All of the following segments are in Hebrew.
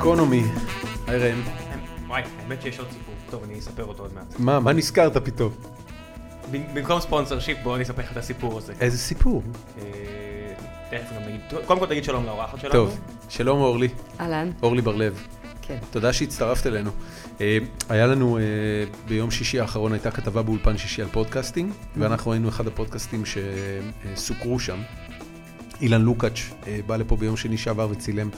גיקונומי. היי ראם. וואי, האמת שיש עוד סיפור. טוב, אני אספר אותו עוד מעט. מה, מה נזכרת פתאום? במקום sponsorship, בוא אני אספר לך את הסיפור הזה. איזה סיפור. אה, תכף גם נגיד, קודם כל תגיד שלום לאורחת שלנו. טוב, שלום אורלי, אהלן, אורלי בר-לב. כן. תודה שהצטרפת אלינו. אה, היה לנו אה, ביום שישי האחרון הייתה כתבה באולפן שישי על podcasting, ואנחנו היינו אחד הפודקאסטים שסוקרו שם. אילן לוקאץ' בא לפה ביום שני שעבר וצילם,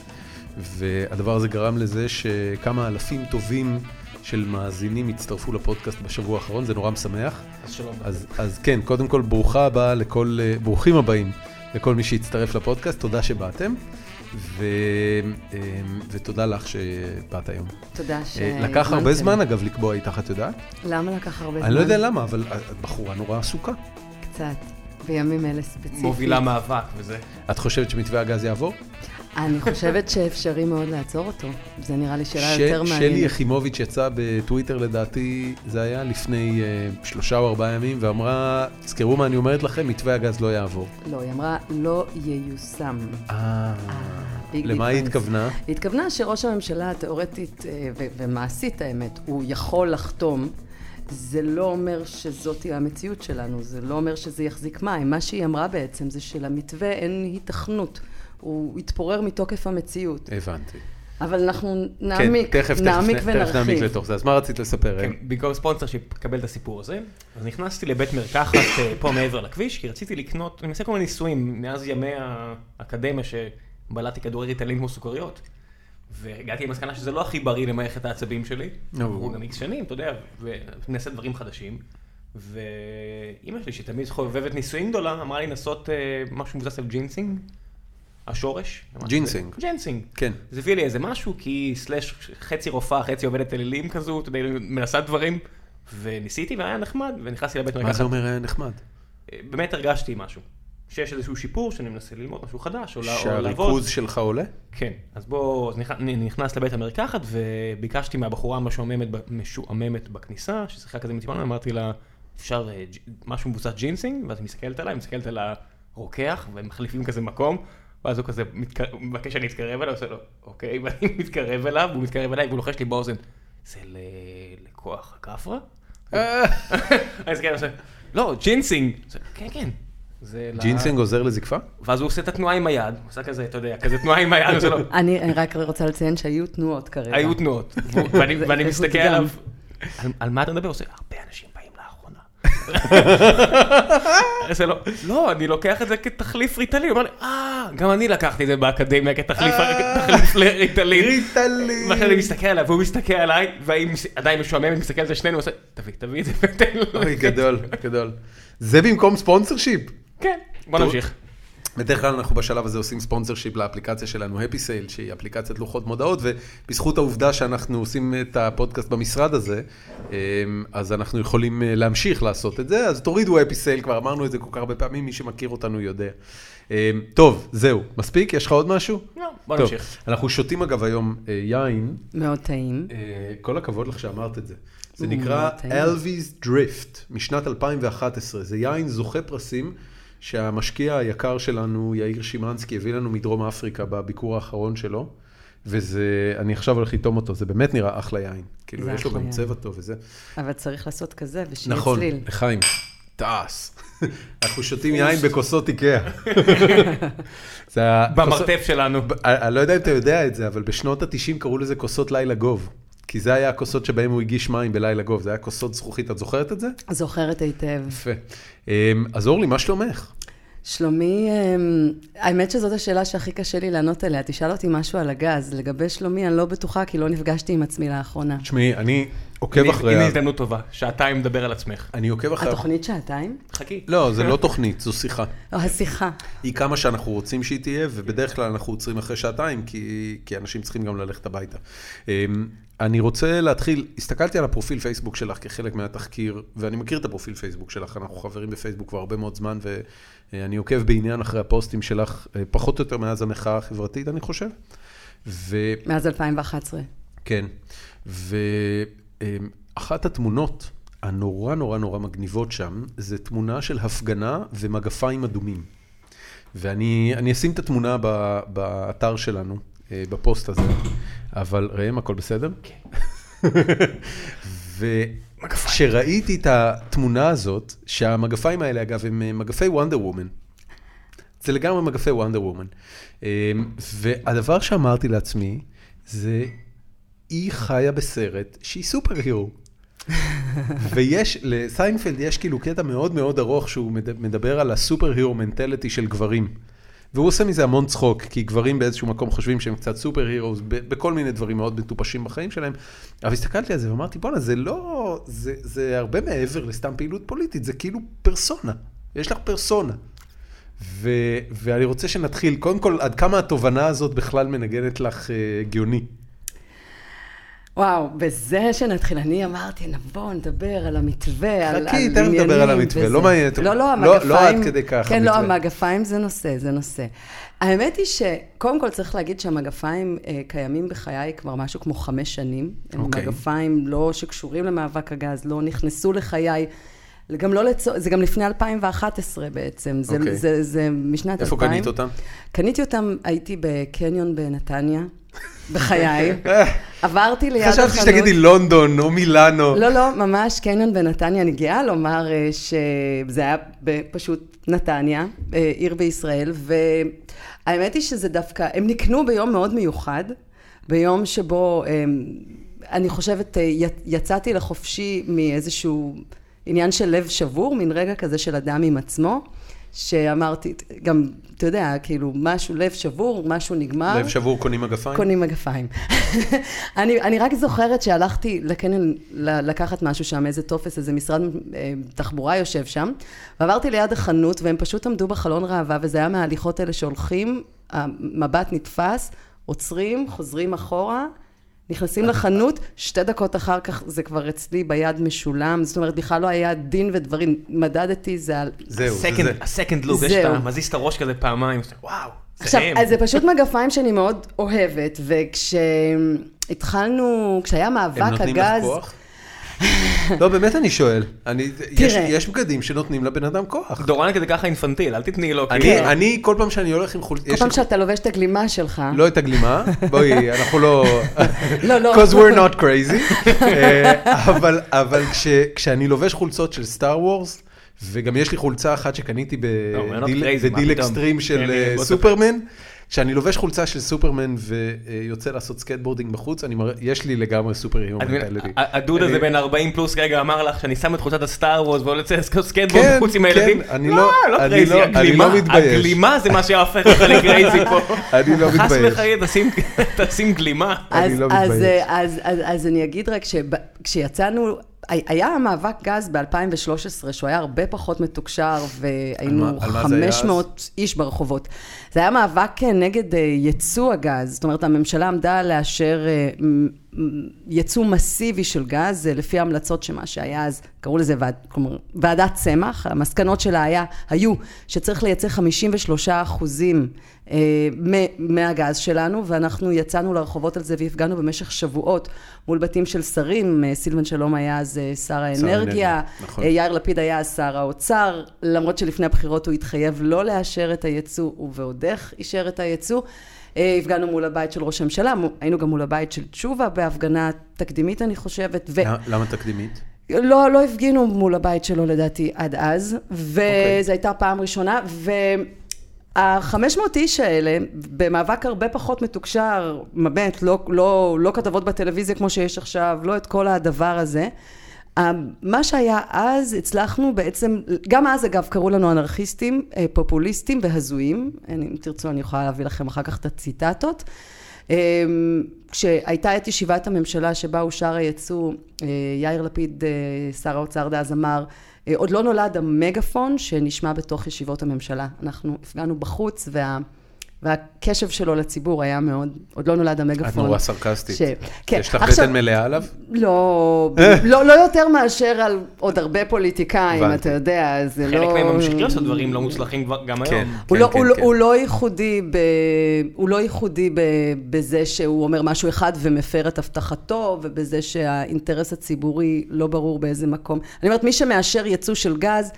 והדבר הזה גרם לזה שכמה אלפים טובים של מאזינים הצטרפו לפודקאסט בשבוע האחרון, זה נורא משמח. אז שלום. אז, אז כן, קודם כל ברוכה הבאה לכל, אה, ברוכים הבאים לכל מי שהצטרף לפודקאסט, תודה שבאתם, ו, אה, ותודה לך שבאת היום. תודה אה, שהזמנתם. לקח הרבה זמן אגב לקבוע איתך, את יודעת? למה לקח הרבה זמן? אני לא יודע למה, אבל את בחורה נורא עסוקה. קצת, בימים אלה ספציפית. מובילה מאבק וזה. את חושבת שמתווה הגז יעבור? אני חושבת שאפשרי מאוד לעצור אותו. זה נראה לי שאלה יותר שלי מעניינת. יחימוביץ' יצאה בטוויטר לדעתי, זה היה לפני uh, שלושה או ארבעה ימים, ואמרה, תזכרו מה אני אומרת לכם, מתווה הגז לא יעבור. לא, היא אמרה, לא ייושם. אה, ביג למה היא. התכוונה? היא התכוונה שראש הממשלה התיאורטית אה, ומעשית האמת, הוא יכול לחתום. זה לא אומר שזאת תהיה המציאות שלנו, זה לא אומר שזה יחזיק מים. מה שהיא אמרה בעצם זה שלמתווה אין היתכנות. הוא יתפורר מתוקף המציאות. הבנתי. אבל אנחנו נעמיק, כן, תכף, נעמיק תכף, תכף נעמיק ונרחיב. לתוך זה. אז מה רצית לספר? כן, ראם? במקום ספונסר שיפ, קבל את הסיפור הזה. אז נכנסתי לבית מרקחת אה, פה מעבר לכביש, כי רציתי לקנות, אני מנסה כל מיני ניסויים מאז ימי האקדמיה שבלעתי כדורי ריטלין כמו סוכריות. והגעתי למסקנה שזה לא הכי בריא למערכת העצבים שלי. נו. עברו גם איקס שנים, אתה יודע, ונעשה דברים חדשים. ואימא שלי, שתמיד חובבת ניסויים גדולה, אמרה לי לנסות אה, משהו מבוסס על ג'ינסינג, השורש. ג'ינסינג. ג'ינסינג. כן. זה הביא לי איזה משהו, כי היא slash חצי רופאה, חצי עובדת אלילים כזו, אתה יודע, מנסה דברים, וניסיתי והיה נחמד, ונכנסתי לבית מרקחת. מה זה אומר היה נחמד? אה, באמת הרגשתי משהו. שיש איזשהו שיפור, שאני מנסה ללמוד משהו חדש, או לעבוד. שהריכוז שלך עולה? כן, אז בוא, אז נכנס לבית המרקחת וביקשתי מהבחורה המשועממת, בכניסה, ששיחקה כזה מטבעון, אמרתי לה, אפשר אה, משהו מבוסס ג'ינסינג, ואז היא מסתכלת עליי, מסתכלת על הרוקח, והם מחליפים כזה מקום, ואז הוא כזה מבקש שאני אתקרב אליו, עושה לו, אוקיי, ואני מתקרב אליו, והוא מתקרב אליי, והוא לוחש לי באוזן, זה ל- לכוח הגברא? אז כן, עושה, לא, ג'ינסינג, כן, כן. ג'ינסינג עוזר לזקפה? ואז הוא עושה את התנועה עם היד, הוא עושה כזה, אתה יודע, כזה תנועה עם היד, הוא עושה לו, אני אני רק רוצה לציין שהיו תנועות כרגע. היו תנועות, ואני מסתכל. עליו, "על- על מה אתה מדבר? הוא עושה, הרבה אנשים באים לאחרונה. אני עושה לו, לא, אני לוקח את זה כתחליף ריטלין. הוא אמר לי, אה, גם אני לקחתי את זה באקדמיה כתחליף תחליף לריטלין. ריטלין. ואחרי זה אני מסתכל עליו, והוא מסתכל עליי, והיא עדיין משועממת, מסתכל על זה שנינו, עושה, תביא, תביא את זה ותן לו. אוי, גדול, גדול. זה במקום ספונסר שיפ. כן, בוא. נמשיך. בדרך כלל אנחנו בשלב הזה עושים ספונסר שיפ לאפליקציה שלנו, Happy Sale, שהיא אפליקציית לוחות מודעות, ובזכות העובדה שאנחנו עושים את הפודקאסט במשרד הזה, אמ, אז אנחנו יכולים אה, להמשיך לעשות את זה, אז תורידו Happy Sale, כבר אמרנו את זה כל כך הרבה פעמים, מי שמכיר אותנו יודע. אמ, טוב, זהו, מספיק? יש לך עוד משהו? לא, בוא טוב, נמשיך. אנחנו שותים אגב היום אה, יין, מאוד טעים. אה, כל הכבוד לך שאמרת את זה. זה Mm, נקרא. אלוויז דריפט, משנת 2011. זה יין זוכה פרסים שהמשקיע היקר שלנו, יאיר שימנסקי, הביא לנו מדרום אפריקה בביקור האחרון שלו. וזה, אני עכשיו הולך לטעום אותו, זה באמת נראה אחלה יין. כאילו, זה יש לו גם. צבע טוב וזה. אבל צריך לעשות כזה, ושיהיה נכון, צליל. לחיים. תעש. אנחנו שותים יין בכוסות איקאה. במרתף שלנו. ב- אני לא יודע אם אתה יודע את זה, אבל בשנות ה-90 קראו לזה כוסות לילה גוב. כי זה היה הכוסות שבהם הוא הגיש מים בלילה גוב, זה היה כוסות זכוכית, את זוכרת את זה? זוכרת היטב. יפה. אמ, אז אורלי, מה שלומך? שלומי, אמ, האמת שזאת השאלה שהכי קשה לי לענות עליה. תשאל אותי משהו על הגז. לגבי שלומי, אני לא בטוחה, כי לא נפגשתי עם עצמי לאחרונה. תשמעי, אני עוקב הנה- אחרי... הנה הזדמנות טובה, שעתיים לדבר על עצמך. אני עוקב אחרי... ה- התוכנית שעתיים? חכי. לא, זה לא תוכנית, זו שיחה. או, השיחה. היא כמה שאנחנו רוצים שהיא תהיה, ובדרך כלל אנחנו עוצרים אחרי שעתיים, כי, כי אנשים צריכים גם ללכת הביתה. אמ, אני רוצה להתחיל, הסתכלתי על הפרופיל פייסבוק שלך כחלק מהתחקיר, ואני מכיר את הפרופיל פייסבוק שלך, אנחנו חברים בפייסבוק כבר הרבה מאוד זמן, ואני עוקב בעניין אחרי הפוסטים שלך, אה, פחות או יותר מאז המחאה החברתית, אני חושב. ו... מאז 2011. כן, ואחת התמונות הנורא נורא נורא מגניבות שם, זה תמונה של הפגנה ומגפיים אדומים. ואני אני אשים את התמונה ב, באתר שלנו, אה, בפוסט הזה, אבל ראם, הכל בסדר? כן. וכשראיתי את התמונה הזאת, שהמגפיים האלה, אגב, הם אה, מגפי וונדר וומן. זה לגמרי מגפי וונדר וומן. והדבר שאמרתי לעצמי, זה, היא חיה בסרט שהיא super hero. ויש, לסיינפלד יש כאילו קטע מאוד מאוד ארוך שהוא מדבר על ה super hero mentality של גברים. והוא עושה מזה המון צחוק, כי גברים באיזשהו מקום חושבים שהם קצת סופר הירו, בכל מיני דברים מאוד מטופשים בחיים שלהם. אבל הסתכלתי על זה ואמרתי, בואנה, זה לא, זה, זה הרבה מעבר לסתם פעילות פוליטית, זה כאילו פרסונה. יש לך פרסונה. ו, ואני רוצה שנתחיל, קודם כל, עד כמה התובנה הזאת בכלל מנגנת לך uh, גאוני. וואו, בזה שנתחיל, אני אמרתי, נבוא, נדבר על המתווה, על עניינים. חכי, תכף נדבר על המתווה, לא מעניין. לא, לא, המגפיים. לא עד כדי כך כן, לא, המגפיים זה נושא, זה נושא. האמת היא שקודם כל צריך להגיד שהמגפיים אה, קיימים בחיי כבר משהו כמו חמש שנים. הם אוקיי. מגפיים לא שקשורים למאבק הגז, לא נכנסו לחיי. גם לא לצורך, זה גם לפני 2011 בעצם, זה, אוקיי. זה, זה משנת 2000. איפה קנית אותם? קניתי אותם, הייתי בקניון בנתניה, בחיי. עברתי ליד החנות. חשבתי שתגידי לונדון או מילאנו. לא, לא, ממש קניון בנתניה. אני גאה לומר אה, שזה היה פשוט נתניה, אה, עיר בישראל, והאמת היא שזה דווקא, הם נקנו ביום מאוד מיוחד, ביום שבו, אה, אני חושבת, יצאתי לחופשי מאיזשהו עניין של לב שבור, מין רגע כזה של אדם עם עצמו. שאמרתי, גם, אתה יודע, כאילו, משהו, לב שבור, משהו נגמר. לב שבור קונים מגפיים? קונים מגפיים. אני, אני רק זוכרת שהלכתי לקניון לקחת משהו שם, איזה טופס, איזה משרד אה, תחבורה יושב שם, ועברתי ליד החנות, והם פשוט עמדו בחלון ראווה, וזה היה מההליכות האלה שהולכים, המבט נתפס, עוצרים, חוזרים אחורה, נכנסים לחנות, שתי דקות אחר כך זה כבר אצלי ביד משולם, זאת אומרת, בכלל לא היה דין ודברים, מדדתי, זה על... זהו, זה זה. הסקנד לוק, יש את המזיז את הראש כזה פעמיים, וואו, זה עכשיו, הם. אז זה פשוט מגפיים שאני מאוד אוהבת, וכשהתחלנו, כשהיה מאבק הגז... הם נותנים לך כוח? לא, באמת אני שואל. אני, יש, יש בגדים שנותנים לבן אדם כוח. דורן כזה ככה אינפנטיל, אל תתני לו. אני, כן. אני כל פעם שאני הולך עם חולצה... כל פעם שאתה לובש את הגלימה שלך. לא את הגלימה, בואי, אנחנו לא... לא, לא. Because we're not crazy. אה, אבל, אבל כש, כשאני לובש חולצות של סטאר וורס, וגם יש לי חולצה אחת שקניתי ב DealExtreme של אה, סופרמן. כשאני לובש חולצה של סופרמן ויוצא לעשות skateboarding בחוץ, אני מראה, יש לי לגמרי superhero mentality. הדוד הזה בן 40 פלוס רגע אמר לך שאני שם את חולצת ה Star Wars ועולה לעשות סקייטבורד בחוץ עם הילדים. כן, כן, לא, לא crazy, הגלימה, הגלימה זה מה שהופך אותך ל crazy פה. אני לא מתבייש. חס וחלילה, תשים גלימה. אני לא מתבייש. אז אני אגיד רק שכשיצאנו... היה מאבק גז ב-2013, שהוא היה הרבה פחות מתוקשר, והיינו 500 איש ברחובות. זה היה מאבק נגד אה, ייצוא הגז, זאת אומרת, הממשלה עמדה לאשר אה, ייצוא מסיבי של גז, לפי ההמלצות שמה שהיה אז, קראו לזה ועד, כלומר, ועדת צמח, המסקנות שלה היה, היו שצריך לייצא 53 אחוזים אה, מהגז שלנו, ואנחנו יצאנו לרחובות על זה והפגענו במשך שבועות מול בתים של שרים, אה, סילבן שלום היה אז אה, שר האנרגיה, נכון. יאיר לפיד היה אז שר האוצר, למרות שלפני הבחירות הוא התחייב לא לאשר את הייצוא, ועוד איך אישר את הייצוא. הפגענו מול הבית של ראש הממשלה, היינו גם מול הבית של תשובה בהפגנה תקדימית, אני חושבת. ו... למה תקדימית? לא, לא הפגינו מול הבית שלו לדעתי עד אז, וזו okay. הייתה פעם ראשונה, וה-500 איש האלה, במאבק הרבה פחות מתוקשר, באמת, לא, לא, לא כתבות בטלוויזיה כמו שיש עכשיו, לא את כל הדבר הזה. מה שהיה אז, הצלחנו בעצם, גם אז אגב קראו לנו אנרכיסטים, אה, פופוליסטים והזויים, אם תרצו אני יכולה להביא לכם אחר כך את הציטטות. אה, כשהייתה את ישיבת הממשלה שבה אושר היצוא, אה, יאיר לפיד, שר האוצר דאז, אמר, עוד לא נולד המגפון שנשמע בתוך ישיבות הממשלה. אנחנו הפגענו בחוץ וה... והקשב שלו לציבור היה מאוד, עוד לא נולד המגפון. את נורא סרקסטית. ש... כן. יש לך עכשיו, בטן מלאה עליו? לא, לא, לא יותר מאשר על עוד הרבה פוליטיקאים, אתה יודע, זה חלק לא... חלק מהם ממשיכים לעשות דברים לא מוצלחים גם כן, היום. כן, לא, כן, הוא, כן. הוא לא ייחודי, ב... הוא לא ייחודי ב... בזה שהוא אומר משהו אחד ומפר את הבטחתו, ובזה שהאינטרס הציבורי לא ברור באיזה מקום. אני אומרת, מי שמאשר יצוא של גז,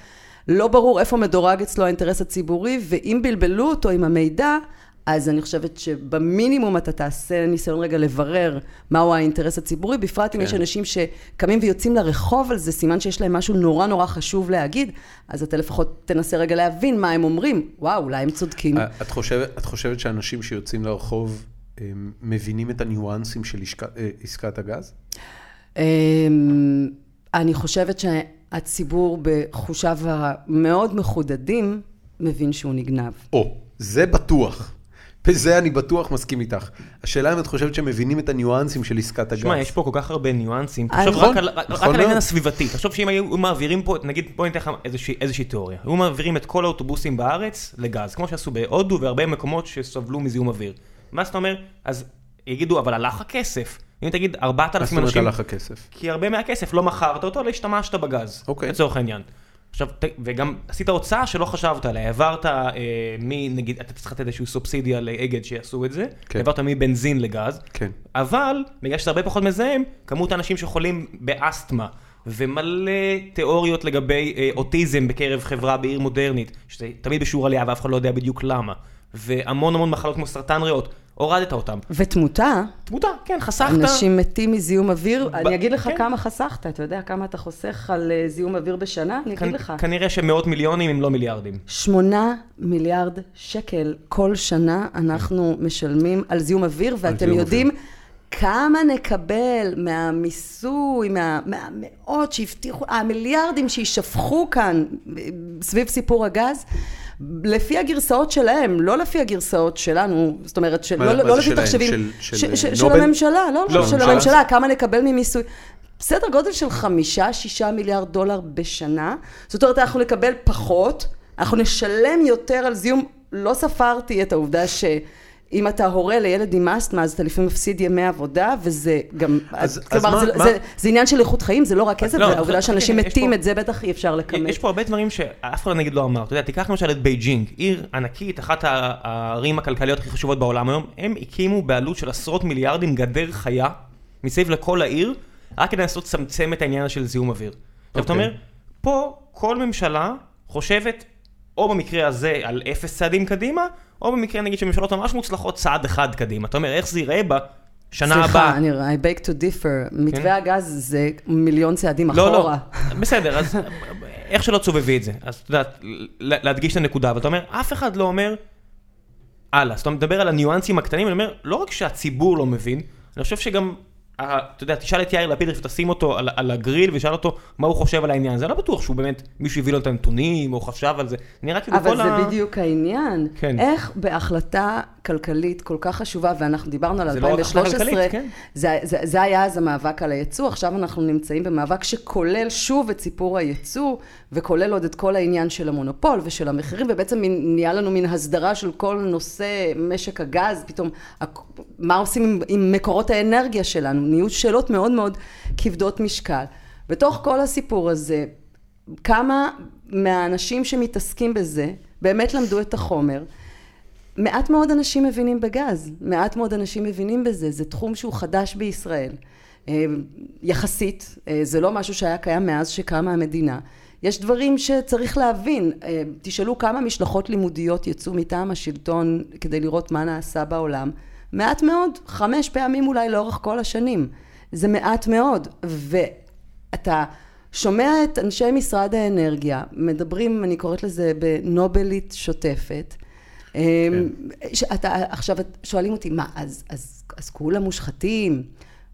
לא ברור איפה מדורג אצלו האינטרס הציבורי, ואם בלבלו אותו עם המידע, אז אני חושבת שבמינימום אתה תעשה ניסיון רגע לברר מהו האינטרס הציבורי, בפרט אם כן. יש אנשים שקמים ויוצאים לרחוב על זה, סימן שיש להם משהו נורא נורא חשוב להגיד, אז אתה לפחות תנסה רגע להבין מה הם אומרים. וואו, אולי הם צודקים. אה, את חושבת, את חושבת שאנשים שיוצאים לרחוב הם מבינים את הניואנסים של עסקת, אה, עסקת הגז? אמ, אני חושבת שהציבור בחושיו המאוד מחודדים, מבין שהוא נגנב. או, זה בטוח. בזה אני בטוח מסכים איתך. השאלה אם את חושבת שהם מבינים את הניואנסים של עסקת הגז. שמע, יש פה כל כך הרבה ניואנסים. אה, תחשוב נכון, רק על- רק נכון העניין. הסביבתי. תחשוב שאם היו מעבירים פה, נגיד, בוא ניתן לך איזושהי- איזושהי תיאוריה. היו מעבירים את כל האוטובוסים בארץ לגז, כמו שעשו בהודו והרבה מקומות שסבלו מזיהום אוויר. מה זאת אומרת? אז יגידו, אבל הלך הכסף. אם תגיד מה 4,000 זאת אומרת אנשים... הלך הכסף? כי הרבה מהכסף לא מכרת אותו, אלא השתמשת בגז. אוקיי. לצורך העניין. עכשיו, וגם עשית הוצאה שלא חשבת עליה, העברת אה, מ... נגיד, אתה צריך לתת איזושהי סובסידיה לאגד שיעשו את זה, כן. העברת מבנזין לגז, כן. אבל בגלל שזה הרבה פחות מזהם, כמות האנשים שחולים באסתמה, ומלא תיאוריות לגבי אה, אוטיזם בקרב חברה בעיר מודרנית, שזה תמיד בשיעור עלייה ואף אחד לא יודע בדיוק למה, והמון המון מחלות כמו סרטן ריאות, הורדת אותם. ותמותה, תמותה, כן, חסכת. אנשים מתים מזיהום אוויר, ב- אני אגיד לך כן. כמה חסכת, אתה יודע כמה אתה חוסך על אה, זיהום אוויר בשנה? אני אגיד לך. כנראה שמאות מיליונים אם לא מיליארדים. שמונה מיליארד שקל כל שנה אנחנו משלמים על זיהום אוויר, ואתם זיהום יודעים כמה נקבל מהמיסוי, מה- מהמאות שהבטיחו, המיליארדים שיישפכו כאן אה, סביב סיפור הגז, לפי הגרסאות שלהם, לא לפי הגרסאות שלנו, זאת אומרת, של, מה- לא, מה לא לפי? תחשבים, של- של, של, אה, של, של נובל? הממשלה, לא, לא, של הממשלה. כמה נקבל ממיסוי. בסדר גודל של חמישה, שישה מיליארד דולר בשנה. זאת אומרת, אנחנו נקבל פחות, אנחנו נשלם יותר על זיהום. לא ספרתי את העובדה שאם אתה הורה לילד עם אסתמה, אז אתה לפעמים מפסיד ימי עבודה, וזה גם... אז- כלומר, אז מה- זה, מה- זה, זה עניין של איכות חיים, זה לא רק כסף, לא, זה העובדה שאנשים כן, יש מתים, פה- את זה בטח אי אפשר לכמת. יש פה הרבה דברים שאף אחד נגיד לא אמר. אתה יודע, תיקח למשל את בייג'ינג, עיר ענקית, אחת הערים הכלכליות הכי חשובות בעולם היום, הם הקימו בעלות של עשרות מיליארדים גדר חיה מסביב לכל העיר, רק כדי לנסות לצמצם את העניין של זיהום אוויר. עכשיו אתה אוקיי. אומר, פה כל ממשלה חושבת, או במקרה הזה על אפס צעדים קדימה, או במקרה נגיד של ממשלות ממש מוצלחות צעד אחד קדימה. אתה אומר, איך זה ייראה בשנה הבאה? סליחה, אני, I beg to differ, מתווה הגז זה מיליון צעדים לא, לא, אחורה. בסדר, אז איך שלא תסובבי את זה. אז אתה יודע, להדגיש את הנקודה, אבל אתה אומר, אף אחד לא אומר, הלאה. אז אתה מדבר על הניואנסים הקטנים, אני אומר, לא רק שהציבור לא מבין, אני חושב שגם, אתה יודע, תשאל את יאיר לפיד, תשים אותו על, על הגריל ושאל אותו מה הוא חושב על העניין הזה, לא בטוח שהוא באמת, מישהו הביא לו את הנתונים, או חשב על זה. נראה כאילו אבל כל זה ה... בדיוק העניין. כן. איך בהחלטה כלכלית כל כך חשובה, ואנחנו דיברנו על זה לא 2013, כן. זה, זה, זה היה אז המאבק על היצוא, עכשיו אנחנו נמצאים במאבק שכולל שוב את סיפור היצוא, וכולל עוד את כל העניין של המונופול ושל המחירים, ובעצם נהיה לנו מין הסדרה של כל נושא משק הגז, פתאום, מה עושים עם, עם מקורות האנרגיה שלנו, נהיו שאלות מאוד מאוד כבדות משקל. בתוך כל הסיפור הזה, כמה מהאנשים שמתעסקים בזה באמת למדו את החומר. מעט מאוד אנשים מבינים בגז, מעט מאוד אנשים מבינים בזה, זה תחום שהוא חדש בישראל. אה, יחסית, אה, זה לא משהו שהיה קיים מאז שקמה המדינה. יש דברים שצריך להבין, אה, תשאלו כמה משלחות לימודיות יצאו מטעם השלטון כדי לראות מה נעשה בעולם. מעט מאוד, חמש פעמים אולי לאורך כל השנים. זה מעט מאוד, ואתה שומע את אנשי משרד האנרגיה, מדברים, אני קוראת לזה בנובלית שוטפת. כן. אתה, עכשיו שואלים אותי, מה, אז, אז, אז כולם מושחתים?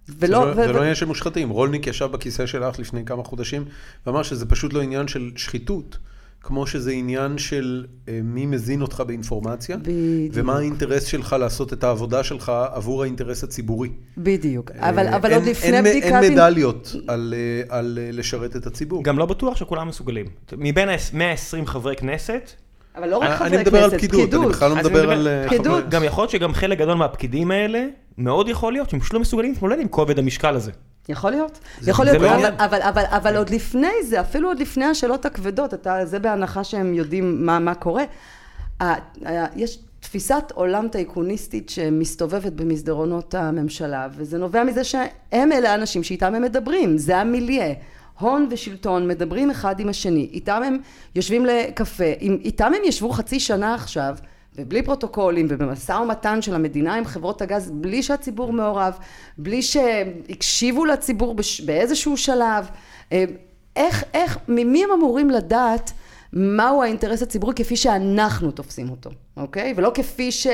ולא, זה, לא, זה לא עניין של מושחתים. רולניק ישב בכיסא שלך לפני כמה חודשים ואמר שזה פשוט לא עניין של שחיתות, כמו שזה עניין של אה, מי מזין אותך באינפורמציה, בדיוק. ומה האינטרס שלך לעשות את העבודה שלך עבור האינטרס הציבורי. בדיוק, אבל, אה, אבל אין, עוד לפני אין, בדיקה... אין מדליות על, אה, על אה, לשרת את הציבור. גם לא בטוח שכולם מסוגלים. מבין ה-120 חברי כנסת, אבל לא רק חברי אני מדבר על כנסת, פקידות, אני בכלל לא מדבר על... אה, פקידות. גם יכול להיות שגם חלק גדול מהפקידים האלה, מאוד יכול להיות שהם פשוט לא מסוגלים להתמודד עם כובד המשקל הזה. יכול להיות, זה- יכול להיות, לא אבל, עניין. אבל, אבל, אבל עוד לפני זה, אפילו עוד לפני השאלות הכבדות, אתה, זה בהנחה שהם יודעים מה, מה קורה. יש תפיסת עולם טייקוניסטית שמסתובבת במסדרונות הממשלה, וזה נובע מזה שהם אלה האנשים שאיתם הם מדברים, זה המיליה. הון ושלטון מדברים אחד עם השני, איתם הם יושבים לקפה, איתם הם ישבו חצי שנה עכשיו, ובלי פרוטוקולים, ובמשא ומתן של המדינה עם חברות הגז, בלי שהציבור מעורב, בלי שהקשיבו לציבור בש... באיזשהו שלב. אה, איך, איך, ממי הם אמורים לדעת מהו האינטרס הציבורי כפי שאנחנו תופסים אותו, אוקיי? ולא כפי ש...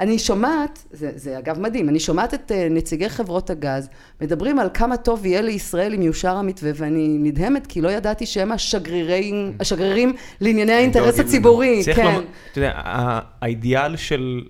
אני שומעת, זה, זה אגב מדהים, אני שומעת את אה, נציגי חברות הגז מדברים על כמה טוב יהיה לישראל אם יאושר המתווה ואני נדהמת כי לא ידעתי שהם השגרירים, השגרירים לענייני האינטרס הציבורי, כן. לומר, אתה יודע, האידיאל של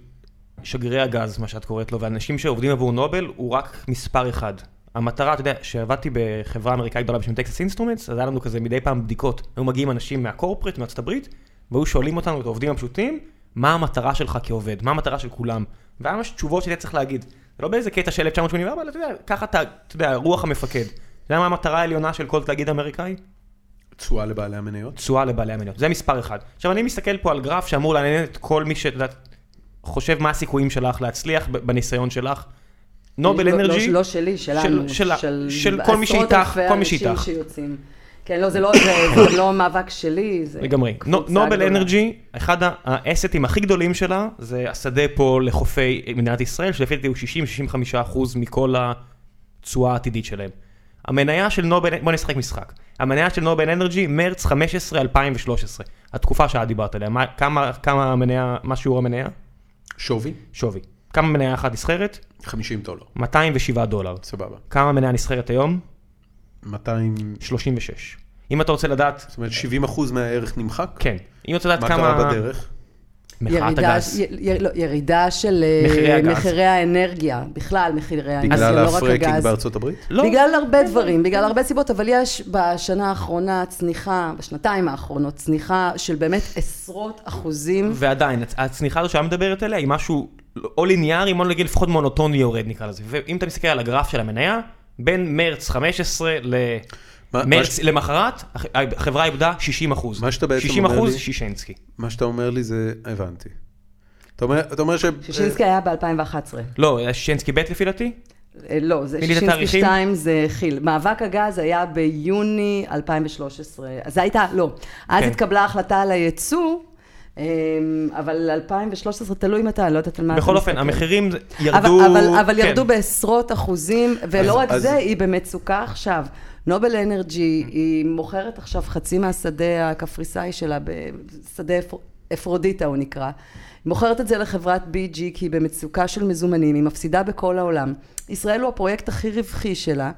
שגרירי הגז, מה שאת קוראת לו, ואנשים שעובדים עבור נובל הוא רק מספר אחד. המטרה, אתה יודע, כשעבדתי בחברה אמריקאית גדולה בשם Texas Instruments, אז היה לנו כזה מדי פעם בדיקות. היו מגיעים אנשים מה corporate, מארצות הברית, והיו שואלים אותנו, את העובדים הפשוטים, מה המטרה שלך כעובד, מה המטרה של כולם. והיה ממש תשובות שאתה צריך להגיד. זה לא באיזה קטע של 1984, אלא אתה יודע, ככה אתה, אתה יודע, רוח המפקד. אתה יודע מה המטרה העליונה של כל תאגיד אמריקאי? תשואה לבעלי המניות? תשואה לבעלי המניות, זה מספר אחד. עכשיו אני מסתכל פה על גרף שאמור לעניין את כל מי שאתה חושב מה הסיכויים שלך להצליח בניסיון שלך. נובל אנרגי. לא, לא, לא שלי, שלנו. של, של, של כל מי שאיתך, כל מי שאיתך. שיוצאים. כן, לא, זה לא, זה, זה לא מאבק שלי, זה... לגמרי. נובל אנרגי, אחד האסטים הכי גדולים שלה, זה השדה פה לחופי מדינת ישראל, שלפי דעתי הוא 60-65 אחוז מכל התשואה העתידית שלהם. המניה של נובל, בוא נשחק משחק. המניה של נובל אנרגי, מרץ 15, 2013. התקופה שאת דיברת עליה. מה, כמה, כמה המניה, מה שיעור המניה? שווי? שווי. כמה מניה אחת נסחרת? 50 דולר. 207 דולר. סבבה. כמה מניה נסחרת היום? 236. אם אתה רוצה לדעת... זאת אומרת 70 אחוז מהערך נמחק? כן. אם אתה לדעת כמה... מה קרה בדרך? מחאת הגז. לא, ירידה של אה, מחירי, האנרגיה, בכלל מחירי האנרגיה, לא רק הגז. בגלל הפרקינג בארצות הברית? לא. בגלל הרבה דברים, בגלל הרבה סיבות, אבל יש בשנה האחרונה צניחה, בשנתיים האחרונות, צניחה של באמת עשרות אחוזים. ועדיין, הצניחה הזו שאת מדברת עליה היא משהו או ליניארי, או נגיד לפחות מונוטוני יורד נקרא לזה. ואם אתה מסתכל על הגרף של המניה, בין מרץ 15 למרץ למחרת, החברה איבדה 60 אחוז. מה שאתה בעצם אומר לי... 60 אחוז שישנסקי. מה שאתה אומר לי זה, הבנתי. אתה אומר, אתה אומר ש... שישינסקי היה ב-2011. לא, היה שישינסקי ב' לפי דעתי? אה, לא, זה שישינסקי 2 זה כי"ל. מאבק הגז היה ביוני 2013. אז הייתה, לא. אז כן. התקבלה החלטה על הייצוא. אמ, אבל 2013 תלוי מתי, לא יודעת על מה אתה מסתכל. בכל אופן, המחירים ירדו... אבל, אבל, אבל כן. ירדו בעשרות אחוזים, ולא אז, רק אז... זה, היא במצוקה עכשיו. נובל אנרג'י, היא מוכרת עכשיו חצי מהשדה הקפריסאי שלה, בשדה אפרודיטה הוא נקרא. היא מוכרת את זה לחברת BG כי היא במצוקה של מזומנים, היא מפסידה בכל העולם. ישראל הוא הפרויקט הכי רווחי שלה,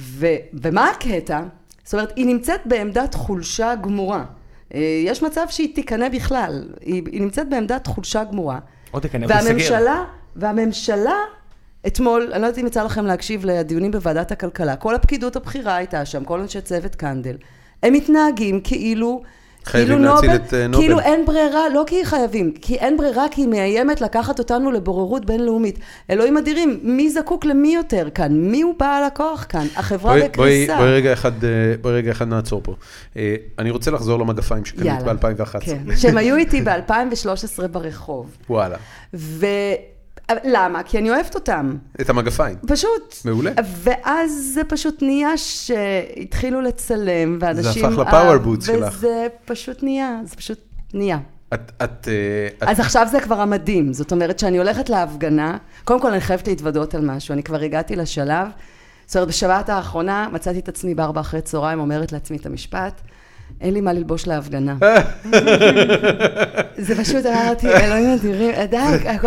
ו, ומה הקטע? זאת אומרת, היא נמצאת בעמדת חולשה גמורה. אה, יש מצב שהיא תיכנע בכלל, היא, היא נמצאת בעמדת חולשה גמורה. או תיכנע והממשלה, והממשלה, אתמול, אני לא יודעת אם יצא לכם להקשיב לדיונים בוועדת הכלכלה, כל הפקידות הבכירה הייתה שם, כל אנשי צוות קנדל, הם מתנהגים כאילו חייבים כאילו להציל נובל, את uh, נובל. כאילו אין ברירה, לא כי חייבים, כי אין ברירה, כי היא מאיימת לקחת אותנו לבוררות בינלאומית. אלוהים אדירים, מי זקוק למי יותר כאן? מי הוא בעל הכוח כאן? החברה בואי, בקריסה. בואי, בואי, רגע אחד, אה, בואי רגע אחד נעצור פה. אה, אני רוצה לחזור למגפיים שקנית ב-2011. כן, שהם היו איתי ב-2013 ברחוב. וואלה. ו... למה? כי אני אוהבת אותם. את המגפיים. פשוט. מעולה. ואז זה פשוט נהיה שהתחילו לצלם, ואנשים... זה הפך לפאוור בוטס שלך. וזה פשוט נהיה, זה פשוט נהיה. את, את, אה, אז את... עכשיו זה כבר המדהים, זאת אומרת שאני הולכת להפגנה, קודם כל אני חייבת להתוודות על משהו, אני כבר הגעתי לשלב, זאת אומרת בשבת האחרונה מצאתי את עצמי בארבע אחרי צהריים אומרת לעצמי את המשפט, אין לי מה ללבוש להפגנה. זה פשוט, אמרתי, אלוהים אדירים, די,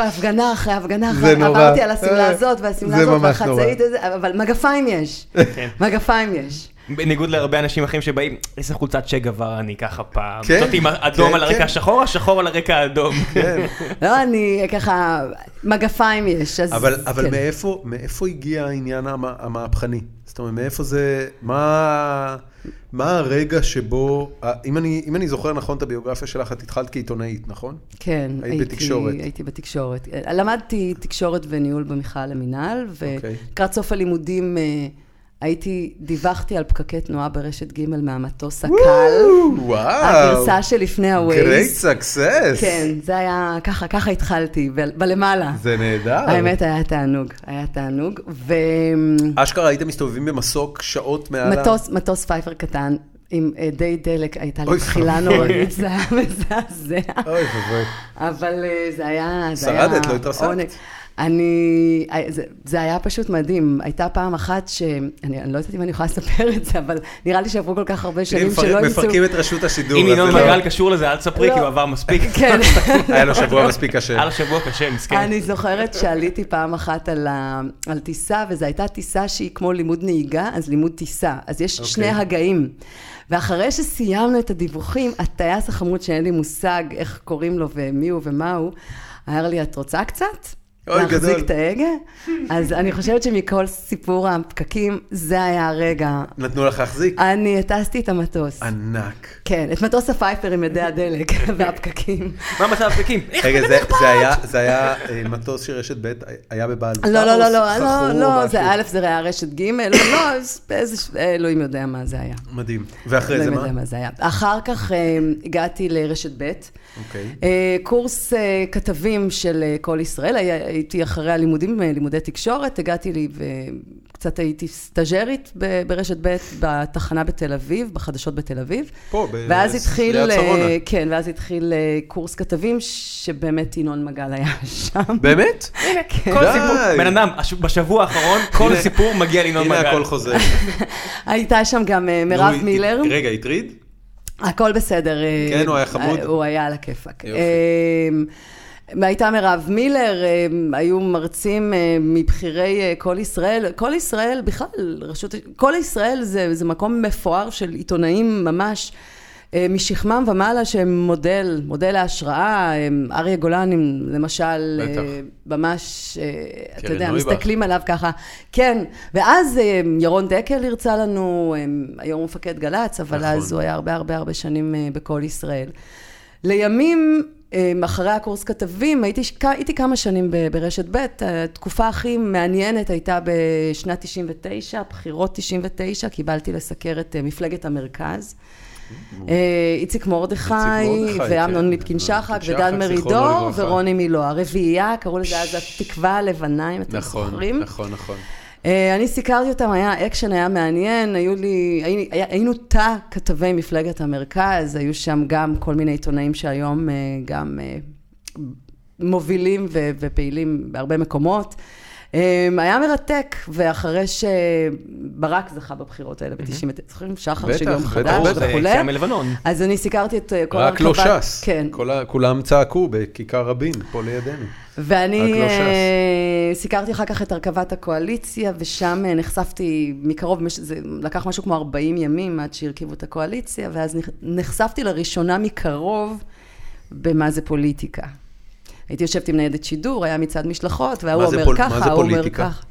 הפגנה אחרי הפגנה אחרי, עברתי על השמלה הזאת והשמלה הזאת והחצאית, אבל מגפיים יש, כן. מגפיים יש. בניגוד להרבה אנשים אחרים שבאים, איזה חולצת צ'ה גווארה אני ככה פעם. כן. זאת עם אדום כן, על הרקע השחור, השחור על הרקע האדום. לא, אני ככה, מגפיים יש, אז... אבל מאיפה הגיע העניין המהפכני? זאת אומרת, מאיפה זה, מה... מה הרגע שבו, אם אני, אם אני זוכר נכון את הביוגרפיה שלך, את התחלת כעיתונאית, נכון? כן, היית הייתי, בתקשורת. הייתי בתקשורת. למדתי תקשורת וניהול במכלל אוקיי. ולקראת okay. סוף הלימודים אה, הייתי, דיווחתי על פקקי תנועה ברשת ג' מהמטוס הקל. וואו. הגרסה שלפני הווייז. Great success. כן, זה היה, ככה, ככה התחלתי, בלמעלה. זה נהדר. האמת, היה תענוג, היה תענוג, ו... אשכרה הייתם מסתובבים במסוק שעות מעל מטוס, מטוס פייפר קטן. עם אדי דלק, הייתה לי תחילה. נוראית, זה היה מזעזע. אוי ואבוי. אבל אה, זה היה... זה היה שרדת, לא התרסקת? אני, אה, זה, זה היה פשוט מדהים. הייתה פעם אחת ש... אני, אני לא יודעת אם אני יכולה לספר את זה, אבל נראה לי שעברו כל כך הרבה שנים שלא ימצאו... מפרקים את רשות השידור. אם ינון זה לא- מגל קשור לזה, אל תספרי, לא. כי הוא עבר מספיק. כן. היה לו שבוע מספיק קשה. היה לו שבוע קשה, מסכן. אני זוכרת שעליתי פעם אחת על, ה... על טיסה, וזו הייתה טיסה שהיא כמו לימוד נהיגה, אז לימוד טיסה. אז יש okay. אוקיי. שני הגאים. ואחרי שסיימנו את הדיווחים, הטייס החמוד שאין לי מושג איך קוראים לו ומי הוא ומה הוא, אמר לי, את רוצה קצת? אוי, גדול. להחזיק את ההגה? אז אני חושבת שמכל סיפור הפקקים, זה היה הרגע. נתנו לך להחזיק? אני הטסתי את המטוס. ענק. כן, את מטוס הפייפר עם ידי הדלק והפקקים. מה מצב הפקקים? רגע, זה- זה היה- זה היה אה, מטוס של רשת ב', היה בבעלותה? לא, לא, לא, לא, לא, לא? זה א', זה היה רשת ג', לא, לא, אלוהים יודע מה זה היה. מדהים. ואחרי זה אלוהים מה? יודע מה זה היה. אחר כך אה, הגעתי לרשת ב', אוקיי. אה, קורס כתבים של כל ישראל, היה- הייתי אחרי הלימודים, אה, לימודי תקשורת, הגעתי לי וקצת הייתי סטאג'רית ברשת ב' בתחנה בתל אביב, בחדשות בתל אביב. פה, ב- ואז התחיל, ליד שרונה. אה, כן, ואז התחיל אה, קורס כתבים, שבאמת ינון מגל היה שם. באמת? כן. כל די. סיפור, בן אדם, בשבוע האחרון, כל הנה- סיפור מגיע לינון הנה מגל. הכל חוזר. הייתה שם גם מירב מילר. רגע, הטריד? הכל בסדר. כן, הוא היה חמוד? הוא היה על הכיפאק. יופי. אה, הייתה מירב מילר, אה, היו מרצים אה, מבכירי אה, כל ישראל. כל ישראל בכלל, רשות, כל ישראל זה, זה מקום מפואר של עיתונאים ממש. אה, משכמם ומעלה שהם מודל, מודל להשראה, אה, אריה גולן, למשל, אה, בטח. ממש, אה, אתה יודע. מסתכלים עליו ככה. כן, ואז אה, ירון דקל הרצה לנו, אה, היום הוא מפקד גל"צ, אבל נכון. אז הוא היה הרבה הרבה הרבה שנים אה, בכל ישראל. לימים, אה, אחרי הקורס כתבים, הייתי, הייתי כמה שנים ברשת ב', התקופה הכי מעניינת הייתה בשנת 99, בחירות 99, קיבלתי לסקר את אה, מפלגת המרכז. אה, איציק מרדכי, ואמנון כן. ליפקין שחק, ליפקין ודן שחק, מרידור. ורוני מילו. הרביעייה, קראו לזה אז התקווה הלבנה, אם אתם נכון, זוכרים. נכון, נכון. אה, אני סיקרתי אותם, היה אקשן, היה מעניין, היו לי, היינו, היינו תא כתבי מפלגת המרכז, היו שם גם כל מיני עיתונאים שהיום אה, גם אה, מובילים ופעילים בהרבה מקומות. אה, היה מרתק, ואחרי שברק זכה בבחירות האלה ב-99, זוכרים? שחר בטח, של יום בטח, חדש בטח. וכולי. יציאה מלבנון. אז אני סיקרתי את אה, כל רק לא ש"ס. כן, כל ה- כולם צעקו בכיכר רבין, פה לידינו. ואני לא ש"ס. אה, סיקרתי אחר כך את הרכבת הקואליציה, ושם אה, נחשפתי מקרוב, זה לקח משהו כמו 40 ימים עד שהרכיבו את הקואליציה, ואז נחשפתי לראשונה מקרוב במה זה פוליטיקה. הייתי יושבת עם ניידת שידור, היה מצעד משלחות, וההוא אומר פול- ככה, ההוא אומר? ככה.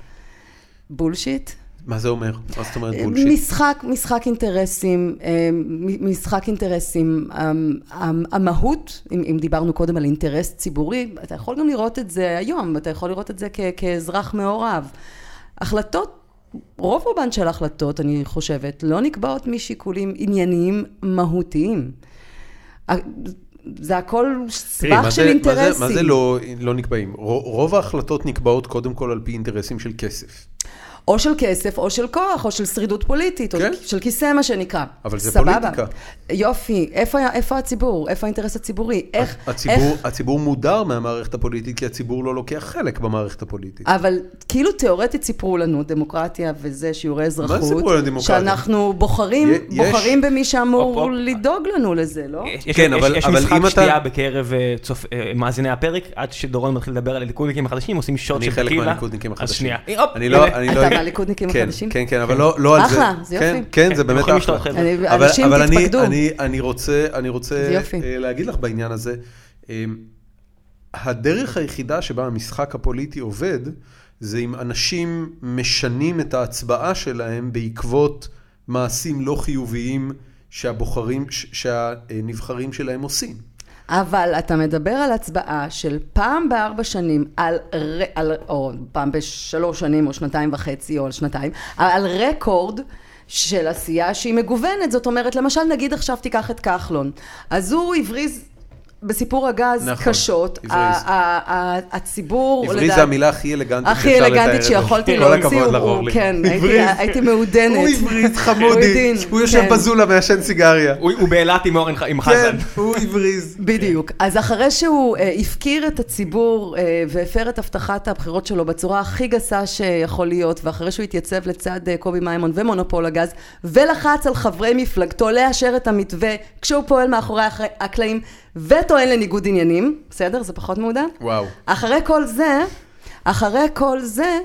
bullshit. מה זה אומר? מה זאת אומרת bullshit? משחק, משחק אינטרסים, אה, משחק אינטרסים, המ- המ- המהות, אם, אם דיברנו קודם על אינטרס ציבורי, אתה יכול גם לראות את זה היום, אתה יכול לראות את זה כ- כאזרח מעורב. החלטות, רוב רובן של ההחלטות, אני חושבת, לא נקבעות משיקולים ענייניים מהותיים. זה הכל סבך מה של זה- מה אינטרסים. זה- מה זה לא לא נקבעים? רו- רוב ההחלטות נקבעות קודם כל על פי אינטרסים של כסף. או של כסף, או של כוח, או של שרידות פוליטית, כן. או של כיסא, מה שנקרא. אבל זה סבבה. פוליטיקה. יופי, איפה, איפה הציבור? איפה האינטרס הציבורי? איך... הציבור, איך... הציבור מודר מהמערכת הפוליטית, כי הציבור לא לוקח חלק במערכת הפוליטית. אבל כאילו תיאורטית סיפרו לנו, דמוקרטיה וזה, שיעורי אזרחות, סיפרו לנו דמוקרטיה? שאנחנו בוחרים, יש- בוחרים במי שאמור הופ. לדאוג לנו לזה, לא? יש- כן, יש- אבל- יש אבל משחק אם אתה- שתייה בקרב אה, צופ- אה, מאזיני הפרק, עד שדורון מתחיל לדבר על הליכודניקים החדשים, עושים שוט אני של חלק טקילה. מהליכודניקים אז החדשים. שנייה. הופ, אני לא. אני לא... מהליכודניקים כן, החדשים? כן, כן, אבל לא לא על זה. אחלה, זה כן, יופי. כן, זה כן, באמת אחלה. אבל, אנשים אבל אני, תתפקדו. אני, אני רוצה. אה, להגיד לך בעניין הזה, אה, הדרך היחידה שבה המשחק הפוליטי עובד, זה אם אנשים משנים את ההצבעה שלהם בעקבות מעשים לא חיוביים שהבוחרים, שהנבחרים שלהם עושים. אבל אתה מדבר על הצבעה של פעם בארבע שנים, על, על, או פעם בשלוש שנים, או שנתיים וחצי, או על שנתיים, על רקורד של עשייה שהיא מגוונת. זאת אומרת, למשל, נגיד עכשיו תיקח את כחלון. אז הוא הבריז בסיפור הגז נכון, קשות. הציבור, עברי לדעת- זה המילה הכי אלגנטית הכי שאפשר לתאר אלגנטית את זה. שיכולתי כל להוציא, הכבוד הוא- לך, הוא- אורלי. כן, הייתי- מעודנת. הוא הוא חמודי, הוא יושב כן. בזולה מעשן סיגריה. הוא הוא באילת עם אורן ח- עם כן, חזן. הוא הבריז. בדיוק. אז אחרי שהוא אה, הפקיר את הציבור אה, והפר את הבטחת הבחירות שלו בצורה הכי גסה שיכול להיות, ואחרי שהוא התייצב לצד אה, קובי מימון ומונופול הגז, ולחץ על חברי מפלגתו לאשר את המתווה כשהוא פועל מאחורי הקלעים וטוען לניגוד עניינים, בסדר? זה פחות מעודן? וואו. אחרי כל זה, אחרי כל זה,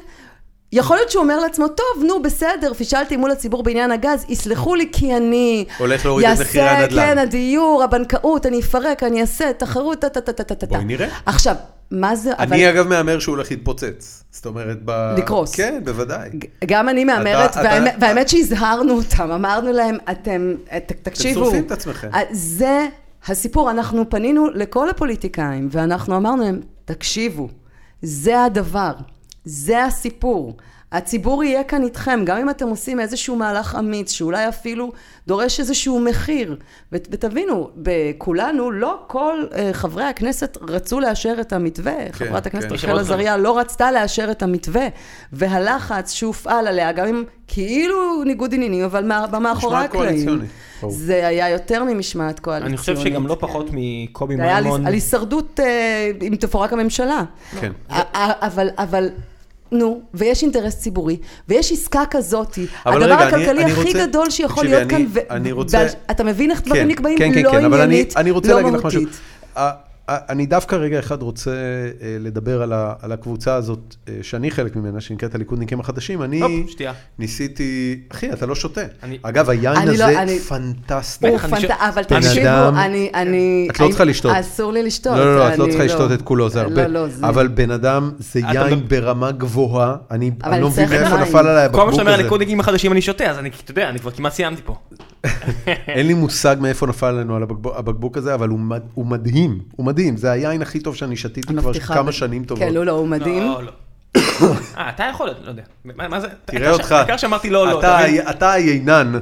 יכול להיות שהוא אומר לעצמו, טוב, נו, בסדר, פישלתי מול הציבור בעניין הגז, יסלחו לי כי אני... הולך להוריד את מחירי הנדל"ן." יעשה, כן, הדיור, הבנקאות, אני אפרק, אני אעשה, תחרות, טה-טה-טה-טה-טה. בואי נראה. עכשיו, מה זה, אבל... אני אגב מהמר שהוא הולך להתפוצץ. זאת אומרת, ב... לקרוס. כן, בוודאי. גם אני מהמרת, אתה- והאמת- אתה- והאמת שהזהרנו אותם, אמרנו להם, אתם, תקשיבו. שורפים את עצמכם. זה הסיפור, אנחנו פנינו לכל הפוליטיקאים, ואנחנו אמרנו להם, תקשיבו, זה הדבר, זה הסיפור. הציבור יהיה כאן איתכם, גם אם אתם עושים איזשהו מהלך אמיץ, שאולי אפילו דורש איזשהו מחיר. ות- ותבינו, בכולנו, לא כל אה, חברי הכנסת רצו לאשר את המתווה. חברת הכנסת כן. רחל עזריה לא רצתה לאשר את המתווה, והלחץ שהופעל עליה, גם אם כאילו ניגוד עניינים, אבל מה- במאחורי הקלעים. זה היה יותר ממשמעת קואליציונית. אני חושב שגם לא פחות מקובי זה היה על- מימון. הישרדות אה, אם תפורק הממשלה. כן. אבל, נו, ויש אינטרס ציבורי, ויש עסקה כזאתי. הדבר רגע, אני- הכלכלי אני הכי רוצה- גדול שיכול תקשיבי, להיות אני- כאן, אני רוצה- אתה מבין איך דברים כן, נקבעים? כן, כן, לא כן, אבל אני, עניינית, אני רוצה לא להגיד לך משהו. אני דווקא רגע אחד רוצה אה, לדבר על ה- על הקבוצה הזאת, אה, שאני חלק ממנה, שנקראת הליכודניקים החדשים. אני שתייה. ניסיתי, אחי, אתה לא שותה. אני- אגב, היין אני לא- הזה אני- פנטסטי. הוא בטח, אני פנט... ש- אבל תקשיבו, אדם- אני, אני... את לא צריכה לשתות. אסור לי לשתות. לא, לא, לא, את לא צריכה לשתות את כולו, זה הרבה. לא, לא, זה... אבל בן אדם, זה יין מדבר- ברמה גבוהה. אני לא מבין מאיפה. נפל עליי כל מה הבקבוק שאתה אומר על הזה. הליכודניקים החדשים אני שותה, אז אני, אתה יודע, אני כבר כמעט סיימתי פה. אין לי מושג מאיפה נפל עלינו על הבקבוק- הבקבוק הזה, אבל הוא מד- הוא מדהים. הוא מדהים. זה היין הכי טוב שאני שתיתי כבר כמה שנים טובות. כן, לא, לא, הוא מדהים. לא, לא. אה, אתה יכול, לא יודע. מה זה? תראה אותך. העיקר שאמרתי לא, לא. אתה היינן.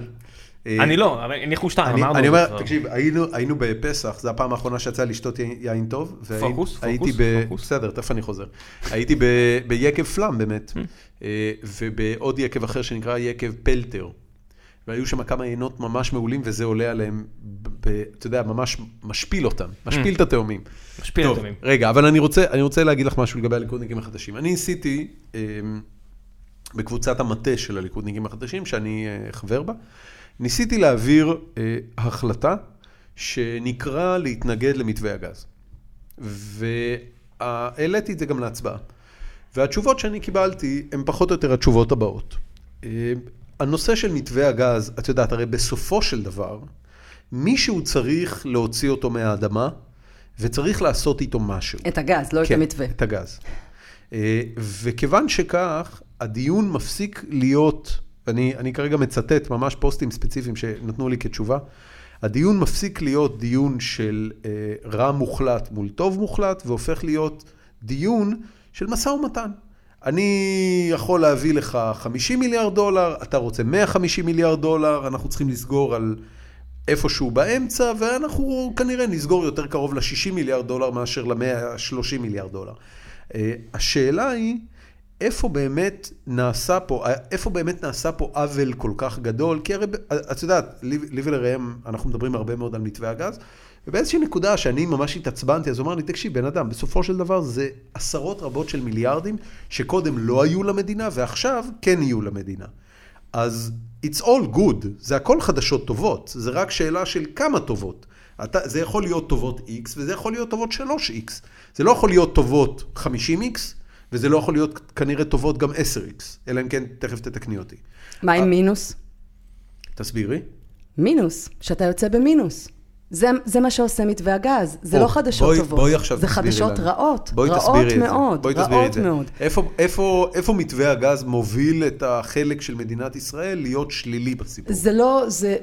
אה, אני לא, אבל הניחו שתיים, אני, אמרנו. אני אומר. תקשיב, היינו, בפסח, זו הפעם האחרונה שיצא לשתות יין- טוב. פוקוס, פוקוס, ב... פוקוס. בסדר, תכף אני חוזר. הייתי ב- ביקב פלאם באמת. אה, ובעוד יקב אחר שנקרא יקב פלטר. והיו שם כמה יינות ממש מעולים, וזה עולה עליהם, ב- ב- אתה יודע, ממש משפיל אותם, משפיל את התאומים. משפיל טוב, אותם. רגע, אבל אני רוצה, אני רוצה להגיד לך משהו לגבי הליכודניקים החדשים. אני ניסיתי אה, בקבוצת המטה של הליכודניקים החדשים, שאני אה, חבר בה, ניסיתי להעביר אה, החלטה שנקרא להתנגד למתווה הגז. והעליתי את זה גם להצבעה. והתשובות שאני קיבלתי הן פחות או יותר התשובות הבאות. הנושא של מתווה הגז, את יודעת, הרי בסופו של דבר, מישהו צריך להוציא אותו מהאדמה, וצריך לעשות איתו משהו. את הגז, לא את כן, המתווה. את הגז. אה, וכיוון שכך, הדיון מפסיק להיות, אני, אני כרגע מצטט ממש פוסטים ספציפיים שנתנו לי כתשובה, הדיון מפסיק להיות דיון של אה, רע מוחלט מול טוב מוחלט, והופך להיות דיון של משא ומתן. אני יכול להביא לך 50 מיליארד דולר, אתה רוצה 150 מיליארד דולר, אנחנו צריכים לסגור על איפשהו באמצע, ואנחנו כנראה נסגור יותר קרוב ל-60 מיליארד דולר מאשר ל-130 מיליארד דולר. אה, השאלה היא, איפה באמת נעשה פה, איפה באמת נעשה פה עוול כל כך גדול? כי הרי, את יודעת, לי ולראם, אנחנו מדברים הרבה מאוד על מתווה הגז, ובאיזושהי נקודה שאני ממש התעצבנתי, אז הוא אמר לי, תקשיב, בן אדם, בסופו של דבר זה עשרות רבות של מיליארדים, שקודם לא היו למדינה, ועכשיו כן יהיו למדינה. אז it's all good, זה הכל חדשות טובות, זה רק שאלה של כמה טובות. אתה, זה יכול להיות טובות X וזה יכול להיות טובות 3X. זה לא יכול להיות טובות 50X, וזה לא יכול להיות כנראה טובות גם 10X, אלא אם כן תכף תתקני אותי. מה אה. עם מינוס? תסבירי. מינוס, שאתה יוצא במינוס. זה, זה מה שעושה מתווה הגז, זה בוא, לא חדשות בואי, טובות. בואי עכשיו זה חדשות לנו. רעות, בואי רעות תסבירי. מאוד, בואי תסבירי רעות את זה. מאוד. איפה, איפה, איפה מתווה הגז מוביל את החלק של מדינת ישראל להיות שלילי בסיפור? זה לא, זה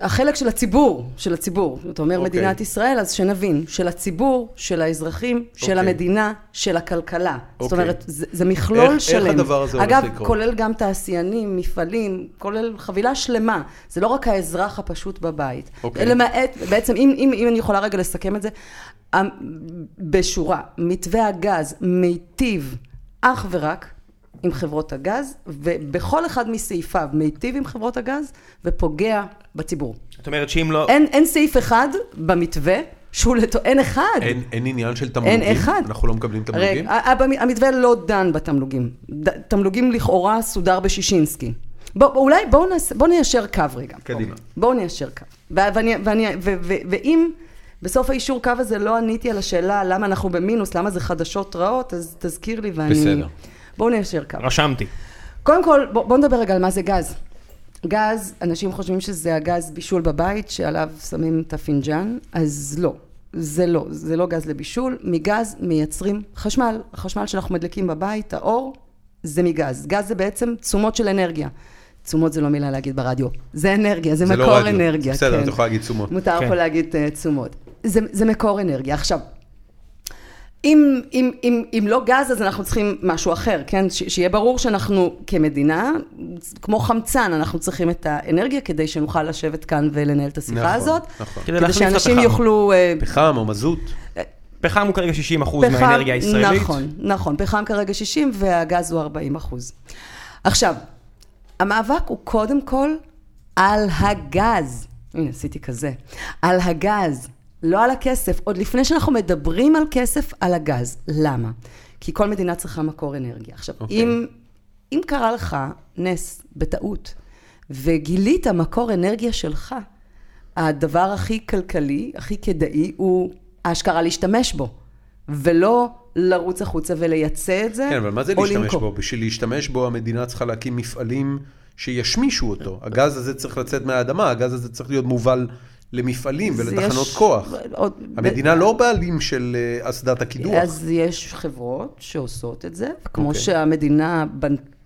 החלק של הציבור, של הציבור. אתה אומר אוקיי. מדינת ישראל, אז שנבין, של הציבור, של האזרחים, של אוקיי. המדינה, של הכלכלה. זאת אוקיי. אומרת, זה, זה מכלול איך- איך שלם. הדבר הזה הולך אגב, לקרות? כולל גם תעשיינים, מפעלים, כולל חבילה שלמה. זה לא רק האזרח הפשוט בבית. אוקיי. למעט, בעצם, אם, אם, אם אני יכולה רגע לסכם את זה, המ- בשורה, מתווה הגז מיטיב אך ורק עם חברות הגז, ובכל אחד מסעיפיו מיטיב עם חברות הגז ופוגע בציבור. זאת אומרת שאם לא... אין, אין סעיף אחד במתווה שהוא לטו... אין אחד. אין, אין עניין של תמלוגים? אין אחד. אנחנו לא מקבלים תמלוגים? רגע, ה- ה- המתווה לא דן בתמלוגים. ד- תמלוגים לכאורה סודר בשישינסקי. בוא, בוא, אולי בואו נעשה- בואו ניישר קו רגע. קדימה. בואו ניישר קו. ו- ואני, ואני, ו- ו- ואם בסוף היישור קו הזה לא עניתי על השאלה למה אנחנו במינוס, למה זה חדשות רעות, אז תזכיר לי ואני... בסדר. בואו ניישר קו. רשמתי. קודם כל, בוא, בוא נדבר רגע על מה זה גז. גז, אנשים חושבים שזה הגז בישול בבית, שעליו שמים את הפינג'אן, אז לא. זה לא, זה לא גז לבישול. מגז מייצרים חשמל. החשמל שאנחנו מדליקים בבית, האור, זה מגז. גז זה בעצם תשומות של אנרגיה. תשומות זה לא מילה להגיד ברדיו. זה אנרגיה, זה, זה מקור לא רדיו. אנרגיה. בסדר, כן. את יכולה להגיד תשומות. מותר כן. פה להגיד uh, תשומות. זה, זה מקור אנרגיה. עכשיו, אם, אם, אם, אם לא גז, אז אנחנו צריכים משהו אחר, כן? ש, שיהיה ברור שאנחנו כמדינה, כמו חמצן, אנחנו צריכים את האנרגיה כדי שנוכל לשבת כאן ולנהל את השיחה נכון, הזאת. נכון. כדי כדי שאנשים הפחם. יוכלו... אה, פחם או מזוט. פחם הוא כרגע 60% מהאנרגיה הישראלית. נכון, נכון. פחם כרגע 60 והגז הוא 40 אחוז. עכשיו, המאבק הוא קודם כל על הגז. הנה, עשיתי כזה. על הגז, לא על הכסף. עוד לפני שאנחנו מדברים על כסף, על הגז. למה? כי כל מדינה צריכה מקור אנרגיה. עכשיו, אוקיי. אם, אם קרה לך נס בטעות, וגילית מקור אנרגיה שלך, הדבר הכי כלכלי, הכי כדאי, הוא אשכרה להשתמש בו, ולא לרוץ החוצה ולייצא את זה, כן, אבל מה זה להשתמש. בו? בשביל להשתמש בו המדינה צריכה להקים מפעלים שישמישו אותו. הגז הזה צריך לצאת מהאדמה, הגז הזה צריך להיות מובל למפעלים ולתחנות יש כוח. עוד- המדינה לא בעלים של אה, אסדת הקידוח. אז יש חברות שעושות את זה, כמו אוקיי. שהמדינה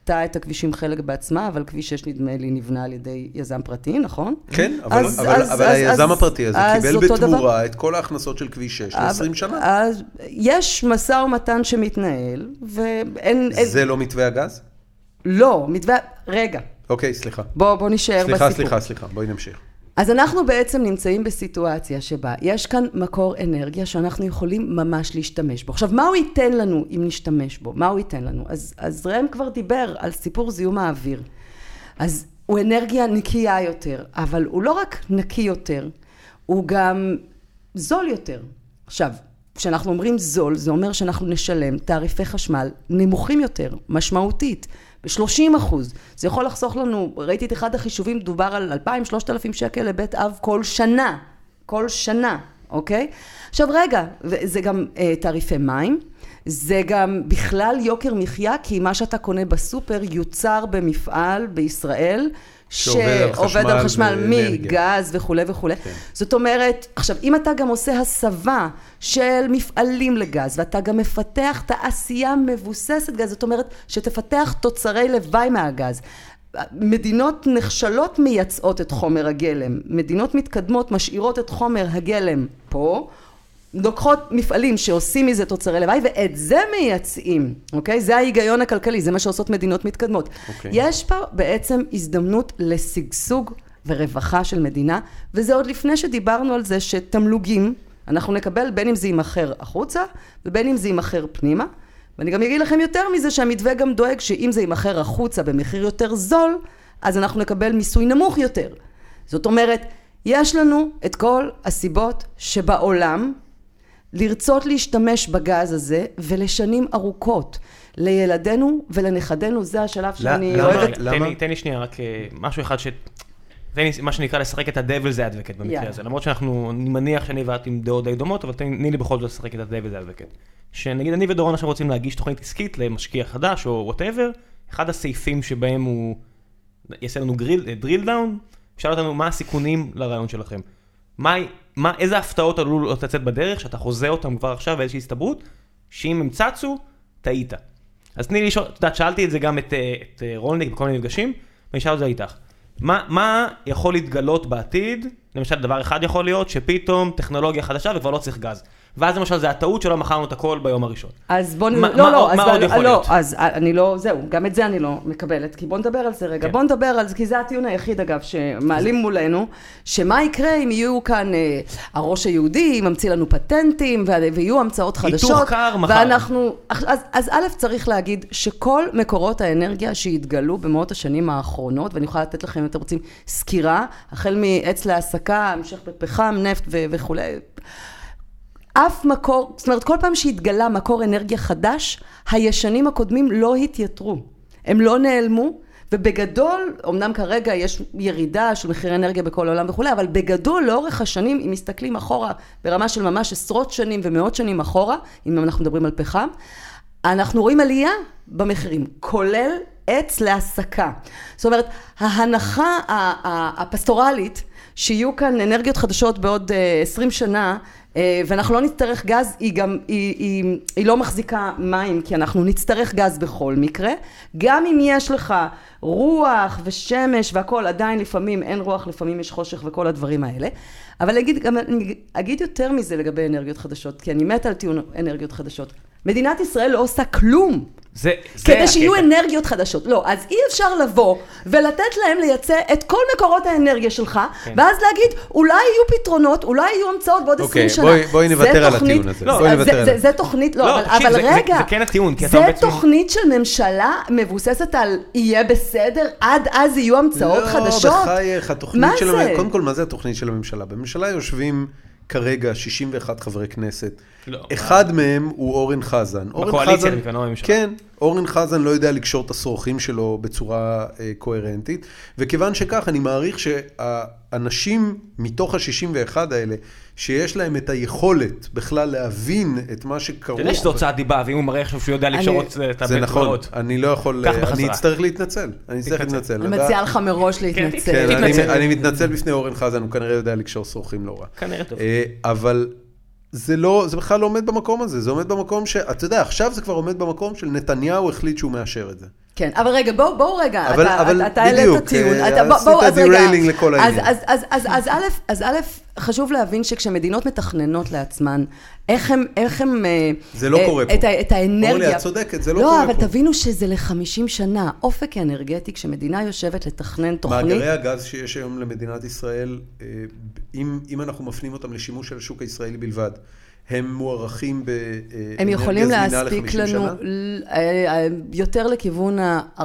בנתה את הכבישים חלק בעצמה, אבל כביש 6 נדמה לי נבנה על ידי יזם פרטי, נכון? כן, אבל, אז- אבל, אז- אבל אז- היזם אז- הפרטי הזה אז קיבל אותו דבר. בתמורה את כל ההכנסות של כביש 6 ל-20 אבל- שנה. אז יש משא ומתן שמתנהל, ואין... אין- זה לא מתווה הגז? לא, מתווה... רגע, אוקיי, סליחה. בוא, בוא נשאר בסיפור. סליחה, סליחה, סליחה, בואי נמשיך. אז אנחנו בעצם נמצאים בסיטואציה שבה יש כאן מקור אנרגיה שאנחנו יכולים ממש להשתמש בו. עכשיו, מה הוא ייתן לנו אם נשתמש בו? מה הוא ייתן לנו? אז, אז ראם כבר דיבר על סיפור זיהום האוויר. אז הוא אנרגיה נקייה יותר, אבל הוא לא רק נקי יותר, הוא גם זול יותר. עכשיו, כשאנחנו אומרים זול, זה אומר שאנחנו נשלם תעריפי חשמל נמוכים יותר, משמעותית, ב-30 אחוז. זה יכול לחסוך לנו, ראיתי את אחד החישובים, דובר על 2,000-3,000 שקל לבית אב כל שנה. כל שנה, אוקיי? עכשיו רגע, זה גם אה, תעריפי מים, זה גם בכלל יוקר מחיה, כי מה שאתה קונה בסופר יוצר במפעל בישראל, שעובד על חשמל. מגז וכולי וכולי. כן. זאת אומרת, עכשיו, אם אתה גם עושה הסבה של מפעלים לגז, ואתה גם מפתח תעשייה מבוססת גז, זאת אומרת, שתפתח תוצרי לוואי מהגז. מדינות נחשלות מייצאות את חומר הגלם, מדינות מתקדמות משאירות את חומר הגלם פה, לוקחות מפעלים שעושים מזה תוצרי לוואי, ואת זה מייצאים, אוקיי? זה ההיגיון הכלכלי, זה מה שעושות מדינות מתקדמות. אוקיי. יש פה בעצם הזדמנות לשגשוג ורווחה של מדינה, וזה עוד לפני שדיברנו על זה שתמלוגים, אנחנו נקבל בין אם זה יימכר החוצה, ובין אם זה יימכר פנימה. ואני גם אגיד לכם יותר מזה, שהמתווה גם דואג שאם זה יימכר החוצה במחיר יותר זול, אז אנחנו נקבל מיסוי נמוך יותר. זאת אומרת, יש לנו את כל הסיבות שבעולם לרצות להשתמש בגז הזה ולשנים ארוכות. לילדינו ולנכדינו, זה השלב שאני למה? אוהבת. למה? תן לי שנייה, רק אה, משהו אחד ש... תן לי מה שנקרא לשחק את ה-Devil's Advocate במקרה יאללה. הזה. למרות שאנחנו, אני מניח שאני ואת עם דעות די דומות, אבל תני לי בכל זאת לשחק את ה-Devil's Advocate. שנגיד אני ודורון עכשיו רוצים להגיש תוכנית עסקית למשקיע חדש או whatever, אחד הסעיפים שבהם הוא יעשה לנו grill, drill down, שאל אותנו מה הסיכונים לרעיון שלכם. מה, מה, איזה הפתעות עלולות לצאת בדרך, שאתה חוזה אותם כבר עכשיו באיזושהי הסתברות, שאם הם צצו, טעית. אז תני לי לשאול, את יודעת, שאלתי את זה גם את, אה, את אה, רולניק בכל מיני מפגשים, ואני אשאל את זה איתך. מה, מה יכול להתגלות בעתיד, למשל דבר אחד יכול להיות, שפתאום טכנולוגיה חדשה וכבר לא צריך גז. ואז למשל זה הטעות שלא מכרנו את הכל ביום הראשון. אז בוא נ... מה- לא, מה- לא, מה אז עוד לא, יכול לא, להיות? אז אני לא, זהו, גם את זה אני לא מקבלת, כי בוא נדבר על זה רגע. כן. בוא נדבר על זה, כי זה הטיעון היחיד, אגב, שמעלים מולנו, שמה יקרה אם יהיו כאן אה, הראש היהודי, ממציא לנו פטנטים, ו- ויהיו המצאות היתוך חדשות. קר מחר. ואנחנו, אז, אז א', צריך להגיד שכל מקורות האנרגיה שהתגלו במאות השנים האחרונות, ואני יכולה לתת לכם, אם אתם רוצים, סקירה, החל מעץ להסקה, המשך בפחם, נפט ו- וכולי. אף מקור, זאת אומרת, כל פעם שהתגלה מקור אנרגיה חדש, הישנים הקודמים לא התייתרו. הם לא נעלמו, ובגדול, אמנם כרגע יש ירידה של מחירי אנרגיה בכל העולם וכולי, אבל בגדול, לאורך השנים, אם מסתכלים אחורה, ברמה של ממש עשרות שנים ומאות שנים אחורה, אם אנחנו מדברים על פחם, אנחנו רואים עלייה במחירים, כולל עץ להסקה. זאת אומרת, ההנחה הפסטורלית, שיהיו כאן אנרגיות חדשות בעוד אה, 20 שנה, אה, ואנחנו לא נצטרך גז, היא גם, היא, היא, היא לא מחזיקה מים, כי אנחנו נצטרך גז בכל מקרה. גם אם יש לך רוח ושמש והכול, עדיין לפעמים אין רוח, לפעמים יש חושך וכל הדברים האלה. אבל אגיד, גם, אגיד יותר מזה לגבי אנרגיות חדשות, כי אני מתה על טיעון אנרגיות חדשות. מדינת ישראל לא עושה כלום. זה, זה כדי שיהיו הקטע. אנרגיות חדשות. לא, אז אי אפשר לבוא ולתת להם לייצא את כל מקורות האנרגיה שלך, כן. ואז להגיד, אולי יהיו פתרונות, אולי יהיו המצאות בעוד אוקיי, 20 שנה. בואי- בואי זה נוותר על תוכנית- הטיעון הזה. לא, בואי נוותר זה-. זה- זה תוכנית, לא, לא, אבל תקשיב, אבל זה- זה- רגע. זה כן הטיעון, כי אתה זה בעצם- תוכנית של ממשלה מבוססת על יהיה בסדר, עד אז יהיו המצאות חדשות. לא, בחייך, התוכנית מה של... זה? המ- קודם כל, מה זה התוכנית של הממשלה? בממשלה יושבים כרגע 61 חברי כנסת. לא. אחד מהם הוא אורן חזן. בקואליציה, אני מתכוון, בממשלה. כן, אורן חזן לא יודע לקשור את השרוכים שלו בצורה אה, קוהרנטית, וכיוון שכך, אני מעריך שהאנשים מתוך ה-61 האלה, שיש להם את היכולת בכלל להבין את מה שכרוך... אתה יודע שזו הוצאת דיבה, ואם הוא מראה עכשיו שהוא יודע לקשור את זה נכון. אני לא יכול, אני. אצטרך להתנצל, אני אצטרך. להתנצל. אני מציעה לך מראש כן, להתנצל. כן. אני מתנצל בפני אורן חזן, הוא כנראה יודע לקשור שרוכים לא רע. כנראה טוב. אה, אבל זה לא, זה בכלל לא עומד במקום הזה, זה עומד במקום ש... אתה יודע, עכשיו זה כבר עומד במקום של נתניהו החליט שהוא מאשר את זה. כן, אבל רגע, בואו בואו רגע, אבל- אתה, אבל אתה העלית בדיוק, טיעון, אה, אתה, בוא- עשית אז derailing לכל אז, העניין. אז, אז, אז, אז, א', אז א', חשוב להבין שכשמדינות מתכננות לעצמן, איך הם, איך הם, אה, זה לא אה, קורה פה. את, את האנרגיה, אורלי, את צודקת, זה לא לא, קורה אבל פה. תבינו שזה ל-50 שנה, אופק אנרגטי, כשמדינה יושבת לתכנן תוכנית, מאגרי הגז שיש היום למדינת ישראל, אם, אם אנחנו מפנים אותם לשימוש של השוק הישראלי בלבד, הם מוערכים באנרגיה הם יכולים זמינה להספיק ל-50 לנו שנה? אה, אה, יותר לכיוון ה-40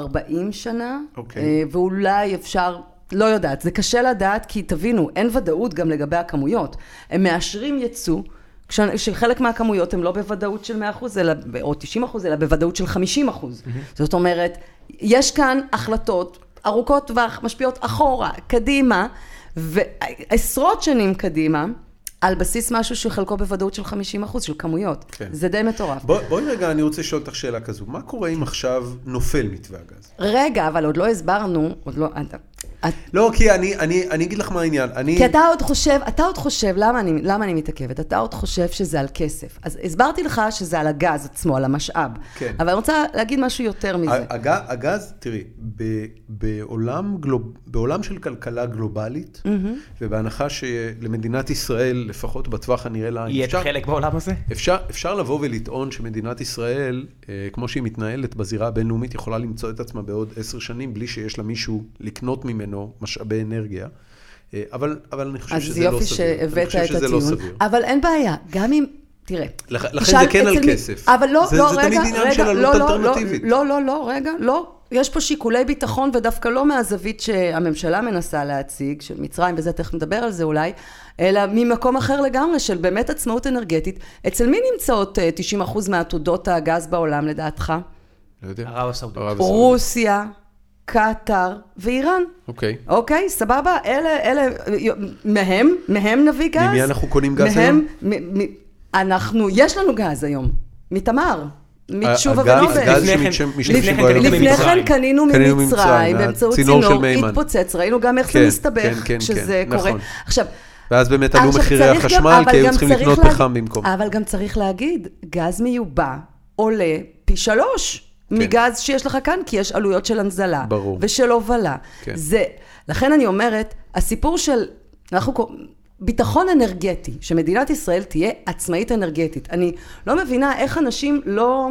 שנה, אוקיי. אה, ואולי אפשר, לא יודעת, זה קשה לדעת, כי תבינו, אין ודאות גם לגבי הכמויות. הם מאשרים ייצוא. כש- שחלק מהכמויות הן לא בוודאות של 100% אלא, או 90% אלא בוודאות של 50%. זאת אומרת, יש כאן החלטות ארוכות טווח, משפיעות אחורה, קדימה, ועשרות שנים קדימה, על בסיס משהו שחלקו בוודאות של 50% של כמויות. כן. זה די מטורף. בוא, בואי רגע, אני רוצה לשאול אותך שאלה כזו. מה קורה אם עכשיו נופל מתווה הגז? רגע, אבל עוד לא הסברנו, עוד לא... את- לא, כי אני, אני, אני אגיד לך מה העניין. אני... כי אתה עוד חושב, אתה עוד חושב, למה אני, למה אני מתעכבת? אתה עוד חושב שזה על כסף. אז הסברתי לך שזה על הגז עצמו, על המשאב. כן. אבל אני רוצה להגיד משהו יותר מזה. הג, הגז, תראי, ב, בעולם, גלוב, בעולם של כלכלה גלובלית, ובהנחה שלמדינת ישראל, לפחות בטווח הנראה לעין, יהיה אפשר, החלק בעולם הזה? אפשר, אפשר לבוא ולטעון שמדינת ישראל, אה, כמו שהיא מתנהלת בזירה הבינלאומית, יכולה למצוא את עצמה בעוד עשר שנים בלי שיש לה מישהו לקנות ממנו משאבי אנרגיה. אה, אבל, אבל אני חושב אז שזה לא יופי סביר. אני שהבאת חושב את לא הטיעון. סביר. אבל אין בעיה, גם אם... תראה. לכ- לכן זה כן על מי- כסף. אבל לא, זה- לא, זה רגע, תמיד עניין רגע, של עלות לא, לא, אלטרנטיבית. לא, לא, לא, רגע, לא. יש פה שיקולי ביטחון, ודווקא לא מהזווית שהממשלה מנסה להציג, של מצרים, וזה תכף נדבר על זה אולי, אלא ממקום אחר לגמרי, של באמת עצמאות אנרגטית. אצל מי נמצאות אה, 90% מעתודות הגז בעולם, לדעתך? לא יודע. ערב הסעודית. רוסיה, קטאר ואיראן. אוקיי. אוקיי, סבבה? אלה, אלה, מהם, מהם נביא גז. ממי אנחנו קונים גז מהם, היום? מ, מ, אנחנו, יש לנו גז היום, מתמר, מתשובה ונובל. לפני כן- כן. כן קנינו ממצרים, ממצרים, באמצעות צינור. התפוצץ, ראינו גם איך זה מסתבך כן, כן, כשזה קורה. נכון. עכשיו, ואז באמת עלו מחירי החשמל, כי היו צריכים לקנות פחם במקום. אבל גם צריך להגיד, גז מיובא עולה פי שלוש. מגז שיש לך כאן, כי יש עלויות של הנזלה. ברור. ושל הובלה. כן. זה, לכן אני אומרת, הסיפור של, אנחנו ביטחון אנרגטי, שמדינת ישראל תהיה עצמאית אנרגטית. אני לא מבינה איך אנשים לא...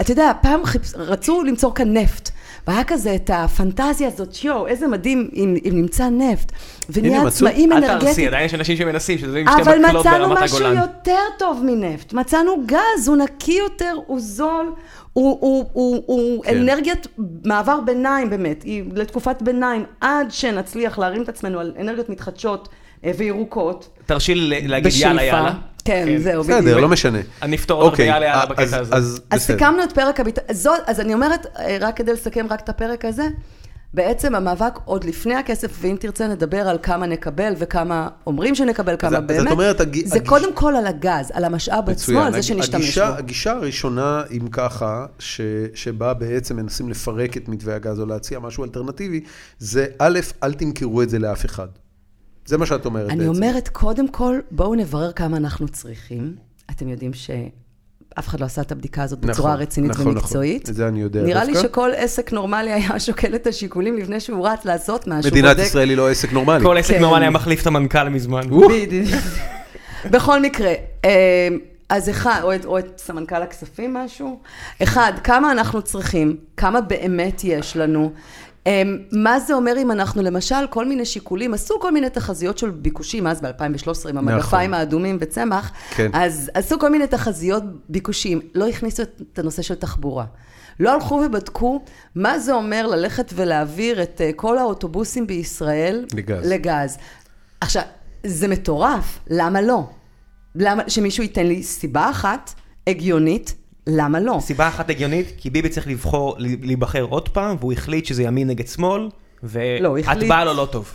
אתה יודע, פעם חיפ... רצו למצוא כאן נפט. והיה כזה את הפנטזיה הזאת, יואו, איזה מדהים אם, אם נמצא נפט. ונהיה עצמאים אנרגטיים. אל תרסי, עדיין יש אנשים שמנסים, שזה עם שתי אבל מקלות מצאנו ברמת משהו הגולן. יותר טוב מנפט. מצאנו גז, הוא נקי יותר, הוא זול, הוא, הוא, הוא, הוא כן. אנרגיית מעבר ביניים באמת, היא לתקופת ביניים, עד שנצליח להרים את עצמנו על אנרגיות מתחדשות אה, וירוקות. תרשי לי להגיד יאללה יאללה. כן, כן. זהו, בסדר, בדיוק. לא משנה. אני אפתור אותך אוקיי, ביאללה יאללה אז- בקטע הזה. אז אז בסדר. סיכמנו את פרק הביטחון, אז אני אומרת, אה, רק כדי לסכם רק את הפרק הזה, בעצם המאבק עוד לפני הכסף, ואם תרצה נדבר על כמה נקבל וכמה אומרים שנקבל, כמה אז באמת, את אומרת, הג- זה הגיש- קודם כל על הגז, על המשאב עצמו, על זה שנשתמש הגישה, בו. הגישה הראשונה, אם ככה, ש, שבה בעצם מנסים לפרק את מתווה הגז או להציע משהו אלטרנטיבי, זה א', אל תמכרו את זה לאף אחד. זה מה שאת אומרת אני בעצם. אומרת, קודם כל, בואו נברר כמה אנחנו צריכים. אתם יודעים שאף אחד לא עשה את הבדיקה הזאת בצורה נכון, רצינית נכון, ומקצועית. נכון. את זה אני יודע נראה לי דווקא. שכל עסק נורמלי היה שוקל את השיקולים לפני שהוא רץ לעשות משהו. מדינת בודק- ישראל היא לא עסק נורמלי. כל עסק כן. נורמלי היה מחליף את המנכ"ל מזמן. בדיוק. בכל מקרה, אה, אז אחד, או את, או את סמנכ"ל הכספים משהו, אחד, כמה אנחנו צריכים, כמה באמת יש לנו, מה זה אומר אם אנחנו למשל, כל מיני שיקולים, עשו כל מיני תחזיות של ביקושים, אז ב-2013 עם המגפיים האדומים וצמח, כן. אז עשו כל מיני תחזיות ביקושים, לא הכניסו את הנושא של תחבורה. לא הלכו ובדקו מה זה אומר ללכת ולהעביר את אה, כל האוטובוסים בישראל לגז. לגז. עכשיו, זה מטורף, למה לא? למה, שמישהו ייתן לי סיבה אחת הגיונית, למה לא? סיבה אחת הגיונית, כי ביבי צריך לבחור, להיבחר עוד פעם, והוא החליט שזה ימין נגד שמאל, לא, ואת באה לו לא טוב.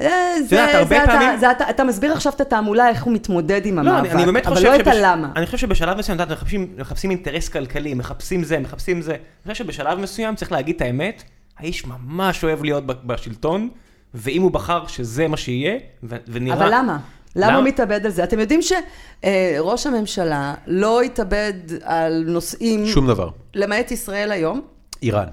אה, אתה, מסביר עכשיו את התעמולה, איך הוא מתמודד עם לא, המאבק, אבל לא את הלמה. אני חושב שבשלב מסוים, את מחפשים, אינטרס כלכלי, מחפשים זה, מחפשים זה. אני חושב שבשלב מסוים צריך להגיד את האמת, האיש ממש אוהב להיות בשלטון, ואם הוא בחר שזה מה שיהיה, ונראה... אבל למה? למה? הוא מתאבד על זה? אתם יודעים שראש הממשלה לא התאבד על נושאים, שום דבר. למעט ישראל היום, איראן.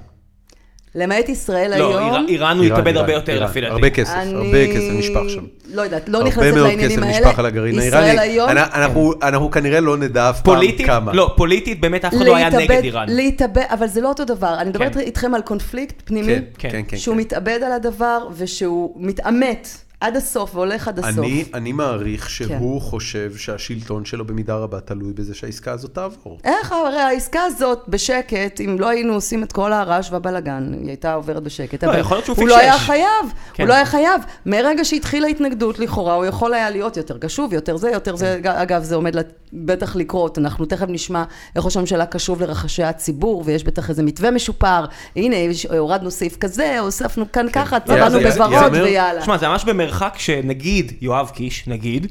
למעט ישראל לא, היום, איראן- איראן הוא התאבד הרבה יותר. לפי דעתי. הרבה כסף, אני- הרבה כסף נשפך שם. לא יודעת, לא הרבה נכנסת מאוד לעניינים כסף האלה. נשפך על הגרעין ישראל האיראני. היום, אנ- אנחנו- אנחנו כנראה לא נדע אף פעם כמה. לא, פוליטית באמת אף אחד לא היה נגד איראן. להתאבד, אבל זה לא אותו דבר. אני מדברת כן. איתכם על קונפליקט פנימי, כן. כן, כן. שהוא כן. מתאבד על הדבר, ושהוא מתעמת עד הסוף והולך עד הסוף. אני, אני מעריך שהוא חושב שהשלטון שלו במידה רבה תלוי בזה שהעסקה הזאת תעבור. איך הרי העסקה הזאת בשקט, אם לא היינו עושים את כל הרעש והבלאגן, היא הייתה עוברת בשקט. לא, אבל יכול להיות שהוא הוא לא פיקשש. היה חייב, כן. הוא לא היה חייב. מרגע שהתחילה התנגדות, לכאורה, הוא יכול היה להיות יותר קשוב, יותר זה, יותר זה. כן. אגב, זה עומד לת- בטח לקרות. אנחנו תכף נשמע איך ראש הממשלה קשוב לרחשי הציבור, ויש בטח איזה מתווה משופר. הנה, יש- הורדנו סעיף כזה, הוספנו כאן ככה, כן. צבענו יאללה, בוורוד יאמר- ויאללה. שמע, זה ממש במרחק שנגיד, יואב קיש, נגיד,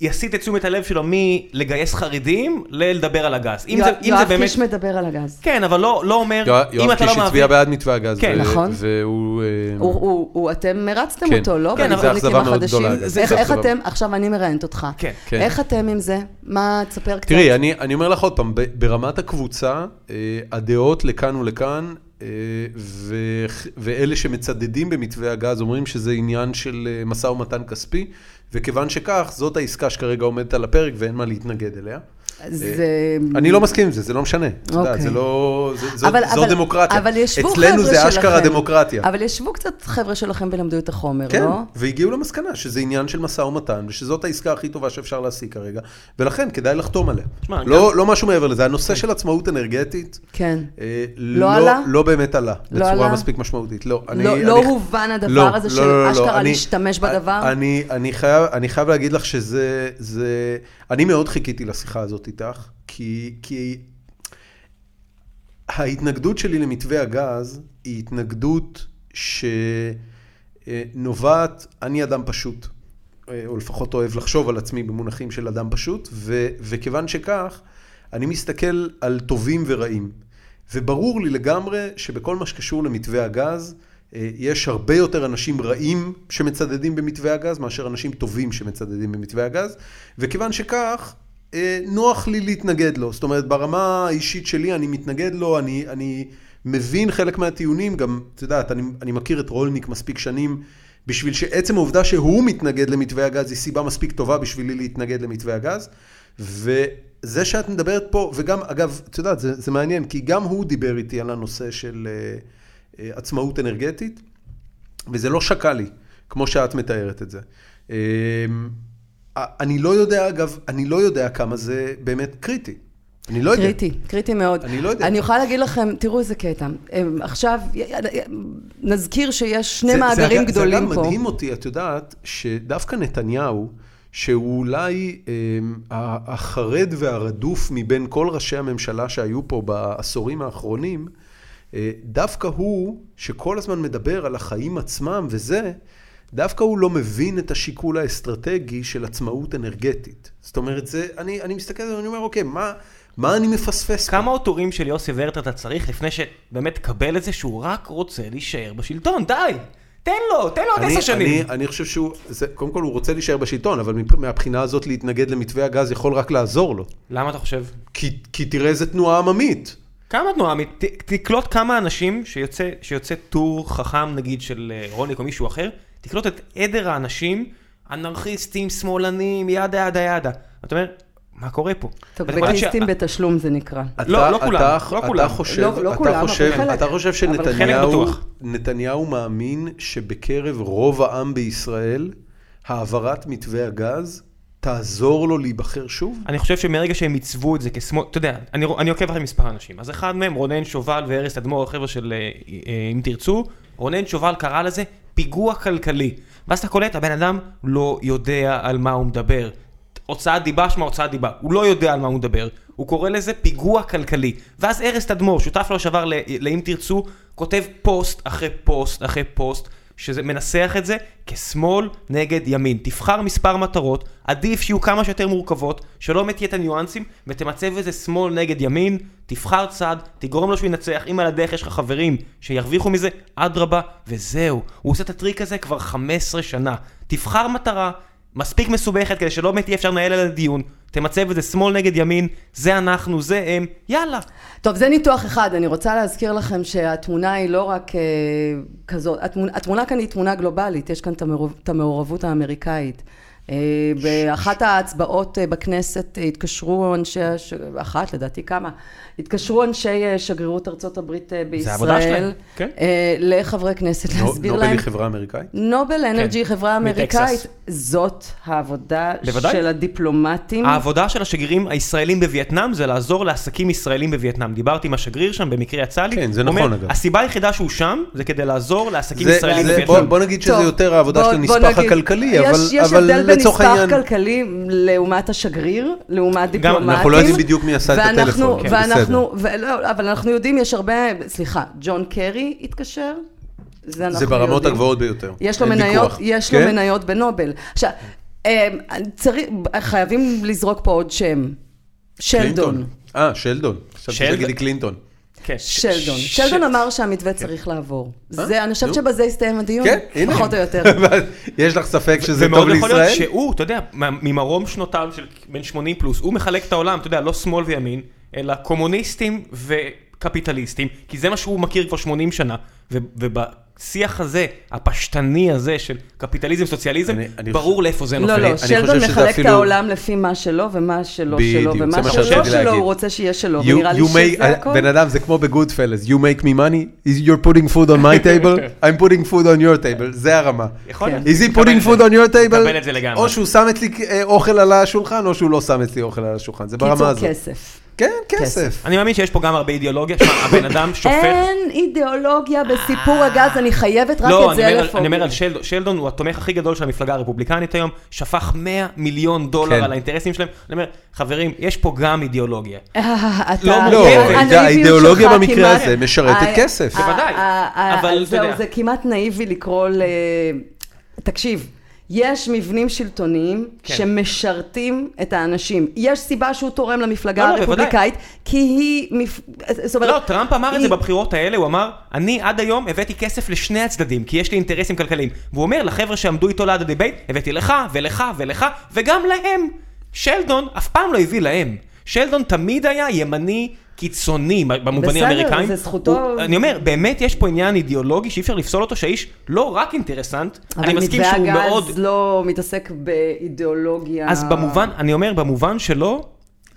יסיט את תשומת הלב שלו מלגייס חרדים ללדבר על הגז. אם זה, זה יואב באמת... קיש מדבר על הגז. כן, אבל לא, לא אומר, יואב אם יואב אתה קיש לא הצביע מעביר... בעד מתווה הגז. כן, ו- נכון. והוא... אה, הוא, הוא, הוא, אתם הרצתם כן. אותו, לא? כן, אבל זו אכזבה מאוד. גדולה. זה איך, אתם, עכשיו אני מראיינת אותך. כן. כן. איך אתם עם זה? מה, תספר קצת. תראי, אני, אני אומר לך עוד פעם, ברמת הקבוצה, אה, הדעות לכאן ולכאן, אה, ו, ואלה שמצדדים במתווה הגז אומרים שזה עניין של משא ומתן כספי, וכיוון שכך, זאת העסקה שכרגע עומדת על הפרק ואין מה להתנגד אליה. זה... אני לא מסכים עם זה, זה לא משנה. אוקיי. זה לא... זה, זו, אבל- דמוקרטיה. אבל ישבו אצלנו חבר'ה זה אשכרה שלכם. דמוקרטיה. אבל ישבו קצת חבר'ה שלכם ולמדו את החומר, כן, לא? והגיעו למסקנה שזה עניין של משא ומתן, ושזאת העסקה הכי טובה שאפשר להשיג כרגע, ולכן כדאי לחתום עליה. שמע, לא, לא משהו מעבר לזה, הנושא של עצמאות אנרגטית, כן. אה, לא עלה? לא באמת עלה, לא בצורה עלה? מספיק משמעותית. לא, אני, לא, אני, לא הובן הדבר לא, הזה לא, של לא, לא, אשכרה אני- להשתמש בדבר? אני, אני, חייב, אני חייב להגיד לך שזה, זה, אני מאוד חיכיתי לשיחה הזאת איתך, כי, כי ההתנגדות שלי למתווה הגז היא התנגדות שנובעת, אני אדם פשוט, אה, או לפחות אוהב לחשוב על עצמי במונחים של אדם פשוט, ו, וכיוון שכך, אני מסתכל על טובים ורעים. וברור לי לגמרי שבכל מה שקשור למתווה הגז, אה, יש הרבה יותר אנשים רעים שמצדדים במתווה הגז, מאשר אנשים טובים שמצדדים במתווה הגז, וכיוון שכך, נוח לי להתנגד לו. זאת אומרת, ברמה האישית שלי אני מתנגד לו, אני, אני מבין חלק מהטיעונים, גם, את יודעת, אני, אני מכיר את רולניק מספיק שנים בשביל שעצם העובדה שהוא מתנגד למתווה הגז היא סיבה מספיק טובה בשבילי להתנגד למתווה הגז. וזה שאת מדברת פה, וגם, אגב, את יודעת, זה, זה מעניין, כי גם הוא דיבר איתי על הנושא של uh, uh, עצמאות אנרגטית, וזה לא שקע לי, כמו שאת מתארת את זה. Uh, אני לא יודע, אגב, אני לא יודע כמה זה באמת קריטי. אני לא יודע. קריטי, קריטי מאוד. אני לא יודע. אני יכולה להגיד לכם, תראו איזה קטע. עכשיו, נזכיר שיש שני זה, מאגרים זה, גדולים פה. פה. זה אגב מדהים אותי, את יודעת, שדווקא נתניהו, שהוא אולי אה, החרד והרדוף מבין כל ראשי הממשלה שהיו פה בעשורים האחרונים, אה, דווקא הוא, שכל הזמן מדבר על החיים עצמם וזה, דווקא הוא לא מבין את השיקול האסטרטגי של עצמאות אנרגטית. זאת אומרת, זה, אני, אני מסתכל על זה ואני אומר, אוקיי, מה, מה אני מפספס כמה עוטורים של יוסי ורטר אתה צריך לפני שבאמת תקבל את זה שהוא רק רוצה להישאר בשלטון? די! תן לו, תן לו עוד עשר שנים. אני, אני חושב שהוא, זה, קודם כל הוא רוצה להישאר בשלטון, אבל מהבחינה הזאת להתנגד למתווה הגז יכול רק לעזור לו. למה אתה חושב? כי, כי תראה איזה תנועה עממית. כמה תנועה עממית? ת, תקלוט כמה אנשים שיוצא, שיוצא טור חכם נגיד של אה, רוניק או מישהו אחר, תקלוט את עדר האנשים, אנרכיסטים, שמאלנים, ידה ידה ידה. אתה אומר, מה קורה פה? טוקבקיסטים ש... בתשלום זה נקרא. אתה, לא, לא כולם, אתה, לא אתה כולם. חושב, לא, לא אתה כולם, חושב, אבל חלק. אתה חושב שנתניהו בטוח. נתניהו מאמין שבקרב רוב העם בישראל, העברת מתווה הגז תעזור לו להיבחר שוב? אני חושב שמרגע שהם עיצבו את זה כשמאל, אתה יודע, אני, אני עוקב אחרי מספר אנשים, אז אחד מהם, רונן שובל וארז תדמור, החבר'ה של אה, אה, אם תרצו, רונן שובל קרא לזה פיגוע כלכלי. ואז אתה קולט, הבן אדם לא יודע על מה הוא מדבר. הוצאת דיבה, שמה הוצאת דיבה. הוא לא יודע על מה הוא מדבר. הוא קורא לזה פיגוע כלכלי. ואז ארז תדמור, שותף לו שעבר לאם תרצו, כותב פוסט אחרי פוסט אחרי פוסט, שזה מנסח את זה כשמאל נגד ימין. תבחר מספר מטרות, עדיף שיהיו כמה שיותר מורכבות, שלא מתהיה את הניואנסים, ותמצב איזה שמאל נגד ימין, תבחר צד, תגרום לו שהוא ינצח, אם על הדרך יש לך חברים שירוויחו מזה, אדרבה, וזהו. הוא עושה את הטריק הזה כבר 15 שנה. תבחר מטרה, מספיק מסובכת כדי שלא באמת יהיה אפשר לנהל על הדיון, תמצב את זה שמאל נגד ימין, זה אנחנו, זה הם, יאללה. טוב, זה ניתוח אחד. אני רוצה להזכיר לכם שהתמונה היא לא רק אה, כזאת, התמונה, התמונה כאן היא תמונה גלובלית, יש כאן את המעורב, את המעורבות האמריקאית. אה, באחת ההצבעות אה, בכנסת התקשרו אנשי, אחת לדעתי כמה, התקשרו אנשי אה, שגרירות ארצות הברית אה, בישראל, העבודה שלהם, כן. אה, לחברי כנסת נו- להסביר נובל להם. היא חברה אמריקאית? נובל אנרג'י, חברה מטקסס. אמריקאית, זאת העבודה בוודאי. של הדיפלומטים. העבודה של השגרירים הישראלים בווייטנאם זה לעזור לעסקים ישראלים בווייטנאם. דיברתי עם השגריר שם, במקרה יצא לי. כן, זה נכון, אגב. הסיבה היחידה שהוא שם, זה כדי לעזור לעסקים זה- ישראלים זה- בווייטנאם. בוא- בוא נגיד שזה טוב, יותר העבודה בוא- של הנספח הכלכלי, יש- אבל יש אבל הבדל בין לצורך נספח העניין... כלכלי לעומת השגריר, לעומת דיפלומטים. אנחנו לא יודעים בדיוק מי עשה את הטלפון, כן, ואנחנו, ולא, אבל אנחנו יודעים, יש הרבה, סליחה, ג'ון קרי התקשר? זה אנחנו זה ברמות יודעים. הגבוהות ביותר. יש לו מניות, ויכוח. יש לו כן? מניות בנובל. עכשיו, אה, צריך, חייבים לזרוק פה עוד שם. שלדון. אה, שלדון. חשבתי שלדון. שתגידי קלינטון. כן. שלדון. שלדון אמר שהמתווה צריך לעבור. זה, אני חושבת. שבזה יסתיים הדיון, כן, הנה. פחות או יותר. יש לך ספק שזה טוב ומאוד יכול להיות לישראל? שהוא, אתה יודע, ממרום שנותיו של בן 80 פלוס, הוא מחלק את העולם, אתה יודע, לא שמאל וימין, אלא קומוניסטים וקפיטליסטים, כי זה מה שהוא מכיר כבר 80 שנה, ובשיח הזה, הפשטני הזה של קפיטליזם, סוציאליזם, אני- אני ברור חושב- לאיפה זה לא, נופל. לא, אני שלדון מחלק את אפילו- העולם לפי מה שלו ומה שלא שלו, זה ומה מה שלא שרציתי שלו להגיד. הוא רוצה שיהיה שלו, You- ונראה לי you make- שזה הכל. בן אדם זה כמו ב-Goodfellas, you make me money, is you're putting food on my table, I'm putting food on your table, זה הרמה. יכול להיות. Is he putting את food on your table? מקבל את זה לגמרי. או שהוא שם אצלי אה, אוכל על השולחן, או שהוא לא שם אצלי אוכל על השולחן, זה ברמה קיצור הזאת. כסף. כן, כסף. אני מאמין שיש פה גם הרבה אידיאולוגיה, שמע, הבן אדם שופך... אין אידיאולוגיה בסיפור הגז, אני חייבת רק לא, את זה על- לפוגל. אני אומר על שלדון, שלדון הוא התומך הכי גדול של המפלגה הרפובליקנית היום, שפך 100 מיליון דולר כן. על האינטרסים שלהם. אני אומר, חברים, יש פה גם אידיאולוגיה. אה, לא, לא, האידיאולוגיה במקרה הזה משרתת ה- כסף. בוודאי, אבל אתה זהו, יודע. זה כמעט נאיבי לקרוא ל... תקשיב, יש מבנים שלטוניים כן. שמשרתים את האנשים. יש סיבה שהוא תורם למפלגה לא, לא. הרפובליקאית, כי היא... מפ- זאת אומרת... לא, טראמפ אמר את זה היא- בבחירות האלה, הוא אמר, אני עד היום הבאתי כסף לשני הצדדים, כי יש לי אינטרסים כלכליים. והוא אומר לחבר'ה שעמדו איתו ליד ה debate, הבאתי לך, ולך, ולך, וגם להם. שלדון אף פעם לא הביא להם. שלדון תמיד היה ימני קיצוני במובנים בסדר, האמריקאים. זה זכותו. הוא- אני אומר, באמת יש פה עניין אידיאולוגי שאי אפשר לפסול אותו, שהאיש לא רק אינטרסנט, אני מסכים אבל שהוא מתווה מאוד... הגז לא מתעסק באידיאולוגיה. אז במובן, אני אומר, במובן שלו,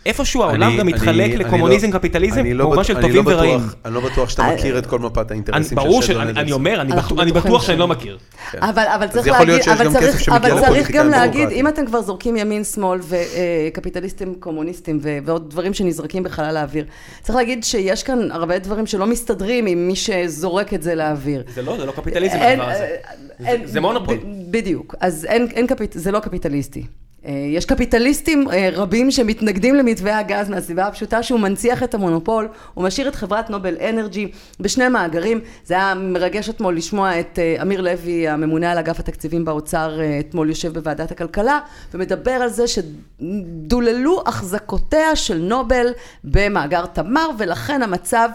איפשהו העולם גם מתחלק לקומוניזם, לא- קפיטליזם, לא במובן של אני טובים לא ורעים. אני לא בטוח שאתה אה, מכיר את כל מפת האינטרסים של ברור שאני. אומר, אני בטוח- שאני. לא מכיר. כן. אבל, צריך גם צריך, כסף שמגיע אבל צריך לפוליטיקאים גם להגיד. אם אתם כבר זורקים ימין, שמאל וקפיטליסטים, קומוניסטים ו- ועוד דברים שנזרקים בחלל האוויר, צריך להגיד שיש כאן הרבה דברים שלא מסתדרים עם מי שזורק את זה לאוויר. זה לא, זה לא קפיטליזם הדבר הזה. זה מונופול. בדיוק. אז. זה לא קפיטליסטי. אה, יש קפיטליסטים אה, רבים שמתנגדים למתווה הגז מהסיבה הפשוטה שהוא מנציח את המונופול, הוא משאיר את חברת נובל אנרג'י בשני מאגרים. זה היה מרגש אתמול לשמוע את אה, אמיר לוי, הממונה על אגף התקציבים באוצר, אתמול יושב בוועדת הכלכלה, ומדבר על זה שדוללו החזקותיה של נובל במאגר תמר, ולכן המצב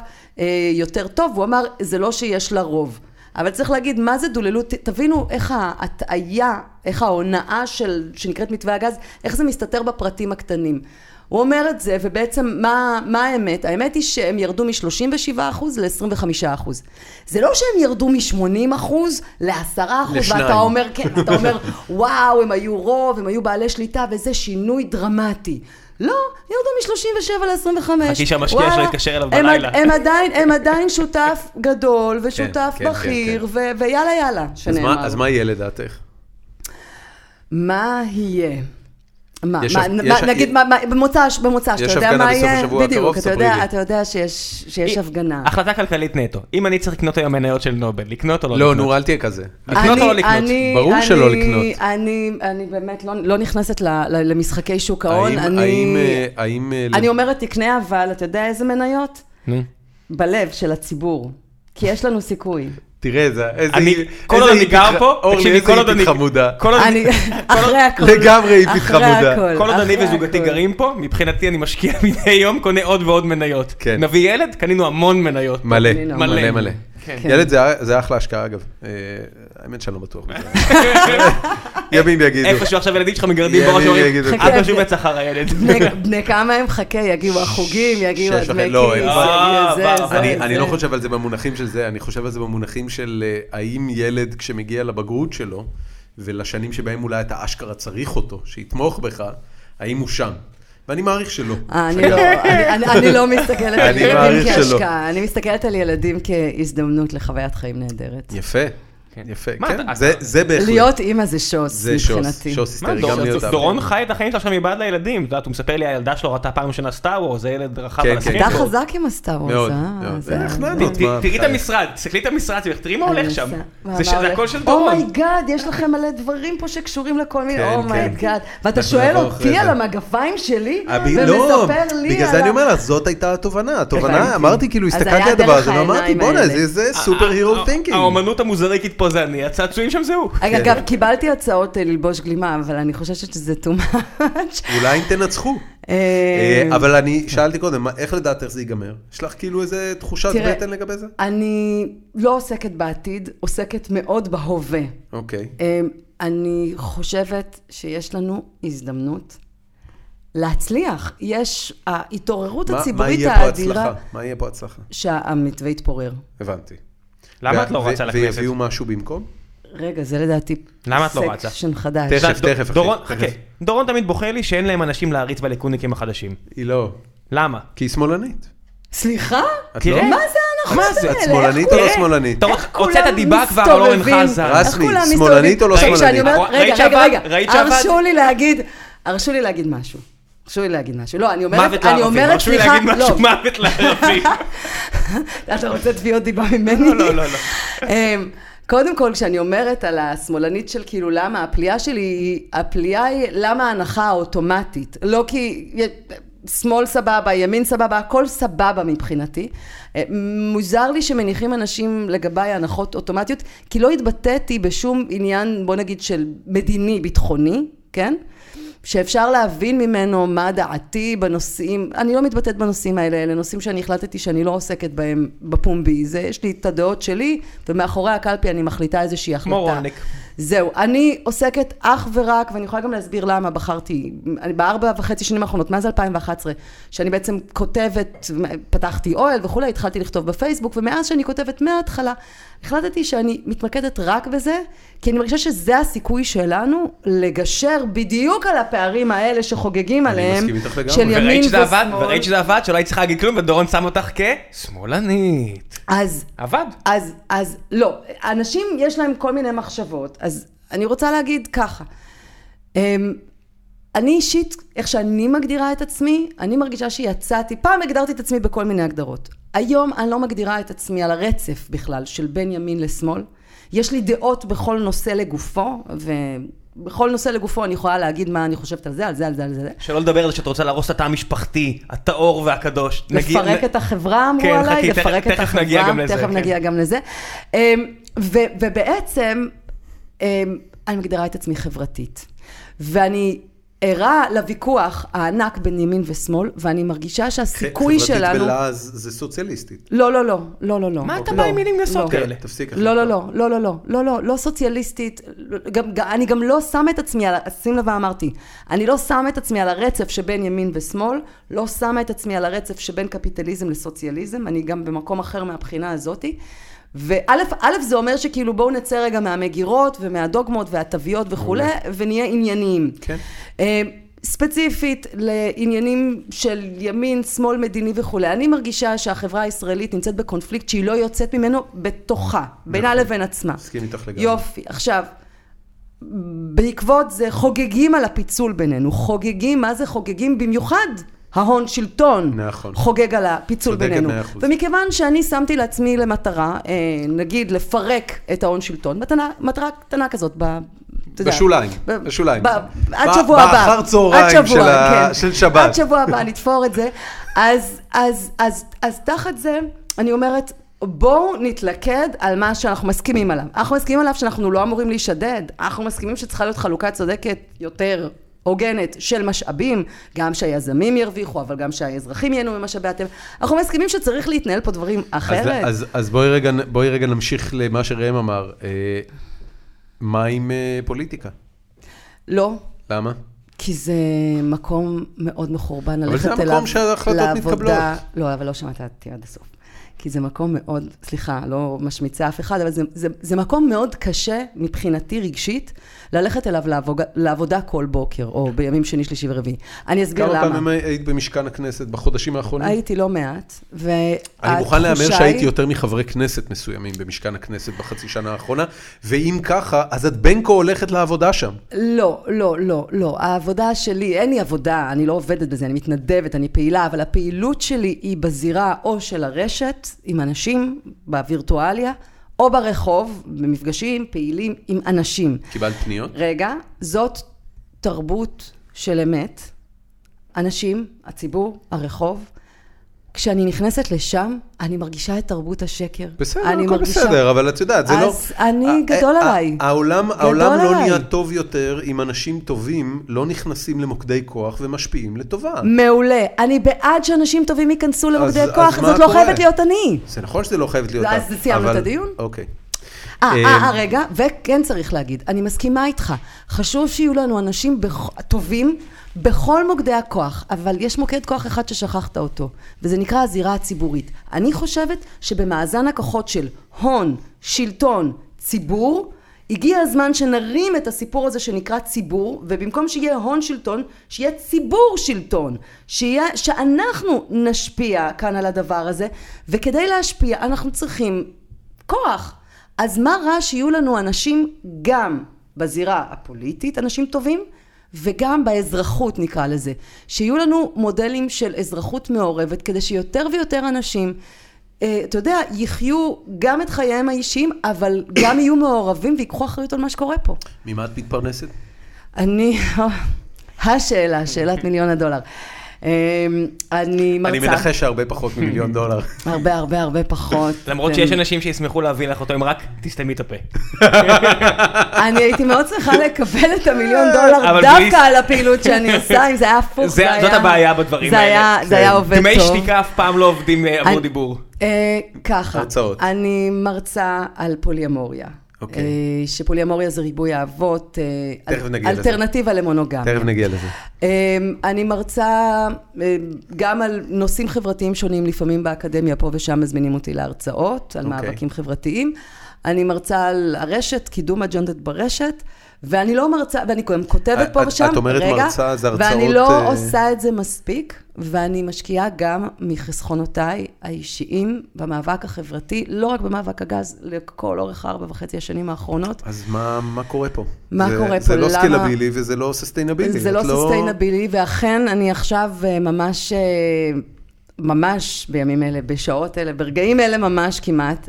יותר טוב. הוא אמר, זה לא שיש לה רוב. אבל צריך להגיד, מה זה דוללות? תבינו איך ההטעיה, איך ההונאה של, שנקראת מתווה הגז, איך זה מסתתר בפרטים הקטנים. הוא אומר את זה, ובעצם מה, מה האמת? האמת היא שהם ירדו מ-37% ל-25%. זה לא שהם ירדו מ-80% ל-10%, לשניים. ואתה אומר, כן, אתה אומר, וואו, הם היו רוב, הם היו בעלי שליטה, וזה שינוי דרמטי. לא, ירדו מ-37 ל-25. חכי שהמשקיע שלו יתקשר אליו הם, בלילה. הם עדיין, הם עדיין שותף גדול ושותף כן, כן, בכיר, ו- ויאללה יאללה, אז שנאמר. מה- אז מה יהיה לדעתך? מה יהיה? מה, יש מה, הפ- מה, יש- נגיד, מה, מה, במוצ"ש, במוצ"ש, יש אתה יודע הפגנה מה בסוף יהיה? השבוע בדיוק, הקרוב, אתה ספרי יודע, לי. אתה יודע שיש, שיש הפגנה. החלטה כלכלית נטו. אם אני צריך לקנות היום מניות של נובל, לקנות או לא לא, לקנות? נו, אל תהיה כזה. לקנות או לא לקנות? אני- ברור אני- שלא לקנות. אני, אני באמת לא, לא נכנסת ל, ל, למשחקי שוק ההון. האם- אני, האם, אה, האם... אה, אני אומרת, תקנה אבל, אתה יודע איזה מניות? נו. בלב של הציבור. כי יש לנו סיכוי. תראה, זה- איזה... אני, איזה כל עוד אני גר פה, אורלי, תקשיבי, איזה כל עוד אני... חמודה. כל עוד אני, אני... אחרי הכל. לגמרי אחרי חמודה. כל עוד אני וזוגתי. גרים פה, מבחינתי אני משקיע מדי יום, קונה עוד ועוד מניות. כן. נביא ילד, קנינו המון מניות. מלא. מלא מלא. מלא. כן. ילד זה- זה אחלה השקעה אגב. אה, האמת שאני לא בטוח בזה. ימים יגידו. איפשהו עכשיו הילדים שלך מגרדים בראש, אומרים, יגידו. אבא שוב את שכר הילד. בני, כמה הם? חכה, יגיעו החוגים, יגיעו הדמי לא, כיס, הם- אה. זה, אני, לא חושב על זה במונחים של זה, אני חושב על זה במונחים של אה, האם ילד כשמגיע לבגרות שלו, ולשנים שבהם אולי אתה אשכרה צריך אותו, שיתמוך בך, האם הוא שם. ואני מעריך שלא. אה, אני לא, אני, לא מסתכלת על ילדים. כהשקעה, אני מסתכלת על ילדים כהזדמנות לחוויית חיים נהדרת. יפה, כן. יפה, מה, כן, אתה- זה- זה בהחלט. להיות אימא זה שוס, זה שוס, מבחינתי. שוס מה, היסטרי, גם להיות אבא. דורון חי את החיים שלו עכשיו מבעד לילדים. את יודעת, הוא מספר לי, הילדה שלו ראתה פעם ראשונה Star Wars, זה ילד רחב כן, על כן. אתה הסקייטבורד. חזק עם ה Star Wars, אה? זה- מה, תראי את. המשרד, תסתכלי את המשרד, תראי מה הולך שם. זה זה? הכל של דורון. oh my god, יש לכם מלא דברים פה שקשורים לכל מיני, כן, oh my god. כן. ואתה שואל אותי על זה. המגפיים שלי, הבי- לא, ומספר לי בגלל על זה אני אומר לך, זאת הייתה התובנה. התובנה. אמרתי, כאילו, הסתכלתי על הדבר דרך הזה, ואמרתי, העיניים בואנה, האלה." זה- זה סופר הירו ה- תינקינג. האומנות המוזריקית פה זה אני, הצעצועים שם זה הוא. אגב, כן. קיבלתי הצעות אה, ללבוש גלימה, אבל אני חוששת שזה too much. אולי אם תנצחו. אה, אה, אבל אני שאלתי קודם, מה- איך לדעתך זה ייגמר? יש לך כאילו איזה תחושת בטן לגבי זה? אני לא עוסקת בעתיד, עוסקת מאוד בהווה. אוקיי. אני חושבת שיש לנו הזדמנות להצליח. יש, ההתעוררות מה- מה הציבורית יהיה פה האדירה, הצלחה? מה יהיה פה הצלחה? שהמתווה יתפורר. הבנתי. למה את לא רצה לכנסת? ויביאו משהו במקום? רגע, זה לדעתי למה את לא רצה? סקשן חדש. תכף, תכף, אחי, דורון, תכף. חכה, דורון תמיד בוכה לי שאין להם אנשים להריץ בליכודניקים החדשים. היא לא. למה? כי היא שמאלנית. סליחה? את תראה. לא? מה זה ההנחות מה זה? האלה? את שמאלנית או לא שמאלנית? אתה איך רוצה את כולם הדיבה כבר אורן מסתובבים? חזן. איך רסמי, שמאלנית או לא שמאלנית? רגע, רגע? רגע? הרשו לי להגיד, הרשו לי להגיד משהו. הרשו לי להגיד משהו. לא, אני אומרת, מוות אני לערבים, אומרת, הרשו לי להגיד משהו, לא. מוות לערבים. אתה רוצה תביעות דיבה ממני? לא, לא, לא, לא. אמ, קודם כל, כשאני אומרת על השמאלנית של כאילו למה, הפליאה שלי היא, הפליאה היא למה ההנחה האוטומטית. לא כי שמאל סבבה, ימין סבבה, הכל סבבה מבחינתי. אה, מוזר לי שמניחים אנשים לגביי הנחות אוטומטיות, כי לא התבטאתי בשום עניין, בוא נגיד, של מדיני, ביטחוני, כן? שאפשר להבין ממנו מה דעתי בנושאים, אני לא מתבטאת בנושאים האלה, אלה נושאים שאני החלטתי שאני לא עוסקת בהם בפומבי, זה, יש לי את הדעות שלי, ומאחורי הקלפי אני מחליטה איזושהי החלטה. כמו רולניק. זהו, אני עוסקת אך ורק, ואני יכולה גם להסביר למה בחרתי, אני בארבע וחצי שנים האחרונות, מאז 2011, שאני בעצם כותבת, פתחתי אוהל וכולי, התחלתי לכתוב בפייסבוק, ומאז שאני כותבת מההתחלה, החלטתי שאני מתמקדת רק בזה, כי אני מרגישה שזה הסיכוי שלנו לגשר בדיוק על הפערים האלה שחוגגים עליהם, של ימין ושמאל. וראית שזה עבד, שלא היית צריכה להגיד כלום, ודורון שם אותך כשמאלנית. אז... עבד. אז, אז לא, אנשים יש להם כל מיני מחשבות, אז אני רוצה להגיד ככה, אמ, אני אישית, איך שאני מגדירה את עצמי, אני מרגישה שיצאתי, פעם הגדרתי את עצמי בכל מיני הגדרות. היום אני לא מגדירה את עצמי על הרצף בכלל, של בין ימין לשמאל. יש לי דעות בכל נושא לגופו, ובכל נושא לגופו אני יכולה להגיד מה אני חושבת על זה, על זה, על זה, על זה. שלא לדבר על זה שאת רוצה להרוס את התא המשפחתי, הטהור והקדוש. לפרק נגיד... את החברה אמרו כן, עליי, חכי, לפרק תכף, את החברה, נגיע גם לזה, תכף כן. נגיע גם לזה. אמ, ו- ובעצם, אני מגדירה את עצמי חברתית. ואני ערה לוויכוח הענק בין ימין ושמאל, ואני מרגישה שהסיכוי שלנו... חברתית בלעז זה סוציאליסטית. לא, לא, לא, לא, לא, לא. מה אתה לא, בא עם מילים גסות לא. כאלה? תפסיק. לא, לא, לא, לא, לא, לא, לא, לא, לא סוציאליסטית, אני גם לא שמה את עצמי, על, שים לב מה אמרתי, אני לא שמה את עצמי על הרצף שבין ימין ושמאל, לא שמה את עצמי על הרצף שבין קפיטליזם לסוציאליזם, אני גם במקום אחר מהבחינה הזאתי. וא', זה אומר שכאילו בואו נצא רגע מהמגירות ומהדוגמות והתוויות וכולי, ונהיה ענייניים. כן. אה, ספציפית לעניינים של ימין, שמאל, מדיני וכולי. אני מרגישה שהחברה הישראלית נמצאת בקונפליקט שהיא לא יוצאת ממנו בתוכה, בינה נכון. לבין עצמה. מסכים איתך לגמרי. יופי. עכשיו, בעקבות זה חוגגים על הפיצול בינינו. חוגגים, מה זה חוגגים? במיוחד ההון שלטון נכון. חוגג על הפיצול בינינו. מאה אחוז. ומכיוון שאני שמתי לעצמי למטרה, אה, נגיד, לפרק את ההון שלטון, מטרה, מטרה קטנה כזאת, ב... בשוליים, ב- בשוליים. ב- עד שבוע הבא. באחר צהריים של ה- כן. של שבת. עד שבוע הבא נתפור את זה. אז, אז, אז, אז תחת זה, אני אומרת, בואו נתלכד על מה שאנחנו מסכימים עליו. אנחנו מסכימים עליו שאנחנו לא אמורים להישדד, אנחנו מסכימים שצריכה להיות חלוקה צודקת יותר. הוגנת של משאבים, גם שהיזמים ירוויחו, אבל גם שהאזרחים ייהנו ממשאבי הטבע. אנחנו מסכימים שצריך להתנהל פה דברים אחרת. אז, אז, אז בואי, רגע, בואי רגע נמשיך למה שראם אמר. אה, מה עם אה, פוליטיקה? לא, למה? כי זה מקום מאוד מחורבן אבל ללכת זה אליו. המקום שההחלטות לעבודה. מתקבלות. לא, אבל לא שמעת אותי עד הסוף. כי זה מקום מאוד, סליחה, לא משמיצה אף אחד, אבל זה, זה, זה מקום מאוד קשה מבחינתי רגשית, ללכת אליו לעבוד, לעבודה כל בוקר, או בימים שני, שלישי ורביעי. אני אסביר כמה למה. פעמים היית במשכן הכנסת בחודשים האחרונים? הייתי לא מעט, והתחושה אני מוכן להמר היא- שהייתי יותר מחברי כנסת מסוימים במשכן הכנסת בחצי שנה האחרונה, ואם ככה, אז את בין כה הולכת לעבודה שם. לא, לא, לא, לא. העבודה שלי, אין לי עבודה, אני לא עובדת בזה, אני מתנדבת, אני פעילה, אבל הפעילות שלי היא בזירה או של הרשת, עם אנשים, בווירטואליה, או ברחוב, במפגשים פעילים עם אנשים. קיבלת פניות? רגע, זאת תרבות של אמת. אנשים, הציבור, הרחוב. כשאני נכנסת לשם, אני מרגישה את תרבות השקר. בסדר, אני הכל מרגישה- בסדר, אבל את יודעת, זה לא... אז אני, ה- גדול ה- עליי. העולם, גדול העולם לא עליי. נהיה טוב יותר אם אנשים טובים לא נכנסים למוקדי כוח ומשפיעים לטובה. מעולה. אני בעד שאנשים טובים ייכנסו למוקדי אז כוח, מה זאת לא קורה? חייבת להיות אני. זה נכון שזה לא חייבת להיות... אז את, סיימנו אבל- את הדיון? אוקיי. אה, אמ, אה, אה, רגע, וכן צריך להגיד, אני מסכימה איתך. חשוב שיהיו לנו אנשים בכ- טובים בכל מוקדי הכוח, אבל יש מוקד כוח אחד ששכחת אותו, וזה נקרא הזירה הציבורית. אני חושבת שבמאזן הכוחות של הון, שלטון, ציבור, הגיע הזמן שנרים את הסיפור הזה שנקרא ציבור, ובמקום שיהיה הון שלטון, שיהיה ציבור שלטון. שיהיה, שאנחנו נשפיע כאן על הדבר הזה, וכדי להשפיע אנחנו צריכים כוח. אז מה רע שיהיו לנו אנשים גם בזירה הפוליטית, אנשים טובים, וגם באזרחות נקרא לזה. שיהיו לנו מודלים של אזרחות מעורבת, כדי שיותר ויותר אנשים, אה, אתה יודע, יחיו גם את חייהם האישיים, אבל גם יהיו מעורבים ויקחו אחריות על מה שקורה פה. ממה את מתפרנסת? אני, השאלה, שאלת מיליון הדולר. אה, אני מרצה. אני מנחש שהרבה פחות ממיליון דולר. הרבה הרבה הרבה פחות. למרות שיש אנשים שישמחו להביא לך אותו, אם רק תסתמי את הפה. אני הייתי מאוד שמחה לקבל את המיליון דולר דווקא על הפעילות שאני עושה, אם זה היה הפוך, זה- זה היה... זאת הבעיה בדברים זה היה- האלה. זה היה כן. עובד דמי טוב. שתיקה אף פעם לא עובדים אה, עבור דיבור. אה, ככה, הרצאות. אני מרצה על פוליומוריה. אוקיי. אה, שפוליאמוריה זה ריבוי אהבות, אה, תכף נגיע לזה. אלטרנטיבה למונוגמיה. תכף נגיע לזה. אמ, אני מרצה אה, גם על נושאים חברתיים שונים, לפעמים באקדמיה, פה ושם מזמינים אותי להרצאות, על אוקיי. מאבקים חברתיים. אני מרצה על הרשת, קידום אג'נדות ברשת, ואני לא מרצה, ואני גם כותבת פה ושם, את אומרת רגע, מרצה, אז הרצאות, ואני לא אה, עושה את זה מספיק, ואני משקיעה גם מחסכונותיי האישיים במאבק החברתי, לא רק במאבק הגז, לכל אורך ארבע וחצי השנים האחרונות. אז מה, מה קורה פה? מה זה, קורה זה פה? לא למה- scalable וזה לא sustainable. זה לא sustainable, ואכן אני עכשיו אה, ממש, אה, ממש בימים אלה, בשעות אלה, ברגעים אלה ממש כמעט,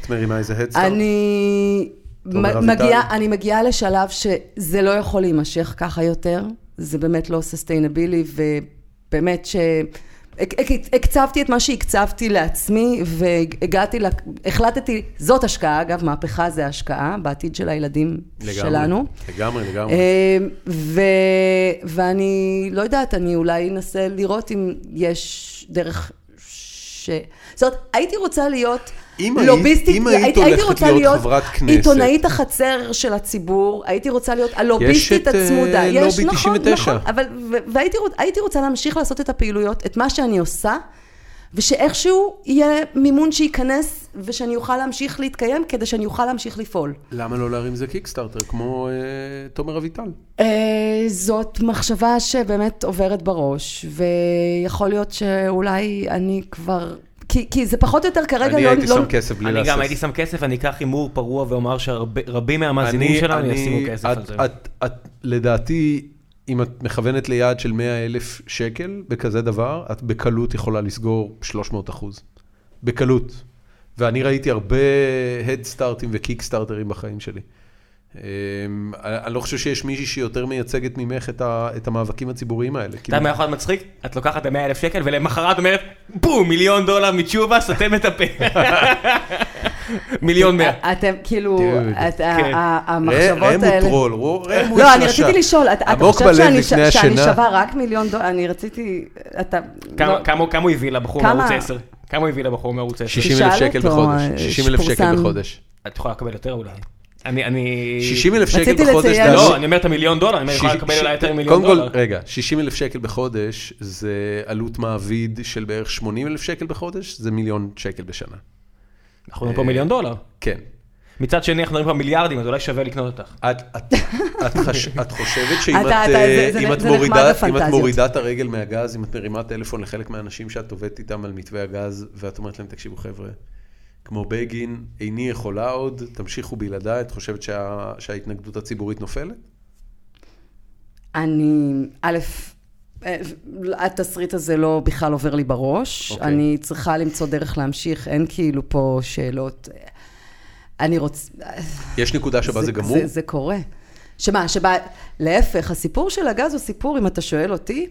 את מרימה איזה Headstart? אני מגיעה, אני מגיעה לשלב שזה לא יכול להימשך ככה יותר, זה באמת לא sustainable, ובאמת ש... הק- הק- הקצבתי את מה שהקצבתי לעצמי, והגעתי, ל... החלטתי, זאת השקעה, אגב, מהפכה זה השקעה, בעתיד של הילדים לגמרי, שלנו. לגמרי, לגמרי. אה, ו... ואני לא יודעת, אני אולי אנסה לראות אם יש דרך ש... זאת אומרת, הייתי רוצה להיות אם היית- לוביסטית, אם היית הולכת רוצה להיות להיות חברת כנסת- עיתונאית החצר של הציבור, הייתי רוצה להיות הלוביסטית יש את, אה, הצמודה. לובי נכון, 99. נכון, אבל, ו- והייתי רוצ- הייתי רוצה להמשיך לעשות את הפעילויות, את מה שאני עושה, ושאיכשהו יהיה מימון שייכנס, ושאני אוכל להמשיך להתקיים, כדי שאני אוכל להמשיך לפעול. למה לא להרים זה קיקסטארטר, כמו אה, תומר אביטל? אה, זאת מחשבה שבאמת עוברת בראש, ויכול להיות שאולי אני כבר... כי, כי זה פחות או יותר כרגע אני לא... הייתי לא... שם כסף בלי אני להסס. גם הייתי שם כסף, אני אקח הימור פרוע ואומר שרבים מהמאזינים אני- שלנו אני- ישימו כסף את- על זה. את- את- לדעתי, אם את מכוונת ליעד של 100 אלף שקל בכזה דבר, את בקלות יכולה לסגור 300 אחוז. בקלות. ואני ראיתי הרבה הדסטארטים וקיקסטארטרים בחיים שלי. אמ, אני לא חושב שיש מישהי שיותר מייצגת ממך את המאבקים הציבוריים האלה. אתה כאילו, יודע מה יכול להיות מצחיק? את לוקחת את ה-100 אלף שקל ולמחרת אומרת, בום, מיליון דולר מתשובה, סותם את הפה. מיליון מאה. אתם כאילו, כן. המחשבות ראם הוא האלה... טרול, ראם הוא לא, איש אני. רציתי לשאול, אתה אתה חושב שאני. שווה רק מיליון דולר? אני רציתי... אתה... כמה- לא. כמה הוא הביא לבחור כמה? מערוץ 10? כמה הוא הביא לבחור מערוץ 10? 60 אלף שקל בחודש. אה, 60 אלף שקל. בחודש. את יכולה לקבל יותר אולי. אני, אני... 60 אלף שקל רציתי בחודש. לציין- זה לא, עלות- אני אומר את המיליון דולר, אני אומר, יכולה ש- לקבל ש- אולי יותר מיליון קודם דולר. כל, רגע, 60 אלף שקל בחודש זה עלות מעביד של בערך 80 אלף שקל בחודש, זה מיליון שקל בשנה. אנחנו מדברים פה מיליון דולר. כן. מצד שני, אנחנו מדברים פה מיליארדים, אז אולי שווה לקנות אותך. את, את, את, חש, את חושבת שאם את, אה, זה- אם זה את נחמד מורידה, אם את בפנטזיות. מורידה את הרגל מהגז, אם את מרימה טלפון לחלק מהאנשים שאת עובדת איתם על מתווה הגז, ואת אומרת להם, תקשיבו חבר'ה, כמו בגין, איני יכולה עוד, תמשיכו בלעדיי, את חושבת שה, שההתנגדות הציבורית נופלת? אני, א', אה, התסריט הזה לא בכלל עובר לי בראש. אוקיי. אני צריכה למצוא דרך להמשיך, אין כאילו פה שאלות. אני רוצה... יש נקודה שבה זה, גמור? זה, זה קורה. שמה, שבה, להפך, הסיפור של הגז הוא סיפור, אם אתה שואל אותי,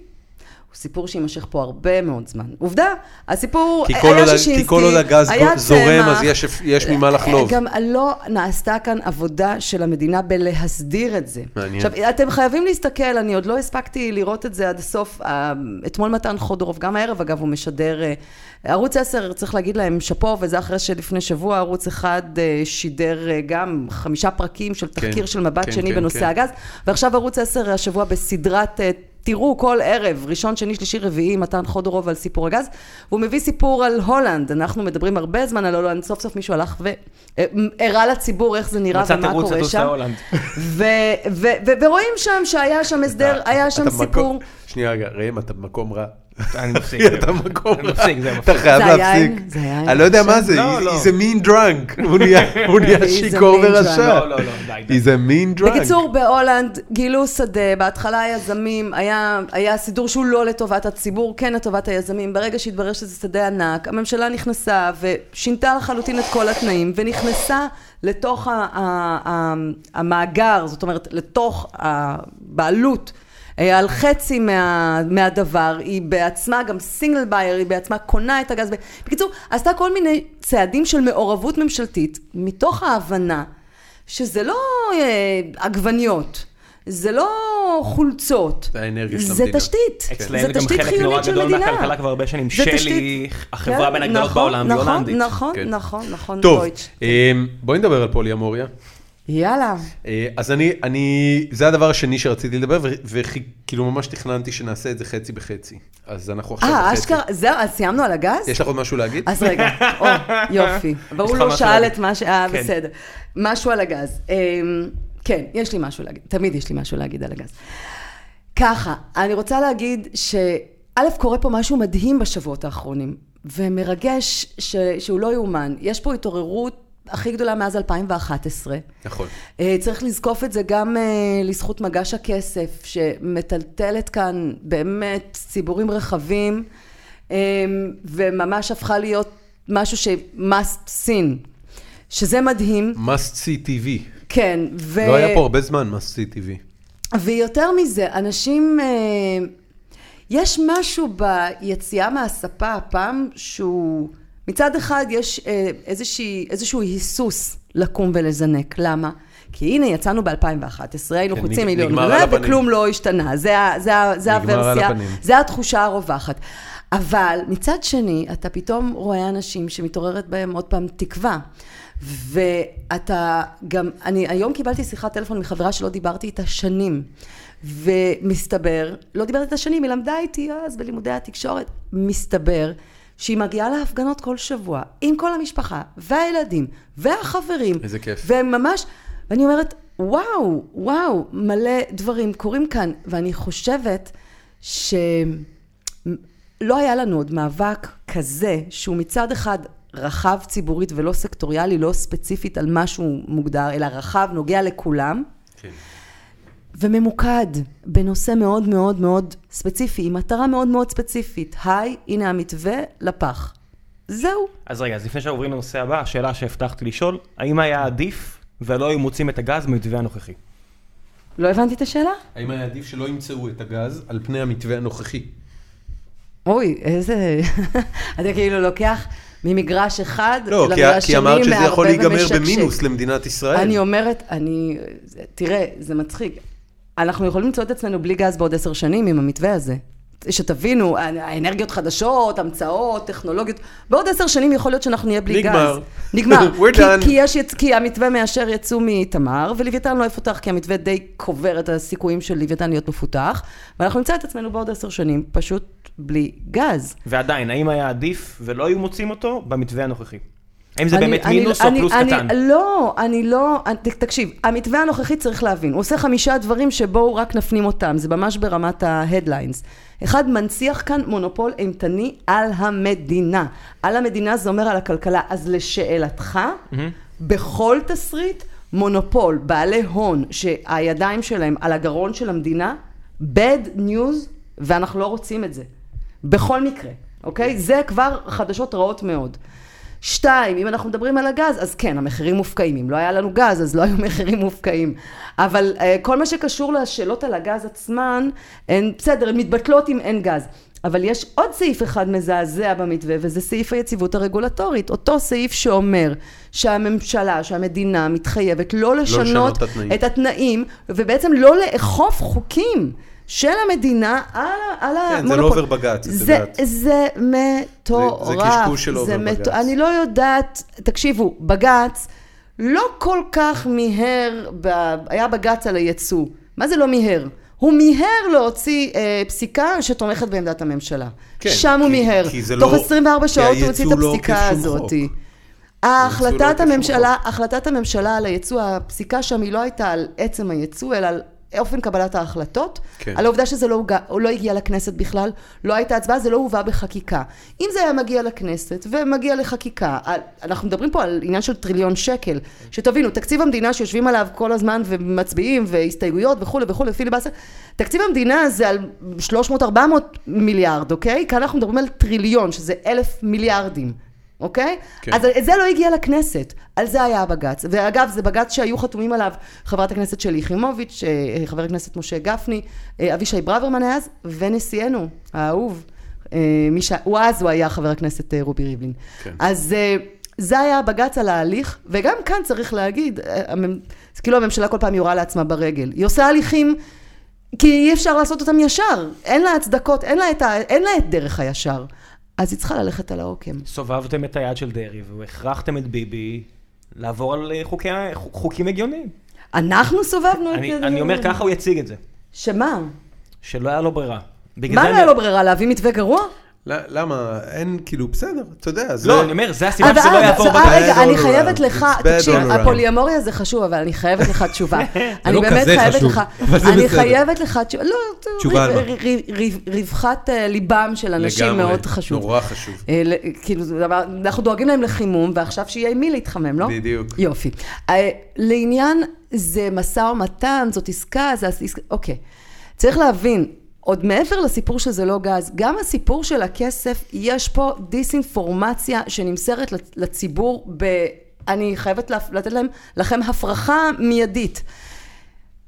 הוא סיפור שיימשך פה הרבה מאוד זמן. עובדה, הסיפור, היה עוד- שישינסקי, כי כל עוד הגז זורם. אז יש- יש ממה לחלוב. גם לא נעשתה כאן עבודה של המדינה בלהסדיר את זה. מעניין. עכשיו, אתם חייבים להסתכל, אני עוד לא הספקתי לראות את זה עד הסוף. אה, אתמול מתן חודורוב, גם הערב אגב, הוא משדר, אה, ערוץ 10, צריך להגיד להם שאפו, וזה אחרי שלפני שבוע ערוץ אחד אה, שידר אה, גם חמישה פרקים של תחקיר של מבט כן, שני כן, בנושא כן. הגז, ועכשיו ערוץ 10 השבוע בסדרת... אה, תראו כל ערב, ראשון, שני, שלישי, רביעי, מתן חודורוב על סיפור הגז, והוא מביא סיפור על הולנד. אנחנו מדברים הרבה זמן על הולנד, סוף סוף מישהו הלך והראה לציבור איך זה נראה ומה קורה שם. ו- ו- ו- ורואים שם שהיה שם הסדר, היה שם סיפור. שנייה רגע, ראם, אתה במקום רע. אני מפסיק. אתה במקום אני. מפסיק, אתה מפסיק. חייב זה היה להפסיק. זה היה אני לא יודע מה? זה, לא, לא. he's a mean drunk. הוא נהיה- שיכור mean ורשע. לא, לא, לא, די, די. he's a mean drunk. בקיצור, בהולנד גילו שדה, בהתחלה היזמים, היה, סידור שהוא לא לטובת הציבור, כן לטובת היזמים. ברגע שהתברר שזה שדה ענק, הממשלה נכנסה ושינתה לחלוטין את כל התנאים, ונכנסה לתוך המאגר, זאת אומרת, לתוך הבעלות. אה, על חצי מה, מהדבר, היא בעצמה גם סינגל בייר, היא בעצמה קונה את הגז. בקיצור, עשתה כל מיני צעדים של מעורבות ממשלתית, מתוך ההבנה שזה לא אה, עגבניות, זה לא חולצות. זה האנרגיה של זה. תשתית. אצלם זה זה גם תשתית חלק נורא חיונית של גדול מדינה. מהכלכלה כבר הרבה שנים. שלי, תשתית. החברה כן, בין הגדולות נכון, בעולם, היא נכון, הולנדית. נכון, כן. נכון, נכון, טוב, דויטש. אה, בואי נדבר על פוליאמוריה. יאללה. אה, אז אני, אני, זה הדבר השני שרציתי לדבר, וכאילו ממש תכננתי שנעשה את זה חצי בחצי. אז אנחנו עכשיו אה, בחצי. אשכרה, זהו, אז סיימנו על הגז? יש לך עוד משהו להגיד? אז רגע, או, יופי. והוא לא שאל. את מה ש... אה, כן. בסדר. משהו על הגז. אמ, כן, יש לי משהו להגיד. תמיד יש לי משהו להגיד על הגז. ככה, אני רוצה להגיד שא', קורה פה משהו מדהים בשבועות האחרונים, ומרגש ש... שהוא לא יאומן. יש פה התעוררות הכי גדולה מאז 2011. נכון. אה, צריך לזקוף את זה גם אה, לזכות מגש הכסף, שמטלטלת כאן באמת ציבורים רחבים, אה, וממש הפכה להיות משהו ש- must seen, שזה מדהים, must see TV. כן. ו... לא היה פה הרבה זמן must see TV. ויותר מזה, אנשים... יש משהו ביציאה מהספה הפעם שהוא... מצד אחד יש אה, איזושהי, איזשהו היסוס לקום ולזנק. למה? כי הנה, יצאנו ב-2011, היינו כן, חוצים מיליון, הפנים. וכלום לא השתנה. זה, זה, זה הוורסיה. זה התחושה הרווחת. אבל מצד שני, אתה פתאום רואה אנשים שמתעוררת בהם עוד פעם תקווה. ואתה גם, אני היום קיבלתי שיחת טלפון מחברה שלא דיברתי איתה שנים. ומסתבר, לא דיברתי איתה שנים, היא למדה איתי אז בלימודי התקשורת, מסתבר שהיא מגיעה להפגנות כל שבוע, עם כל המשפחה, והילדים, והחברים. איזה כיף. וממש, ואני אומרת, וואו, וואו, מלא דברים קורים כאן, ואני חושבת שלא היה לנו עוד מאבק כזה, שהוא מצד אחד רחב ציבורית ולא סקטוריאלי, לא ספציפית על משהו מוגדר, אלא רחב, נוגע לכולם. כן. וממוקד בנושא מאוד מאוד מאוד ספציפי, עם מטרה מאוד מאוד ספציפית. היי, הנה המתווה לפח. זהו. אז רגע, אז לפני שעוברים לנושא הבא, השאלה שהבטחתי לשאול, האם היה עדיף ולא היו מוצאים את הגז במתווה הנוכחי? לא הבנתי את השאלה? האם היה עדיף שלא ימצאו את הגז על פני המתווה הנוכחי? אוי, איזה... אתה כאילו לוקח ממגרש אחד לא, כי, למגרש כי שני, אמרת שזה יכול להיגמר ומשקשק. במינוס למדינת ישראל. אני אומרת, אני... תראה, זה מצחיק. אנחנו יכולים למצוא את עצמנו בלי גז בעוד עשר שנים עם המתווה הזה. שתבינו, האנרגיות חדשות, המצאות, טכנולוגיות, בעוד עשר שנים יכול להיות שאנחנו נהיה בלי נגמר. גז. נגמר. We're כי, done. כי, יש, כי המתווה מאשר יצוא מתמר, ולוויתן לא יפותח, כי המתווה די קובר את הסיכויים של לוויתן להיות מפותח, ואנחנו נמצא את עצמנו בעוד עשר שנים פשוט בלי גז. ועדיין, האם היה עדיף ולא היו מוצאים אותו במתווה הנוכחי? האם זה אני- באמת אני- מינוס או אני- פלוס אני- קטן? לא, אני לא, אני- תקשיב, המתווה הנוכחי צריך להבין, הוא עושה חמישה דברים שבואו רק נפנים אותם, זה ממש ברמת ההדליינס. אחד, מנציח כאן מונופול אימתני על המדינה. על המדינה זה אומר על הכלכלה. אז לשאלתך, בכל תסריט, מונופול, בעלי הון, שהידיים שלהם על הגרון של המדינה, bad news, ואנחנו לא רוצים את זה. בכל מקרה, אוקיי? זה כבר חדשות רעות מאוד. שתיים, אם אנחנו מדברים על הגז, אז כן, המחירים מופקעים. אם לא היה לנו גז, אז לא היו מחירים מופקעים. אבל uh, כל מה שקשור לשאלות על הגז עצמן, הן בסדר, הן מתבטלות אם אין גז. אבל יש עוד סעיף אחד מזעזע במתווה, וזה סעיף היציבות הרגולטורית. אותו סעיף שאומר שהממשלה, שהמדינה מתחייבת לא לשנות, לשנות את התנאים. את התנאים, ובעצם לא לאכוף חוקים. של המדינה על, על כן, זה המונופול. לא עובר בג"ץ, את זה, יודעת. זה מטורף. זה קשקוש שלא זה עובר בג"ץ. אני לא יודעת, תקשיבו, בג"ץ לא כל כך מיהר, ב, היה בג"ץ על הייצוא. מה זה לא מיהר? הוא מיהר להוציא אה, פסיקה שתומכת בעמדת הממשלה. כן, שם הוא כי- מיהר. כי זה תוך לא- 24 כי שעות הוא הוציא את לא הפסיקה עוקף שום הזאת. חוק. לא עוקף שום הממשלה, החלטת הממשלה על הייצוא, הפסיקה שם היא לא הייתה על עצם הייצוא, אלא על אופן קבלת ההחלטות, כן. על העובדה שזה לא, הוגע- לא הגיע לכנסת בכלל, לא הייתה הצבעה, זה לא הובא בחקיקה. אם זה היה מגיע לכנסת ומגיע לחקיקה, אנחנו מדברים פה על עניין של טריליון שקל, שתבינו, תקציב המדינה שיושבים עליו כל הזמן ומצביעים והסתייגויות וכולי וכולי, פיליבסטר, תקציב המדינה זה על 300-400 מיליארד, אוקיי? כאן אנחנו מדברים על טריליון, שזה אלף מיליארדים. אוקיי? כן. אז זה לא הגיע לכנסת, על זה היה הבג"ץ. ואגב, זה בג"ץ שהיו חתומים עליו חברת הכנסת שלי יחימוביץ', אה, חבר הכנסת משה גפני, אה, אבישי ברוורמן היה אז, ונשיאנו, האהוב, אה, מי ש... הוא אז הוא היה חבר הכנסת אה, רובי ריבלין. כן. אז אה, זה היה הבג"ץ על ההליך, וגם כאן צריך להגיד, אה, כאילו הממשלה כל פעם יורה לעצמה ברגל. היא עושה הליכים כי אי אפשר לעשות אותם ישר. אין לה הצדקות, אין לה את, ה, אין לה את דרך הישר. אז היא צריכה ללכת על העוקם. סובבתם את היד של דרעי והכרחתם את ביבי לעבור על אה, חוקי, חוק- חוקים הגיוניים. אנחנו סובבנו את אני, זה. אני אומר, ככה הוא יציג את זה. שמה? שלא היה לו ברירה. מה לא היה לו ברירה? להביא מתווה גרוע? למה? אין, כאילו, בסדר, אתה יודע, זה... לא, אני אומר, זה הסיבה שזה לא אה, יעבור אה, בגלל. רגע, אני. חייבת לך, It's bad תקשיב, all around. הפוליומוריה זה חשוב, אבל אני חייבת לך תשובה. אני לא באמת כזה חייבת חשוב, לך, אני. חייבת לך תשובה, לא, תשובה על מה? רווחת אה, ליבם של אנשים מאוד חשוב. נורא חשוב. כאילו, אנחנו דואגים להם לחימום, ועכשיו שיהיה עם מי להתחמם, לא? בדיוק. יופי. לעניין זה משא ומתן, זאת עסקה, זה עסקה, אוקיי. צריך להבין, עוד מעבר לסיפור שזה לא גז, גם הסיפור של הכסף, יש פה דיסאינפורמציה שנמסרת לצ- לציבור ב... אני חייבת לתת להם, לכם הפרחה מיידית.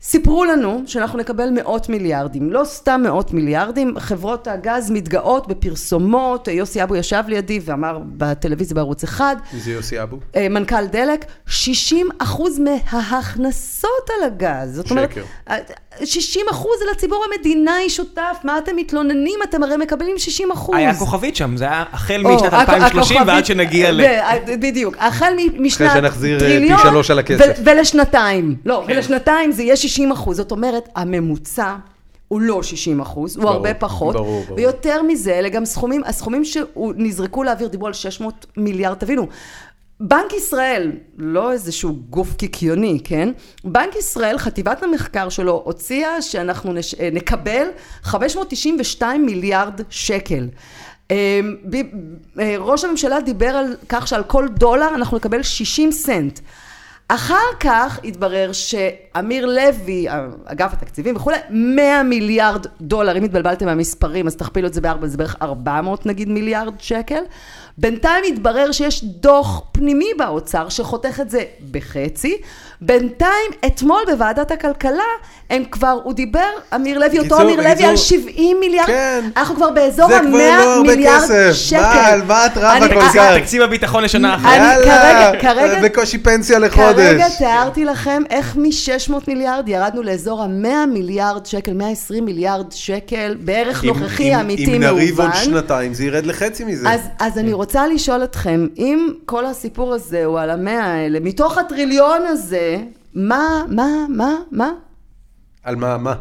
סיפרו לנו שאנחנו נקבל מאות מיליארדים, לא סתם מאות מיליארדים, חברות הגז מתגאות בפרסומות, יוסי אבו ישב לידי ואמר בטלוויזיה בערוץ אחד, מי זה יוסי אבו? אה, מנכ"ל דלק, 60 אחוז מההכנסות על הגז. זאת אומרת, שקר. אה, 60 אחוז על הציבור המדינה היא שותף, מה אתם מתלוננים? אתם הרי מקבלים 60 אחוז. היה כוכבית שם, זה היה החל משנת הכ- 2030 ועד שנגיע ל... ב- בדיוק, החל משנת שנחזיר, אה, פי טריליון, שלוש על הכסף. ולשנתיים. לא, כן. ולשנתיים זה יהיה 60 אחוז. זאת אומרת, הממוצע... הוא לא 60 אחוז, הוא הרבה פחות. ברור, ברור. ויותר מזה, אלה גם סכומים, הסכומים שנזרקו לאוויר, דיברו על 600 מיליארד, תבינו. בנק ישראל, לא איזשהו גוף קיקיוני, כן? בנק ישראל, חטיבת המחקר שלו הוציאה שאנחנו נש... אה, נקבל 592 מיליארד שקל. אה. אה, ראש הממשלה דיבר על כך שעל כל דולר אנחנו נקבל 60 סנט. אחר כך התברר שאמיר לוי, אגף התקציבים וכולי, 100 מיליארד דולר, אם התבלבלתם מהמספרים אז תכפילו את זה בארבע, זה בערך 400 נגיד מיליארד שקל. בינתיים התברר שיש דוח פנימי באוצר שחותך את זה בחצי. בינתיים, אתמול בוועדת הכלכלה, הם כבר, הוא דיבר, אמיר לוי, אותו אמיר לוי, על 70 מיליארד, כן. אנחנו כבר באזור זה כבר לא ה-100 הרבה מיליארד כסף. שקל. מה, על מה את רבה אני- כל אה, כך? תקציב הביטחון לשנה אחת. אני יאללה, כרגע- כרגע- בקושי פנסיה כרגע לחודש. תיארתי לכם איך מ-600 מיליארד ירדנו לאזור ה-100 מיליארד שקל, 120 מיליארד שקל, בערך אם- נוכחי אם- אמיתי אם נריב עוד. שנתיים, זה ירד לחצי מזה. אז, אז אני רוצה לשאול אתכם, אם כל הסיפור הזה הוא על המאה האלה, מתוך הטריליון הזה, מה, מה, מה, מה? על מה, מה?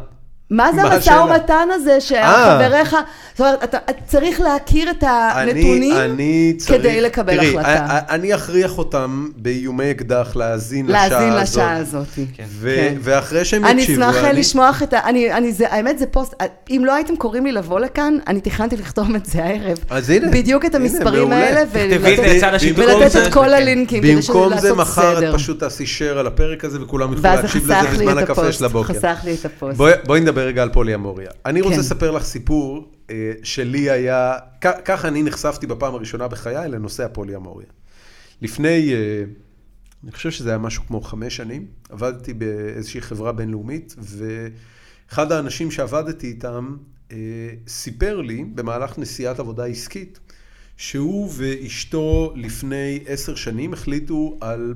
מה זה המשא? ומתן הזה אה. שחבריך, זאת אומרת, אתה צריך להכיר את הנתונים אני, אני צריך, כדי לקבל תראי, החלטה. אני, אני אכריח אותם באיומי אקדח להאזין לשעה הזאת. להאזין לשעה הזאת. ו- כן. ואחרי שהם אני יקשיבו, אשמח לשמוח את ה... אני, אני, זה, האמת זה פוסט, אם לא הייתם קוראים לי לבוא לכאן, אני תכננתי לכתוב את זה הערב. אז הנה, בדיוק את הנה, המספרים מעולה. האלה, ולתת, זה- את כל כן. הלינקים, כדי שזה במקום זה לעשות מחר סדר. את פשוט תעשי share על הפרק הזה וכולם יוכלו ואז זה להקשיב לזה בזמן הקפה של הבוקר. חסך לי את הפוסט. בואי נדבר רגע על פוליאמוריה. אני רוצה כן. לספר לך סיפור אה, שלי היה, ככה אני נחשפתי בפעם הראשונה בחיי לנושא הפוליאמוריה. לפני, אה, אני חושב שזה היה משהו כמו חמש שנים, עבדתי באיזושהי חברה בינלאומית, ואחד האנשים שעבדתי איתם אה, סיפר לי במהלך נסיעת עבודה עסקית, שהוא ואשתו לפני עשר שנים החליטו על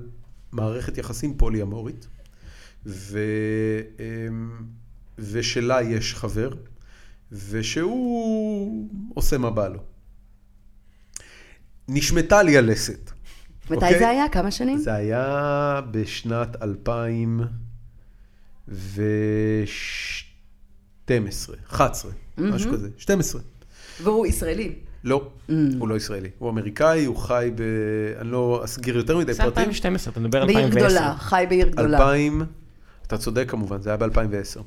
מערכת יחסים פוליאמורית, ו, אמ, ושלה יש חבר, ושהוא עושה מה בא לו. נשמטה לי הלסת. מתי אוקיי? זה היה? כמה שנים? זה היה בשנת 2012, 11, משהו כזה, 12. והוא ישראלי. לא, Mm. הוא לא ישראלי, הוא אמריקאי, הוא חי ב... אני לא אסגיר יותר מדי זה פרטים. 2012, אתה מדבר על בעיר 2010. גדולה, חי בעיר גדולה. 2000, אתה צודק כמובן, זה היה ב-2010.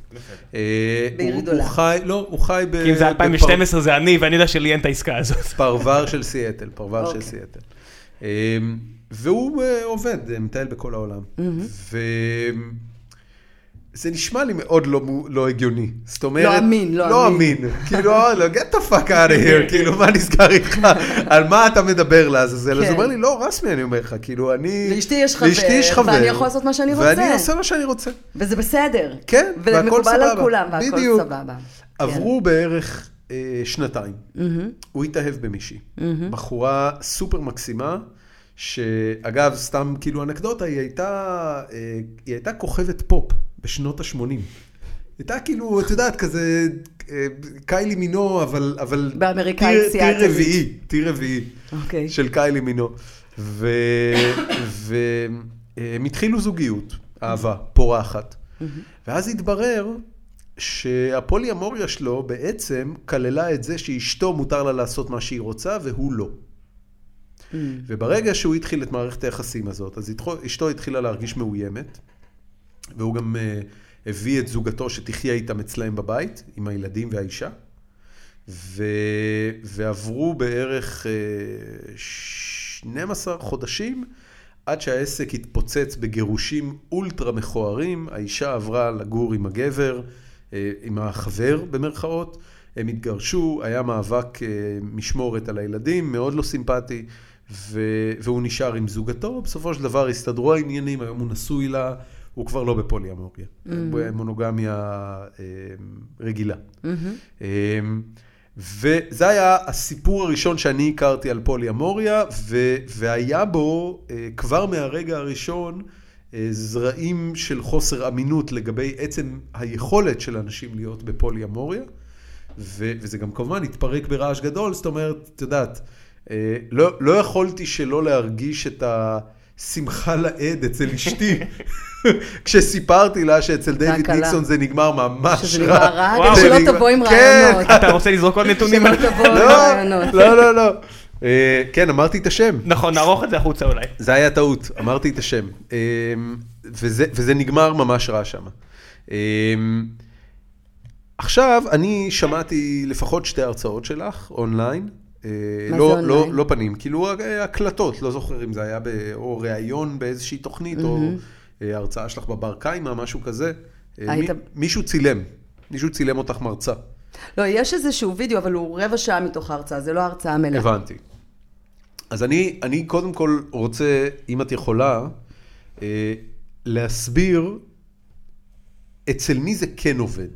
בעיר גדולה. הוא חי, לא, הוא חי ב... כי אם זה 2012 זה אני, ואני יודע שלי אין את העסקה הזאת. פרבר של סיאטל, פרבר של אוקיי. סיאטל. אמ, והוא אה, עובד, אה, מטייל בכל העולם. וזה נשמע לי מאוד לא לא הגיוני. זאת אומרת... לא אמין, לא לא אמין. אמין. כאילו, אה, לא, get the fuck out of here, כאילו, מה נסגר איתך? על מה אתה מדבר לעזאזל? אז הוא כן. אומר לי, לא, רסמי, אני אומר לך, כאילו, אני... לאשתי יש חבר, לאשתי יש חבר, ואני יכול לעשות מה שאני רוצה. ואני עושה מה שאני רוצה. וזה בסדר. כן, והכל ומקובל על סבבה. כולם, והכל בדיוק. סבבה. עברו בערך אה, שנתיים. הוא התאהב במישהי. בחורה סופר מקסימה, שאגב, סתם כאילו אנקדוטה, היא הייתה, אה, היא הייתה כוכבת פופ בשנות ה-80. הייתה כאילו, את יודעת, כזה אה, קיילי מינו, אבל... אבל באמריקאית tier- tier. רביעי, tier רביעי אוקיי. של קיילי מינו. והם התחילו זוגיות, אהבה, פורחת. ואז התברר שהפוליאמוריה שלו בעצם כללה את זה שאשתו מותר לה לעשות מה שהיא רוצה והוא לא. וברגע שהוא התחיל את מערכת היחסים הזאת, אז אשתו התחילה להרגיש מאוימת, והוא גם uh, הביא את זוגתו שתחיה איתם אצלהם בבית, עם הילדים והאישה, ו... ועברו בערך uh, 12 חודשים עד שהעסק התפוצץ בגירושים אולטרה מכוערים, האישה עברה לגור עם הגבר, אה, עם החבר במרכאות, הם התגרשו, היה מאבק אה, משמורת על הילדים, מאוד לא סימפטי, ו... והוא נשאר עם זוגתו, בסופו של דבר הסתדרו העניינים, היום הוא נשוי לה, הוא כבר לא בפוליאמוריה, הוא במונוגמיה אה, רגילה. אה, וזה היה הסיפור הראשון שאני הכרתי על פוליאמוריה, ו- והיה בו אה, כבר מהרגע הראשון זרעים של חוסר אמינות לגבי עצם היכולת של אנשים להיות בפוליאמוריה, ו- וזה גם כמובן התפרק ברעש גדול, זאת אומרת, את יודעת, לא, לא יכולתי שלא להרגיש את השמחה לאיד אצל אשתי. כשסיפרתי לה שאצל דיוויד. ניקסון זה נגמר ממש רע. שזה נגמר רע. כדי זה שלא תבוא עם כן, רעיונות. אתה רוצה לזרוק עוד נתונים? שלא תבוא עם לא, רעיונות. לא, לא, לא. אה, כן, אמרתי את השם. נכון, נערוך את זה החוצה אולי. זה היה טעות, אמרתי את השם. אה, וזה, נגמר ממש רע שם. אה, עכשיו, אני שמעתי לפחות שתי הרצאות שלך אונליין. מה לא, זה לא, אונליין? לא פנים, כאילו הקלטות, לא זוכר אם זה היה ב, או ראיון באיזושהי תוכנית, או אה, הרצאה שלך בבר קיימא, משהו כזה. אה, היית- מי, מישהו צילם, מישהו צילם אותך מרצה, לא, יש איזשהו וידאו, אבל הוא רבע שעה מתוך ההרצאה, זה לא הרצאה מלאה. הבנתי. אז אני, אני קודם כל רוצה, אם את יכולה, אה, להסביר אצל מי זה כן עובד.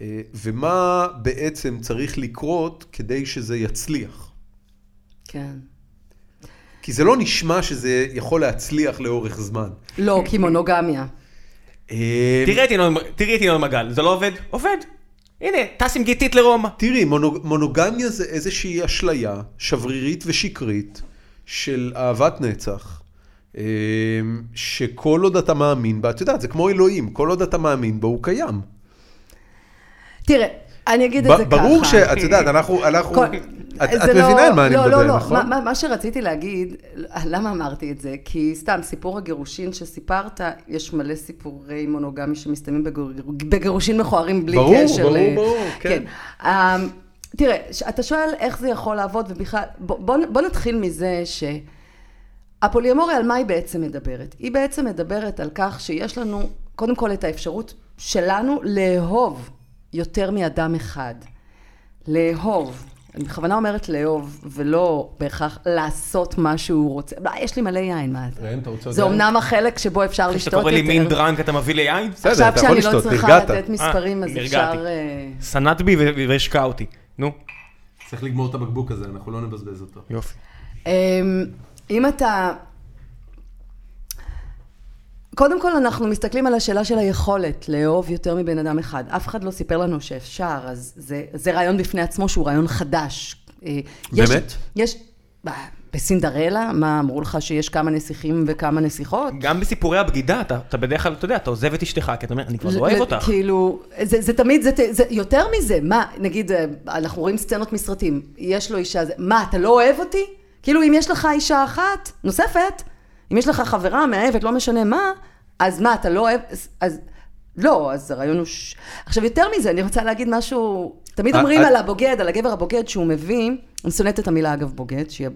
אה, ומה בעצם צריך לקרות כדי שזה יצליח. כן. כי זה לא נשמע שזה יכול להצליח לאורך זמן. לא, כי מונוגמיה. אה, תראי את ינון מגל, זה לא עובד? עובד. הנה, טס עם גיתית לרומא. תראי, מונו- מונוגמיה זה איזושהי אשליה שברירית ושקרית של אהבת נצח, אה, שכל עוד אתה מאמין בה, את יודעת, זה כמו אלוהים, כל עוד אתה מאמין בו, הוא קיים. תראה, אני אגיד את זה ככה. ברור שאת יודעת, אנחנו, את את לא- מבינה על מה אני לא, מדבר, לא, לא, נכון? מה- מה- מה שרציתי להגיד, למה אמרתי את זה? כי סתם, סיפור הגירושין שסיפרת, יש מלא סיפורי מונוגמי שמסתיימים בגיר- בגירושין מכוערים בלי ברור, קשר. ברור, ל- ברור, כן. אמ, תראה, אתה שואל איך זה יכול לעבוד, ובכלל, בוא, בוא, בוא נתחיל מזה ש... הפוליומוריה, על מה היא בעצם מדברת? היא בעצם מדברת על כך שיש לנו, קודם כל, את האפשרות שלנו לאהוב יותר מאדם אחד. לאהוב. אני בכוונה אומרת לאהוב, ולא בהכרח לעשות מה שהוא רוצה. לא, יש לי מלא יין, מה זה? ראם, אתה רוצה זה? אמנם החלק שבו אפשר כשאתה לשתות יותר. קורא לי מין דרנק אתה מביא לי יין? בסדר, עכשיו אתה יכול כשאני לא לשתות, צריכה נרגעת. לתת מספרים, אז אה, אפשר... נרגעתי. אה, שנאת בי ו- והשקעה אותי. נו, צריך לגמור את הבקבוק הזה, אנחנו לא נבזבז אותו. יופי. אמ, אם אתה... קודם כל אנחנו מסתכלים על השאלה של היכולת לאהוב יותר מבן אדם אחד. אף אחד לא סיפר לנו שאפשר, אז זה, זה רעיון בפני עצמו שהוא רעיון חדש. אה, יש- באמת? יש... ב- בסינדרלה, מה, אמרו לך שיש כמה נסיכים וכמה נסיכות? גם בסיפורי הבגידה, אתה אתה בדרך כלל, אתה יודע, אתה עוזב את אשתך, כי אתה אומר, אני כבר לא אוהב אותך. כאילו, זה, זה תמיד, זה, זה יותר מזה, מה, נגיד, אה, אנחנו רואים סצנות מסרטים, יש לו אישה, זה- מה, אתה לא אוהב אותי? כאילו, אם יש לך אישה אחת, נוספת, אם יש לך חברה, מאהבת, לא משנה מה, אז מה, אתה לא אוהב, אז, לא, אז הרעיון הוא... ש... עכשיו, יותר מזה, אני רוצה להגיד משהו, תמיד אה, אומרים אה. על הבוגד, על הגבר הבוגד שהוא מביא, אני שונאת את המילה, אגב, בוגד, שהיא...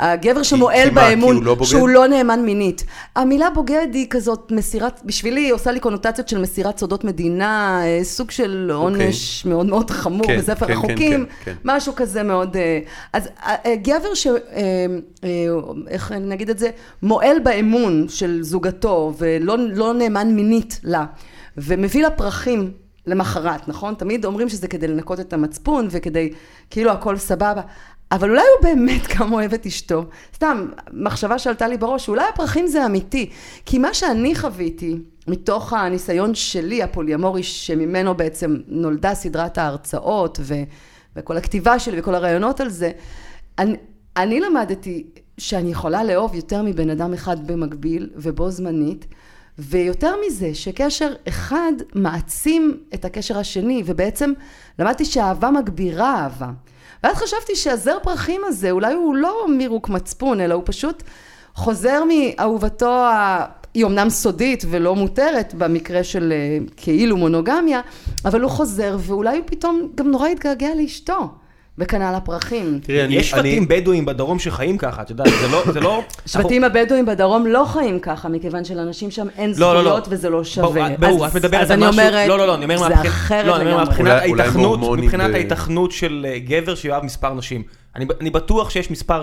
הגבר שמועל באמון, לא בוגד? שהוא לא נאמן מינית. המילה בוגד היא כזאת מסירת, בשבילי היא עושה לי קונוטציות של מסירת סודות מדינה, אה, סוג של עונש מאוד מאוד חמור אוקיי. כן, בספר כן, כן, החוקים, כן, כן. משהו כזה מאוד... אה, אז אה, גבר ש... איך נגיד את זה? מועל באמון של זוגתו ולא לא נאמן מינית לה, ומביא לה פרחים למחרת, נכון? תמיד אומרים שזה כדי לנקות את המצפון וכדי, כאילו הכל סבבה. אבל אולי הוא באמת גם אוהב את אשתו. סתם, מחשבה שעלתה לי בראש, אולי הפרחים זה אמיתי. כי מה שאני חוויתי, מתוך הניסיון שלי, הפוליאמורי, שממנו בעצם נולדה סדרת ההרצאות, ו, וכל הכתיבה שלי וכל הרעיונות על זה, אני, אני למדתי שאני יכולה לאהוב יותר מבן אדם אחד במקביל ובו זמנית, ויותר מזה, שקשר אחד מעצים את הקשר השני, ובעצם למדתי שהאהבה מגבירה אהבה. ואז חשבתי שהזר פרחים הזה, אולי הוא לא מירוק מצפון, אלא הוא פשוט חוזר מאהובתו. היא אמנם סודית ולא מותרת במקרה של אה, כאילו מונוגמיה, אבל הוא חוזר ואולי הוא פתאום גם נורא יתגעגע לאשתו. וכנ"ל הפרחים. תראי, אני... יש שבטים אני... בדואים בדרום שחיים ככה, את יודעת, זה לא... זה לא שבטים אנחנו... הבדואים בדרום לא חיים ככה, מכיוון שלאנשים שם אין לא, זכויות לא, לא. וזה לא שווה. ברור, את מדברת על משהו... אומרת, לא, לא, לא, אני אומר זה אחרת לא, אני אומר מבחינת ההיתכנות, מבחינת ב... ההיתכנות של אה, גבר שיאהב מספר נשים. אני, אני בטוח שיש מספר,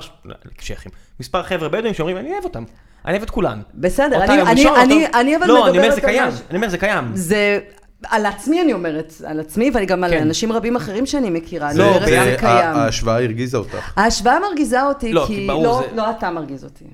שייחים, מספר חבר'ה בדואים שאומרים, אני אוהב אותם. אני אוהב את כולן. בסדר, אני, אני, אני, אני אבל מדברת על... לא, אני אומר זה קיים, אני אומר זה קיים. זה... על עצמי אני אומרת, על עצמי, ואני גם על כן. אנשים רבים אחרים שאני מכירה, אני אומרת, זה קיים. ההשוואה הרגיזה אותך. ההשוואה מרגיזה אותי, לא, כי... לא, לא אתה מרגיז אותי.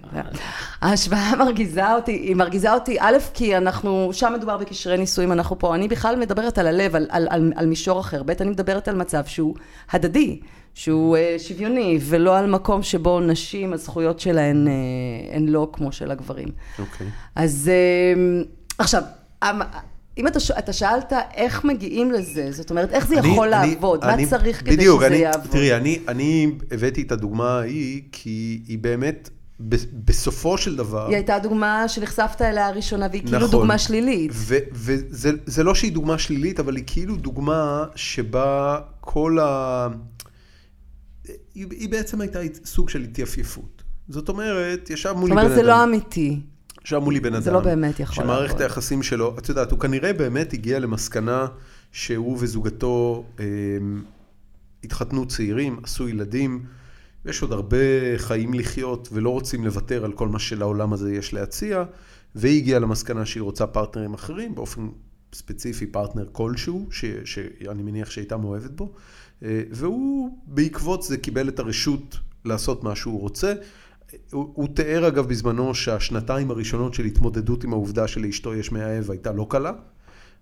ההשוואה מרגיזה אותי, היא מרגיזה אותי, א', כי אנחנו, שם מדובר בקשרי נישואים, אנחנו פה, אני בכלל מדברת על הלב, על, על, על, על מישור אחר, ב', אני מדברת על מצב שהוא הדדי. שהוא uh, שוויוני, ולא על מקום שבו נשים, הזכויות שלהן uh, הן לא כמו של הגברים. אוקיי. Okay. אז uh, עכשיו, אם אתה, אתה שאלת איך מגיעים לזה, זאת אומרת, איך זה אני, יכול אני, לעבוד? אני, מה צריך כדי בדיוק, שזה אני, יעבוד? תראי, אני, אני הבאתי את הדוגמה ההיא, כי היא באמת, בסופו של דבר... היא הייתה הדוגמה שנחשפת אליה הראשונה, והיא כאילו נכון, כאילו דוגמה שלילית. וזה לא שהיא דוגמה שלילית, אבל היא כאילו דוגמה שבה כל ה... היא, היא בעצם הייתה סוג של התייפייפות. זאת אומרת, ישב מולי בן אדם... זאת אומרת, זה לא אמיתי. ישב מולי בן אדם. זה לא באמת יכול לעבוד. שמערכת היחסים שלו, את יודעת, הוא כנראה באמת הגיע למסקנה שהוא וזוגתו אה, התחתנו צעירים, עשו ילדים, ויש עוד הרבה חיים לחיות, ולא רוצים לוותר על כל מה שלעולם הזה יש להציע, והיא הגיעה למסקנה שהיא רוצה פרטנרים אחרים, באופן ספציפי פרטנר כלשהו, ש, שאני מניח שהייתה מאוהבת בו, אה, והוא בעקבות זה קיבל את הרשות לעשות מה שהוא רוצה. הוא, הוא תיאר אגב בזמנו שהשנתיים הראשונות של התמודדות עם העובדה שלאשתו יש מאהב הייתה לא קלה,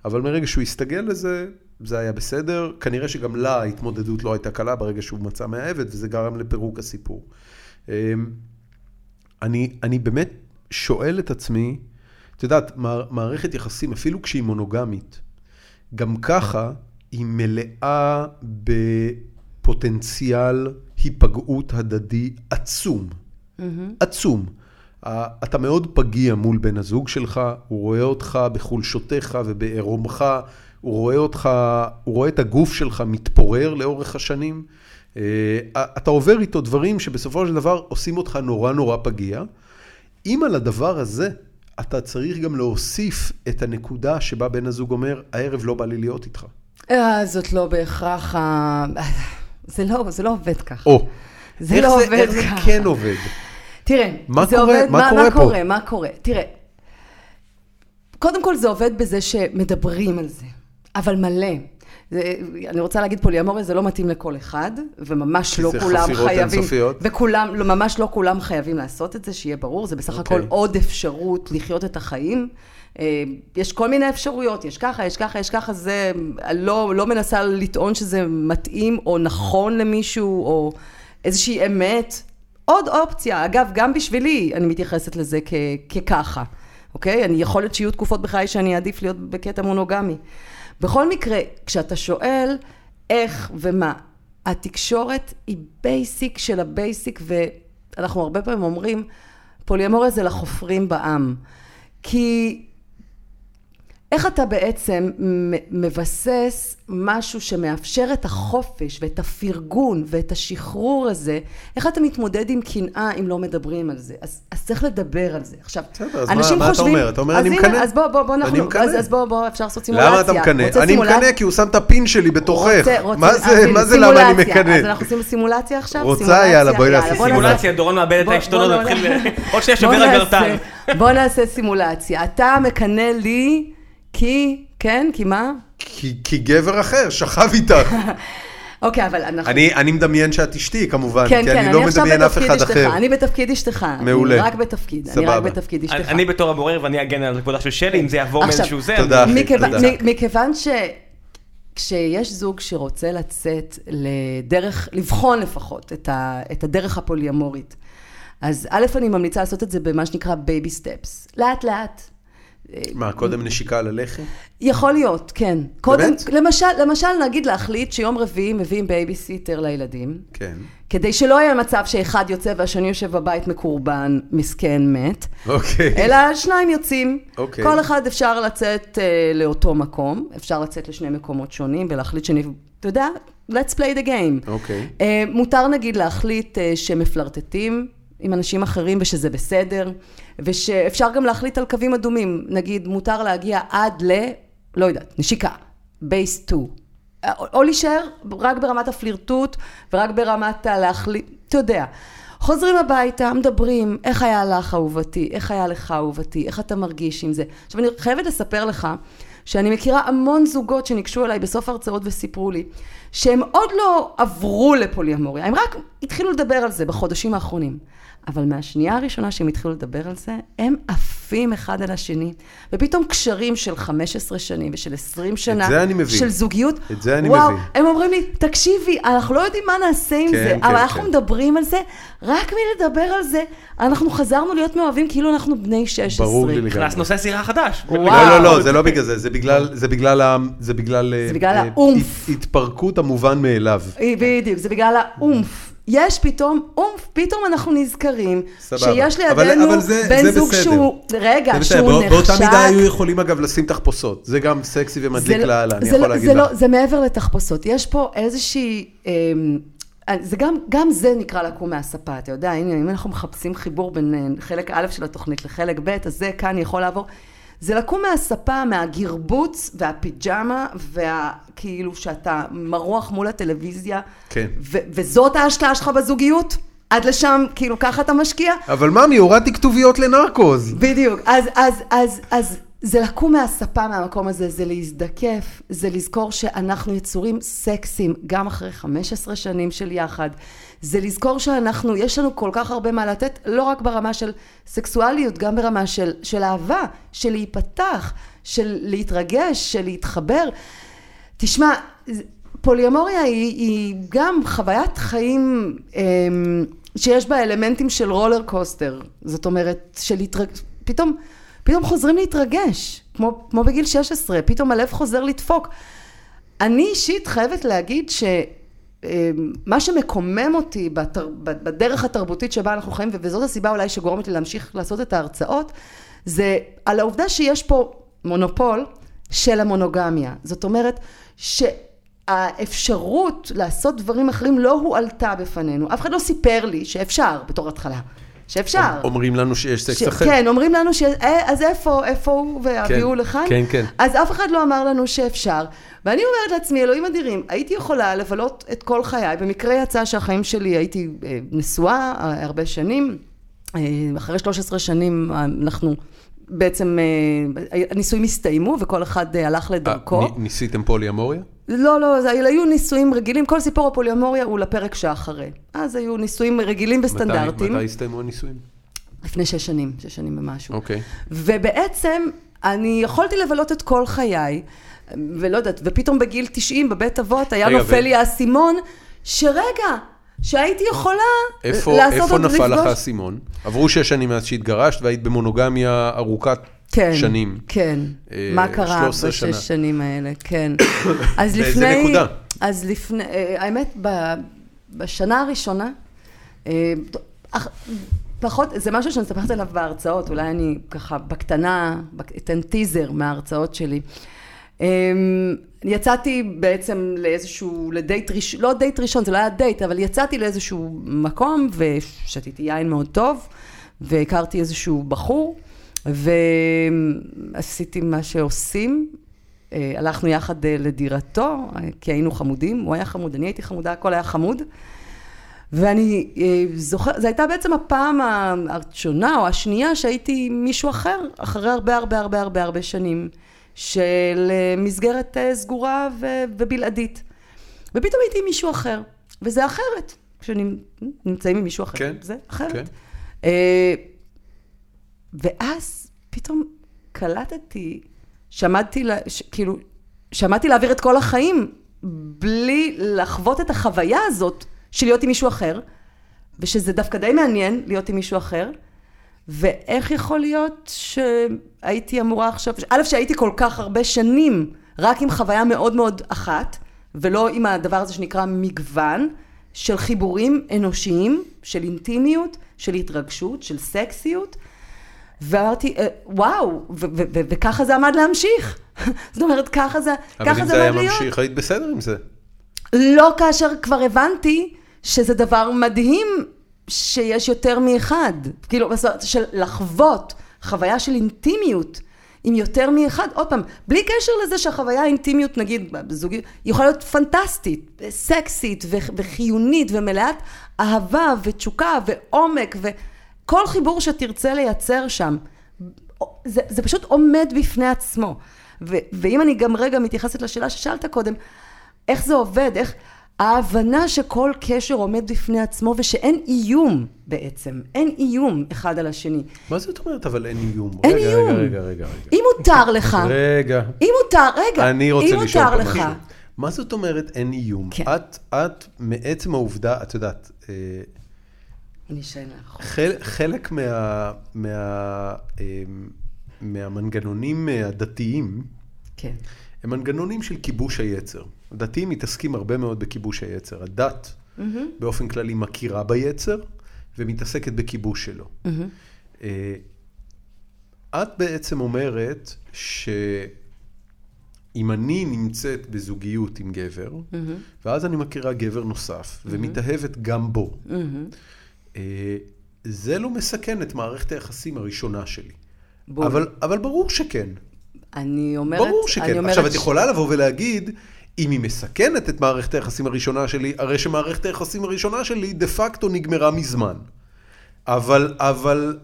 אבל מרגע שהוא הסתגל לזה, זה היה בסדר. כנראה שגם לה ההתמודדות לא הייתה קלה ברגע שהוא מצא מאהבת, וזה גרם לפירוק הסיפור. אמ, אני, אני באמת שואל את עצמי, את יודעת, מערכת יחסים, אפילו כשהיא מונוגמית, גם ככה היא מלאה בפוטנציאל היפגעות הדדי עצום. Mm-hmm. עצום. אתה מאוד פגיע מול בן הזוג שלך, הוא רואה אותך בחולשותיך ובעירומך, הוא רואה אותך, הוא רואה את הגוף שלך מתפורר לאורך השנים. אה, אתה עובר איתו דברים שבסופו של דבר עושים אותך נורא נורא פגיע. אם על הדבר הזה אתה צריך גם להוסיף את הנקודה שבה בן הזוג אומר, הערב לא בא לי להיות איתך. אה, זאת לא בהכרח ה... זה לא, זה לא עובד ככה. או. זה לא עובד ככה. איך זה כן עובד? תראה, מה זה קורה, עובד, מה, מה קורה מה פה? קורה, מה קורה? תראה, קודם כל זה עובד בזה שמדברים על זה, אבל מלא. זה, אני רוצה להגיד פוליאמוריה זה לא מתאים לכל אחד, וממש לא כולם חייבים, אינסופיות. וכולם, לא, ממש לא כולם חייבים לעשות את זה, שיהיה ברור, זה בסך okay. הכל אוקיי. עוד אפשרות לחיות את החיים. אה, יש כל מיני אפשרויות, יש ככה, יש ככה, יש ככה, זה, לא, לא מנסה לטעון שזה מתאים או נכון למישהו, או איזושהי אמת. עוד אופציה, אגב, גם בשבילי אני מתייחסת לזה כ- כככה, אוקיי? אני יכול להיות שיהיו תקופות בחיי שאני אעדיף להיות בקטע מונוגמי. בכל מקרה, כשאתה שואל איך ומה, התקשורת היא basic של ה basic, ואנחנו הרבה פעמים אומרים, פוליומוריה זה לחופרים בעם. כי איך אתה בעצם מבסס משהו שמאפשר את החופש ואת הפרגון ואת השחרור הזה, איך אתה מתמודד עם קנאה אם לא מדברים על זה? אז, אז צריך לדבר על זה. עכשיו, בסדר, אז אנשים מה, חושבים... מה אתה אומר? אתה אומר אני מקנא? אז בוא, בוא, בוא, אנחנו... אני מקנא. אז, אז בוא, בוא, אפשר לעשות סימולציה. למה אתה מקנא? אני מקנא כי הוא שם את הפין שלי בתוכך. רוצה, רוצה, מה זה, מה זה למה אני מקנא? אז אנחנו עושים סימולציה עכשיו? רוצה, יאללה, בואי נעשה סימולציה. דורון מאבד את העשתונות, עוד שנייה שובר הגרטל. בוא נעשה סימולציה. אתה מקנא לי... כי, כן, כי מה? כי, כי גבר אחר שכב איתך. אוקיי, אבל אנחנו... אני אני מדמיין שאת אשתי כמובן, כן, כי כן, אני לא עכשיו מדמיין אף אחד אשתך, אחר. אני בתפקיד אשתך. מעולה. אני רק בתפקיד, אני סבבה. רק בתפקיד אשתך. אני אני בתור הבורר ואני אגן על כבודה של שלי, אם זה יעבור מאיזשהו זה. תודה, אני- אחי, מכיוון- תודה. מכיוון ש... כשיש זוג שרוצה לצאת לדרך, לבחון לפחות את, ה, את הדרך הפוליאמורית, אז א', אני ממליצה לעשות את זה במה שנקרא baby steps. לאט לאט. מה, קודם נשיקה על הלחי? יכול להיות, כן. קודם, באמת? למשל, למשל נגיד להחליט שיום רביעי מביאים בייביסיטר לילדים, כן. כדי שלא יהיה מצב שאחד יוצא והשני יושב בבית מקורבן, מסכן, מת, אוקיי. אלא שניים יוצאים. אוקיי. כל אחד אפשר לצאת אה, לאותו מקום, אפשר לצאת לשני מקומות שונים ולהחליט שאני, אתה יודע, let's play the game. אוקיי. אה, מותר נגיד להחליט אה, שמפלרטטים עם אנשים אחרים ושזה בסדר, ושאפשר גם להחליט על קווים אדומים. נגיד, מותר להגיע עד ל... לא יודעת, נשיקה, בייס 2. או, להישאר רק ברמת הפלירטוט ורק ברמת הלהחליט, אתה יודע. חוזרים הביתה, מדברים, איך היה לך אהובתי, איך היה לך אהובתי, איך אתה מרגיש עם זה. עכשיו, אני חייבת לספר לך שאני מכירה המון זוגות שניגשו אליי בסוף ההרצאות וסיפרו לי שהם עוד לא עברו לפוליאמוריה, הם רק התחילו לדבר על זה בחודשים האחרונים. אבל מהשנייה הראשונה שהם התחילו לדבר על זה, הם עפים אחד על השני, ופתאום קשרים של 15 שנים ושל 20 שנה, זה אני מבין. של זוגיות, את זה אני וואו, מבין. הם אומרים לי, תקשיבי, אנחנו לא יודעים מה נעשה עם כן, זה, כן, אבל אנחנו כן. מדברים על זה, רק מלדבר על זה, אנחנו חזרנו להיות מאוהבים כאילו אנחנו בני 16. ברור לי לגמרי. נכנס נושא סירה חדש. וואו. לא, לא, לא, זה לא בגלל זה, זה בגלל, זה בגלל, זה בגלל, זה בגלל אה, האומף. הת- התפרקות המובן מאליו. אה, בדיוק, זה בגלל האומף. יש פתאום אומף, פתאום אנחנו נזכרים סבבה. שיש אבל- לידינו אבל זה- בן זה זוג בסדר. שהוא, רגע, זה בסדר, שהוא בא- באותה נחשק. מידה היו יכולים אגב לשים תחפושות, זה גם סקסי ומדליק לא- לאללה, אני זה יכול לא- להגיד זה לך. לא- זה מעבר לתחפושות, יש פה איזושהי... אמ, זה גם, גם זה נקרא לקום מהספה, אתה יודע, הנה, אם אנחנו מחפשים חיבור בין אה, חלק א' של התוכנית לחלק ב', אז זה כאן יכול לעבור. זה לקום מהספה, מהגרבוץ והפיג'מה, והכאילו שאתה מרוח מול הטלוויזיה, כן. ו- וזאת ההשקעה שלך בזוגיות? עד לשם, כאילו, ככה אתה משקיע? אבל ממי, הורדתי כתוביות לנרקוז. בדיוק. אז, אז, אז, אז זה לקום מהספה מהמקום הזה, זה להזדקף, זה לזכור שאנחנו יצורים סקסיים גם אחרי 15 שנים של יחד. זה לזכור שאנחנו, יש לנו כל כך הרבה מה לתת, לא רק ברמה של סקסואליות, גם ברמה של, של אהבה, של להיפתח, של להתרגש, של להתחבר. תשמע, פוליומוריה היא, היא גם חוויית חיים אמ, שיש בה אלמנטים של רולר קוסטר. זאת אומרת, של התרג... פתאום, פתאום חוזרים להתרגש, כמו, כמו בגיל 16, פתאום הלב חוזר לדפוק. אני אישית חייבת להגיד שמה שמקומם אותי בתר... בדרך התרבותית שבה אנחנו חיים, וזאת הסיבה אולי שגורמת לי להמשיך לעשות את ההרצאות, זה על העובדה שיש פה מונופול של המונוגמיה. זאת אומרת, שהאפשרות לעשות דברים אחרים לא הועלתה בפנינו. אף אחד לא סיפר לי שאפשר בתור התחלה. שאפשר. אומרים לנו שיש סקס ש... אחר. כן, אומרים לנו ש... אה, אז איפה, איפה הוא והביאו כן, לכאן? כן, כן. אז אף אחד לא אמר לנו שאפשר. ואני אומרת לעצמי, אלוהים אדירים, הייתי יכולה לבלות את כל חיי. במקרה יצא שהחיים שלי, הייתי אה, נשואה אה, הרבה שנים. אחרי 13 שנים אנחנו בעצם, הנישואים הסתיימו וכל אחד הלך לדרכו. ניסיתם פוליאמוריה? לא, לא, זה היו נישואים רגילים, כל סיפור הפוליומוריה הוא לפרק שאחרי. אז היו נישואים רגילים וסטנדרטיים. מתי- מתי הסתיימו הנישואים? לפני שש שנים, שש שנים ומשהו. אוקיי. ובעצם אני יכולתי לבלות את כל חיי, ולא יודעת, ופתאום בגיל 90 בבית אבות היה רגע, נופל ו- לי האסימון, שרגע, שהייתי יכולה איפה לעשות איפה עוד נפל לך לפגוש- האסימון? עברו שש שנים מאז שהתגרשת והיית במונוגמיה ארוכת כן, שנים. כן. אה, מה קרה 13 בשש שנה. שנים האלה, כן. אז באיזה לפני... נקודה? אז לפני, אה, האמת, ב- בשנה הראשונה, אה, אח- פחות, זה משהו שאני מספרת עליו בהרצאות, אולי אני ככה בקטנה, בק- אתן טיזר מההרצאות שלי. אמ, יצאתי בעצם לאיזשהו, לדייט ראשון, לא דייט ראשון, זה לא היה דייט, אבל יצאתי לאיזשהו מקום ושתיתי יין מאוד טוב, והכרתי איזשהו בחור, ועשיתי מה שעושים. אה, הלכנו יחד אה, לדירתו, אה, כי היינו חמודים, הוא היה חמוד, אני הייתי חמודה, הכל היה חמוד. ואני זוכרת, זו הייתה בעצם הפעם הראשונה או השנייה שהייתי מישהו אחר, אחרי הרבה הרבה הרבה הרבה הרבה שנים, של מסגרת סגורה ו- ובלעדית. ופתאום הייתי עם מישהו אחר, וזה אחרת. כשנמצאים עם מישהו אחר, כן, זה אחרת. כן. ואז פתאום קלטתי, שמעתי, לה, ש, כאילו, שמעתי להעביר את כל החיים בלי לחוות את החוויה הזאת של להיות עם מישהו אחר, ושזה דווקא די מעניין להיות עם מישהו אחר, ואיך יכול להיות שהייתי אמורה עכשיו, א', שהייתי כל כך הרבה שנים רק עם חוויה מאוד מאוד אחת, ולא עם הדבר הזה שנקרא מגוון, של חיבורים אנושיים, של אינטימיות, של התרגשות, של סקסיות. ואמרתי, אה, וואו, ו- ו- ו- וככה זה עמד להמשיך. זאת אומרת, ככה זה, אבל ככה אם זה זה היה עמד להיות. ממשיך, היית בסדר עם זה. לא כאשר כבר הבנתי שזה דבר מדהים שיש יותר מאחד. כאילו, של לחוות חוויה של אינטימיות עם יותר מאחד. עוד פעם, בלי קשר לזה שהחוויה האינטימיות, נגיד, בזוגיות, יכולה להיות פנטסטית, סקסית ו- וחיונית ומלאת אהבה ותשוקה ועומק וכל חיבור שתרצה לייצר שם. זה, זה פשוט עומד בפני עצמו. ו- ואם אני גם רגע מתייחסת לשאלה ששאלת קודם, איך זה עובד, איך ההבנה שכל קשר עומד בפני עצמו ושאין איום בעצם, אין איום אחד על השני. מה זאת אומרת אבל אין איום? אין רגע, איום. רגע, רגע, רגע. רגע. אם מותר לך, רגע. אם מותר, רגע, אני רוצה לשאול פה לך, משהו. מה זאת אומרת אין איום? כן. את, את, מעצם העובדה, את יודעת, אה, אני אשאל לך. חל, חלק מה, מה, אה, מהמנגנונים הדתיים, כן, הם מנגנונים של כיבוש היצר. הדתיים מתעסקים הרבה מאוד בכיבוש היצר. הדת באופן כללי מכירה ביצר ומתעסקת בכיבוש שלו. אה, את בעצם אומרת שאם אני נמצאת בזוגיות עם גבר, ואז אני מכירה גבר נוסף ומתאהבת גם בו, אה, זה לא מסכן את מערכת היחסים הראשונה שלי. בול. אבל, אבל ברור שכן. אני אומרת, ברור אני שכן. אומרת עכשיו, את ש- יכולה לבוא ולהגיד, אם היא מסכנת את מערכת היחסים הראשונה שלי, הרי שמערכת היחסים הראשונה שלי דה פקטו נגמרה מזמן. אבל, אבל...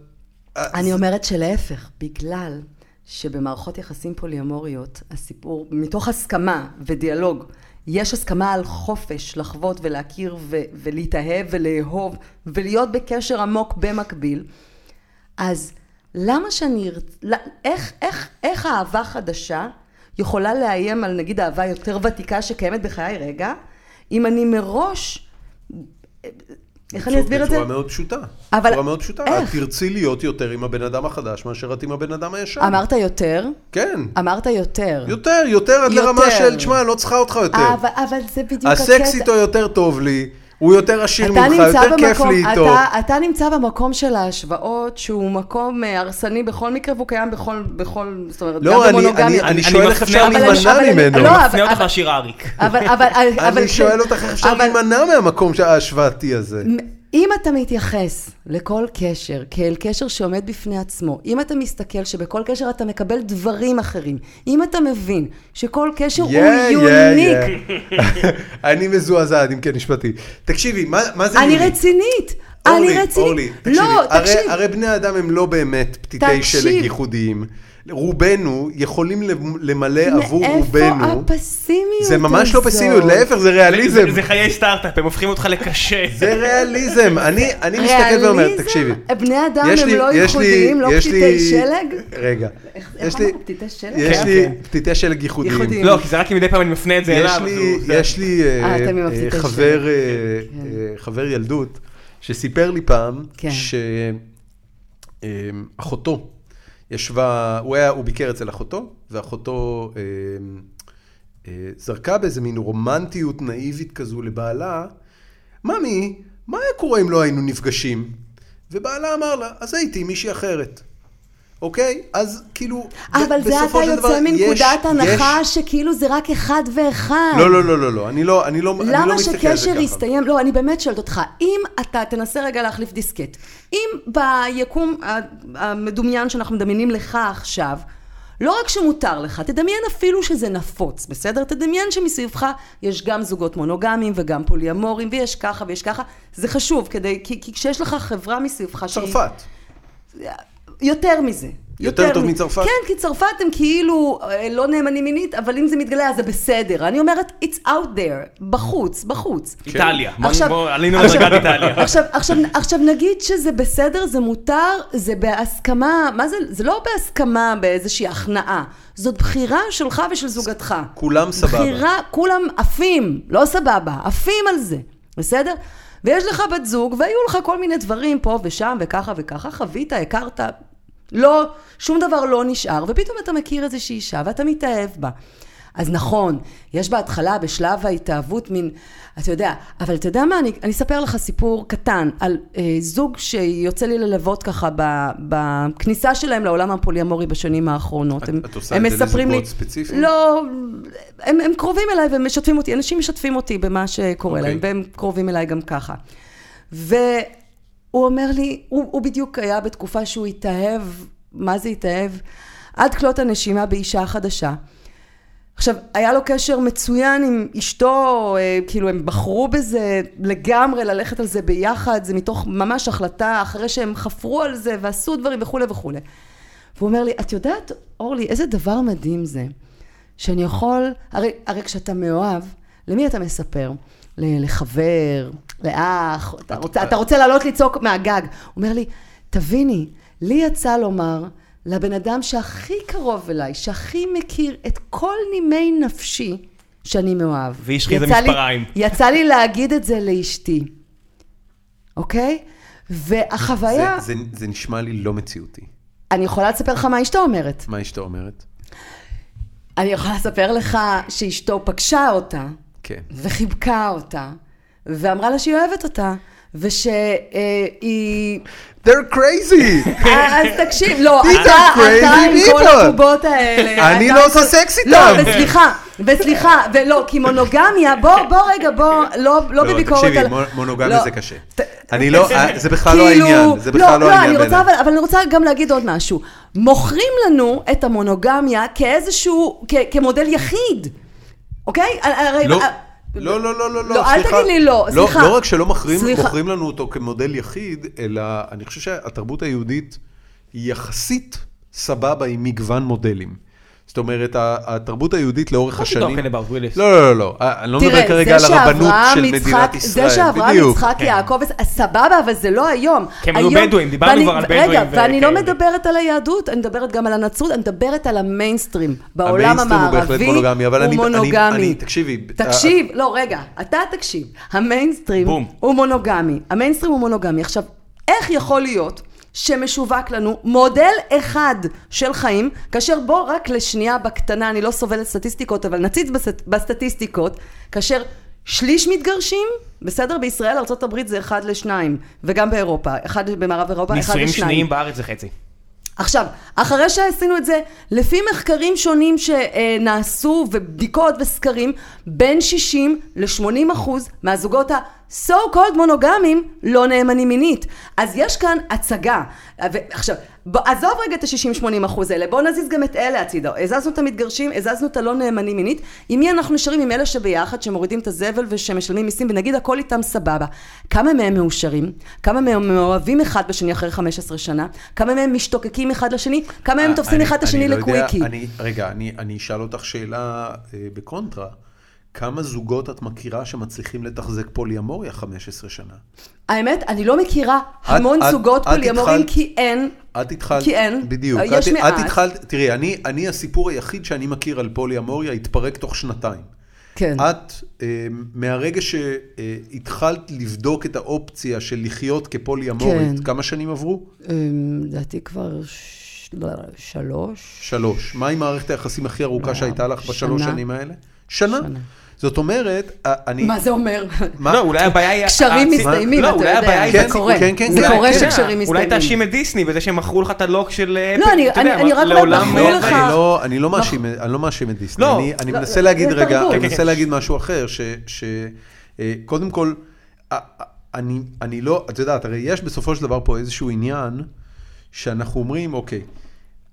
אני אומרת שלהפך, בגלל שבמערכות יחסים פוליומוריות, הסיפור, מתוך הסכמה ודיאלוג, יש הסכמה על חופש לחוות ולהכיר ו- ולהתאהב ולאהוב ולהיות בקשר עמוק במקביל, אז למה שאני... ארצ- לא- איך, איך, איך אהבה חדשה יכולה לאיים על נגיד אהבה יותר ותיקה שקיימת בחיי? רגע, אם אני מראש... איך אני אסביר את זה? בצורה מאוד פשוטה. אבל בצורה מאוד פשוטה. איך? את תרצי להיות יותר עם הבן אדם החדש מאשר את עם הבן אדם הישן. אמרת יותר? כן. אמרת יותר. יותר, יותר עד לרמה יותר. של, תשמע, אני לא צריכה אותך יותר. אבל, אבל זה בדיוק הסקס איתו יותר טוב לי, הוא יותר עשיר אתה ממך, נמצא יותר כיף במקום, לי איתו. אתה, אתה נמצא במקום של ההשוואות, שהוא מקום אה, הרסני בכל מקרה, והוא קיים בכל, בכל זאת אומרת, לא, גם אני- במונוגמיה. אני- אני שואל איך אפשר אני- להימנע אני- ממנו. לא, אני אבל- מפנה אותך לשיר אריק. אבל, אבל, אבל, אני שואל אותך איך אפשר להימנע מהמקום ההשוואתי הזה. אם אתה מתייחס לכל קשר כאל קשר שעומד בפני עצמו, אם אתה מסתכל שבכל קשר אתה מקבל דברים אחרים, אם אתה מבין שכל קשר הוא Yeah, yeah, יוניק, yeah. אני מזועזע, אם כן נשפטי. תקשיבי, מה מה זה אני? רצינית, אורלי, אני רצינית. אורלי, תקשיבי, לא, הרי, תקשיב. הרי בני אדם הם לא באמת פתיתי. שלג ייחודיים. רובנו יכולים למלא עבור מאיפה רובנו. הפסימיות זה ממש לא? פסימיות, להפך, זה ריאליזם. זה- חיי סטארט-אפ, הם הופכים אותך לקשה. זה ריאליזם. אני, אני מסתכל ואומר? תקשיבי. בני אדם יש הם לי- לא יש לי- ייחודיים, לא יש פתיתי לי- שלג? רגע. איך יש איך לי- אמרת? פתיתי שלג? יש כן, לי כן. פתיתי שלג ייחודיים. לא, כי זה רק כי מדי פעם אני מפנה את זה אליו. יש לי אה, אה, אה, חבר, כן. חבר ילדות, שסיפר לי פעם. שאחותו ישבה, הוא היה, הוא ביקר אצל אחותו, ואחותו זרקה באיזה מין רומנטיות נאיבית כזו לבעלה, ממי, מה היה קורה אם לא היינו נפגשים? ובעלה אמר לה, אז הייתי עם מישהי אחרת. אוקיי? אז כאילו, אבל ב- זה אתה בסופו של דבר יוצא יש- מנקודת הנחה יש- שכאילו זה רק אחד ואחד. לא, לא, לא, לא, לא, אני לא, אני לא, אני לא למה מסתכל על זה שקשר ככה. יסתיים? לא, אני באמת שואלת אותך, אם אתה תנסה רגע להחליף דיסקט, אם ביקום המדומיין שאנחנו מדמיינים לך עכשיו, לא רק שמותר לך, תדמיין אפילו שזה נפוץ, בסדר? תדמיין שמסביבך יש גם זוגות מונוגמיים וגם פוליאמורים, ויש ככה ויש ככה. זה חשוב, כדי, כי, כי כשיש לך חברה מסביבך שהיא... צרפת. יותר מזה. יותר טוב מצרפת? כן, כי צרפת הם כאילו אה, לא נאמנים מינית, אבל אם זה מתגלה אז זה בסדר. אני אומרת, it's out there, בחוץ, בחוץ. איטליה. עכשיו- עלינו לדרגת איטליה. עכשיו, עכשיו, עכשיו נגיד שזה בסדר, זה מותר, זה בהסכמה, מה זה, זה לא בהסכמה באיזושהי הכנעה, זאת בחירה שלך ושל זוגתך. כולם סבבה. בחירה, כולם עפים, לא סבבה, עפים על זה, בסדר? ויש לך בת זוג, והיו לך כל מיני דברים פה ושם וככה וככה, חווית, הכרת, לא, שום דבר לא נשאר, ופתאום אתה מכיר איזושהי אישה ואתה מתאהב בה. אז נכון, יש בהתחלה, בשלב ההתאהבות, מין, אתה יודע, אבל אתה יודע מה, אני, אני אספר לך סיפור קטן על אה, זוג שיוצא לי ללוות ככה ב, בכניסה שלהם לעולם הפוליאמורי בשנים האחרונות. את- הם, את עושה הם את זה לזוגות ספציפיים? לא, הם, הם קרובים אליי והם משתפים אותי, אנשים משתפים אותי במה שקורה אוקיי. להם, והם קרובים אליי גם ככה. והוא אומר לי, הוא, הוא בדיוק היה בתקופה שהוא התאהב, מה זה התאהב? עד כלות הנשימה באישה חדשה. עכשיו, היה לו קשר מצוין עם אשתו, אה, כאילו הם בחרו בזה לגמרי, ללכת על זה ביחד, זה מתוך ממש החלטה, אחרי שהם חפרו על זה ועשו דברים וכולי וכולי. והוא אומר לי, את יודעת, אורלי, איזה דבר מדהים זה, שאני יכול, הרי, הרי כשאתה מאוהב, למי אתה מספר? לחבר, לאח, אתה רוצה, אתה רוצה לעלות לצעוק מהגג. הוא אומר לי, תביני, לי יצא לומר לבן אדם שהכי קרוב אליי, שהכי מכיר את כל נימי נפשי, שאני מאוהב. והשחיזה יצא לי- מספריים. יצא לי להגיד את זה לאשתי, אוקיי? והחוויה, זה, זה, זה נשמע לי לא מציאותי. אני יכולה לספר לך מה אשתו אומרת. מה אשתו אומרת? אני יכולה לספר לך שאשתו פגשה אותה, כן. וחיבקה אותה, ואמרה לה שהיא אוהבת אותה, ושהיא... They're crazy! אז תקשיב, לא, אתה, עם כל. הבובות האלה. אני לא עושה סקס לא, איתם. וסליחה, וסליחה, ולא, כי מונוגמיה, בוא, בוא רגע, בוא, לא, לא בביקורת תקשיבי, על... מונ- מונוגמיה לא. זה קשה. אני לא, אה, זה בכלל לא כאילו- העניין, זה בכלל לא לא, העניין אני רוצה, בעיניי. אבל, אבל אני רוצה גם להגיד עוד משהו. מוכרים לנו את המונוגמיה כאיזשהו, כמודל יחיד, אוקיי? הרי- לא, אה, לא, לא, לא, לא, לא, אל סליחה. תגיד לי לא, סליחה. לא רק שלא. מוכרים לנו אותו כמודל יחיד, אלא אני חושב שהתרבות היהודית היא יחסית סבבה עם מגוון מודלים. זאת אומרת, התרבות היהודית לאורך השנים... לא, לא, לא, לא, אני לא מדבר כרגע על זה הרבנות של מדינת ישראל. זה שאברהם. יצחק כן. יעקב, סבבה, אבל זה לא היום. כי הם היו בדואים, דיברנו כבר על בדואים רגע, ואני לא כאלה. מדברת על היהדות, אני מדברת גם על הנצרות, אני מדברת על המיינסטרים. בעולם המיינסטרים הוא בהחלט המערבי מונוגמי, אבל הוא אני- מונוגמי. תקשיבי, תקשיב, לא, רגע, אתה תקשיב. המיינסטרים. הוא מונוגמי. המיינסטרים הוא מונוגמי. עכשיו, איך יכול להיות שמשווק לנו מודל אחד של חיים, כאשר בוא רק לשנייה בקטנה, אני לא סובלת סטטיסטיקות, אבל נציץ בסט, בסטטיסטיקות, כאשר שליש מתגרשים, בסדר? בישראל, ארה"ב זה אחד לשניים, וגם באירופה, אחד במערב אירופה, אחד נישואים לשניים. שניים בארץ זה חצי. עכשיו, אחרי שעשינו את זה, לפי מחקרים שונים שנעשו ובדיקות וסקרים, בין 60 ל-80 אחוז מהזוגות ה-so called מונוגמים לא נאמנים מינית. אז יש כאן הצגה. עכשיו, בוא, עזוב רגע את ה-60-80 אחוז האלה, בואו נזיז גם את אלה הצידה. הזזנו את המתגרשים, הזזנו את הלא נאמנים מינית. עם מי אנחנו נשארים? עם אלה שביחד, שמורידים את הזבל ושמשלמים מיסים, ונגיד הכל איתם סבבה. כמה מהם מאושרים? כמה מהם מאוהבים אחד בשני אחרי 15 שנה? כמה מהם משתוקקים אחד לשני? כמה מהם אה, תופסים אחד את השני לא לקוויקי? אני- רגע, אני אני אשאל אותך שאלה אה, בקונטרה. כמה זוגות את מכירה שמצליחים לתחזק פוליאמוריה 15 שנה? האמת, אני לא מכירה המון את- זוגות את התחלת- כי אין... את התחלת, כי אין. בדיוק, יש את, מעט. את התחלת, תראי, אני, אני הסיפור היחיד שאני מכיר על פוליאמוריה התפרק תוך שנתיים. כן. את, אה, מהרגע שהתחלת לבדוק את האופציה של לחיות כפוליאמורית, כן. כמה שנים עברו? אמ, לדעתי כבר ש- לא, שלוש. שלוש. מה עם מערכת היחסים הכי ארוכה לא, שהייתה לך בשלוש שנה. שנים האלה? שנה. שנה. זאת אומרת, אה, אני... מה זה אומר? לא, אולי הבעיה היא... קשרים מסתיימים, לא, אתה אולי יודע, הבעיה היא זה כן, קורה. כן, כן, זה כן. קורה אתה יודע, שקשרים אולי מסתיימים. תאשים את דיסני בזה שהם מכרו לך את הלוק של... לא, אפל, אני- אתה יודע, אני- אני רק מכרו לא- לך- אני לא, אני לא מאשים, אני לא מאשים את דיסני. אני, מנסה זה להגיד רגע. אני כן, מנסה כן. להגיד משהו אחר, ש, ש, אה, כל, אה, אה, אני, לא, את יודעת, הרי יש בסופו של דבר פה איזשהו עניין, שאנחנו אומרים, אוקיי,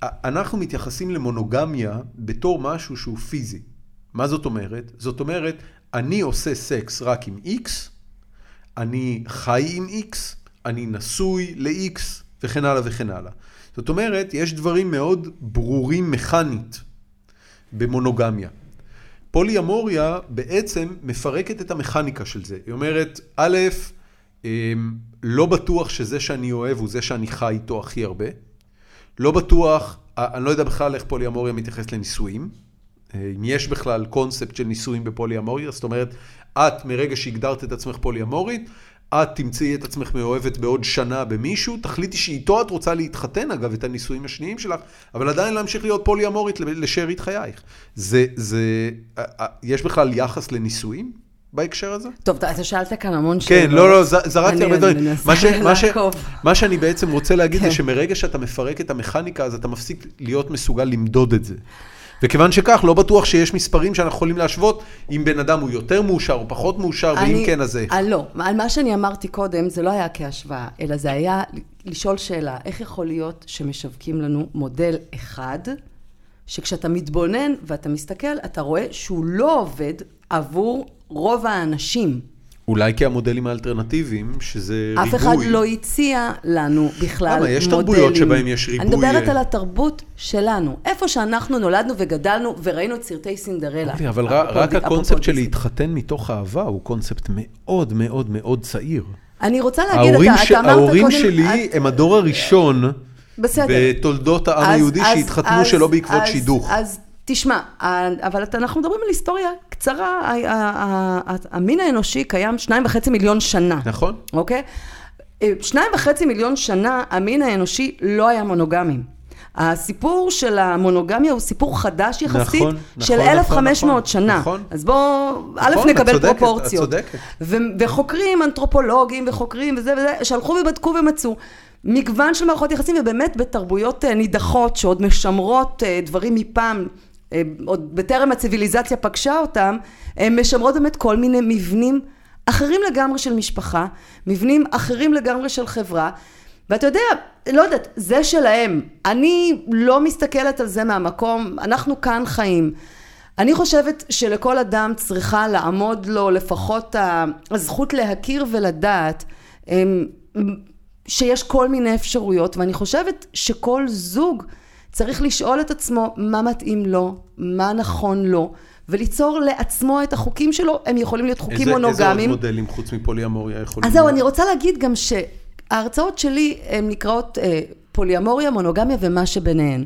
אה, אנחנו מתייחסים למונוגמיה בתור משהו שהוא פיזי. מה זאת אומרת? זאת אומרת, אני עושה סקס רק עם X, אני חי עם X, אני נשוי ל-X, וכן הלאה וכן הלאה. זאת אומרת, יש דברים מאוד ברורים מכנית במונוגמיה. פוליאמוריה בעצם מפרקת את המכניקה של זה. היא אומרת, א', אמ, לא בטוח שזה שאני אוהב הוא זה שאני חי איתו הכי הרבה. לא בטוח, אני לא יודע בכלל איך פוליאמוריה מתייחס לנישואים. אם יש בכלל קונספט של נישואים בפוליאמוריה, זאת אומרת, את מרגע שהגדרת את עצמך פוליאמורית, את תמצאי את עצמך מאוהבת בעוד שנה במישהו, תחליטי שאיתו את רוצה להתחתן, אגב, את הנישואים השניים שלך, אבל עדיין להמשיך להיות פוליאמורית לשארית חייך. זה, זה, יש בכלל יחס לנישואים בהקשר הזה? טוב, אתה שאלת כאן המון שאלות. כן, לא, לא, זרקתי הרבה דברים. מה שאני בעצם רוצה להגיד זה כן. שמרגע שאתה מפרק את המכניקה, אז אתה מפסיק להיות מסוגל למדוד את זה. וכיוון שכך, לא בטוח שיש מספרים שאנחנו יכולים להשוות, אם בן אדם הוא יותר מאושר או פחות מאושר, ואם כן, אז זה. אה, לא, על מה שאני אמרתי קודם, זה לא היה כהשוואה, אלא זה היה לשאול שאלה, איך יכול להיות שמשווקים לנו מודל אחד, שכשאתה מתבונן ואתה מסתכל, אתה רואה שהוא לא עובד עבור רוב האנשים. אולי כי המודלים האלטרנטיביים, שזה ריבוי. אף אחד לא הציע לנו בכלל מודלים. למה? יש תרבויות שבהן יש ריבוי. אני מדברת על התרבות שלנו. איפה שאנחנו נולדנו וגדלנו וראינו את סרטי סינדרלה. אבל רק הקונספט של להתחתן מתוך אהבה הוא קונספט מאוד מאוד מאוד צעיר. אני רוצה להגיד, אתה אמרת קודם... ההורים שלי הם הדור הראשון בתולדות העם היהודי שהתחתנו שלא בעקבות שידוך. אז תשמע, אבל אנחנו מדברים על היסטוריה קצרה, המין האנושי קיים שניים וחצי מיליון שנה. נכון. אוקיי? שניים וחצי מיליון שנה המין האנושי לא היה מונוגמי. הסיפור של המונוגמיה הוא סיפור חדש יחסית, נכון, של נכון, 1,500 נכון, שנה. נכון. אז בואו, א', נכון, נקבל צודקת, פרופורציות. את צודקת. וחוקרים, אנתרופולוגים וחוקרים וזה וזה, שהלכו ובדקו ומצאו. מגוון של מערכות יחסים, ובאמת בתרבויות אה, נידחות שעוד משמרות אה, דברים מפעם. אה, עוד בטרם הציוויליזציה פגשה אותם, הן משמרות באמת כל מיני מבנים אחרים לגמרי של משפחה, מבנים אחרים לגמרי של חברה, ואתה יודע, לא יודעת, זה שלהם. אני לא מסתכלת על זה מהמקום, אנחנו כאן חיים. אני חושבת שלכל אדם צריכה לעמוד לו לפחות הזכות להכיר ולדעת שיש כל מיני אפשרויות, ואני חושבת שכל זוג צריך לשאול את עצמו מה מתאים לו, מה נכון לו, וליצור לעצמו את החוקים שלו, הם יכולים להיות חוקים איזה, מונוגמיים. איזה עוד מודלים חוץ מפוליאמוריה יכולים אז זהו, אני רוצה להגיד גם שההרצאות שלי הן נקראות אה, פוליאמוריה, מונוגמיה ומה שביניהן.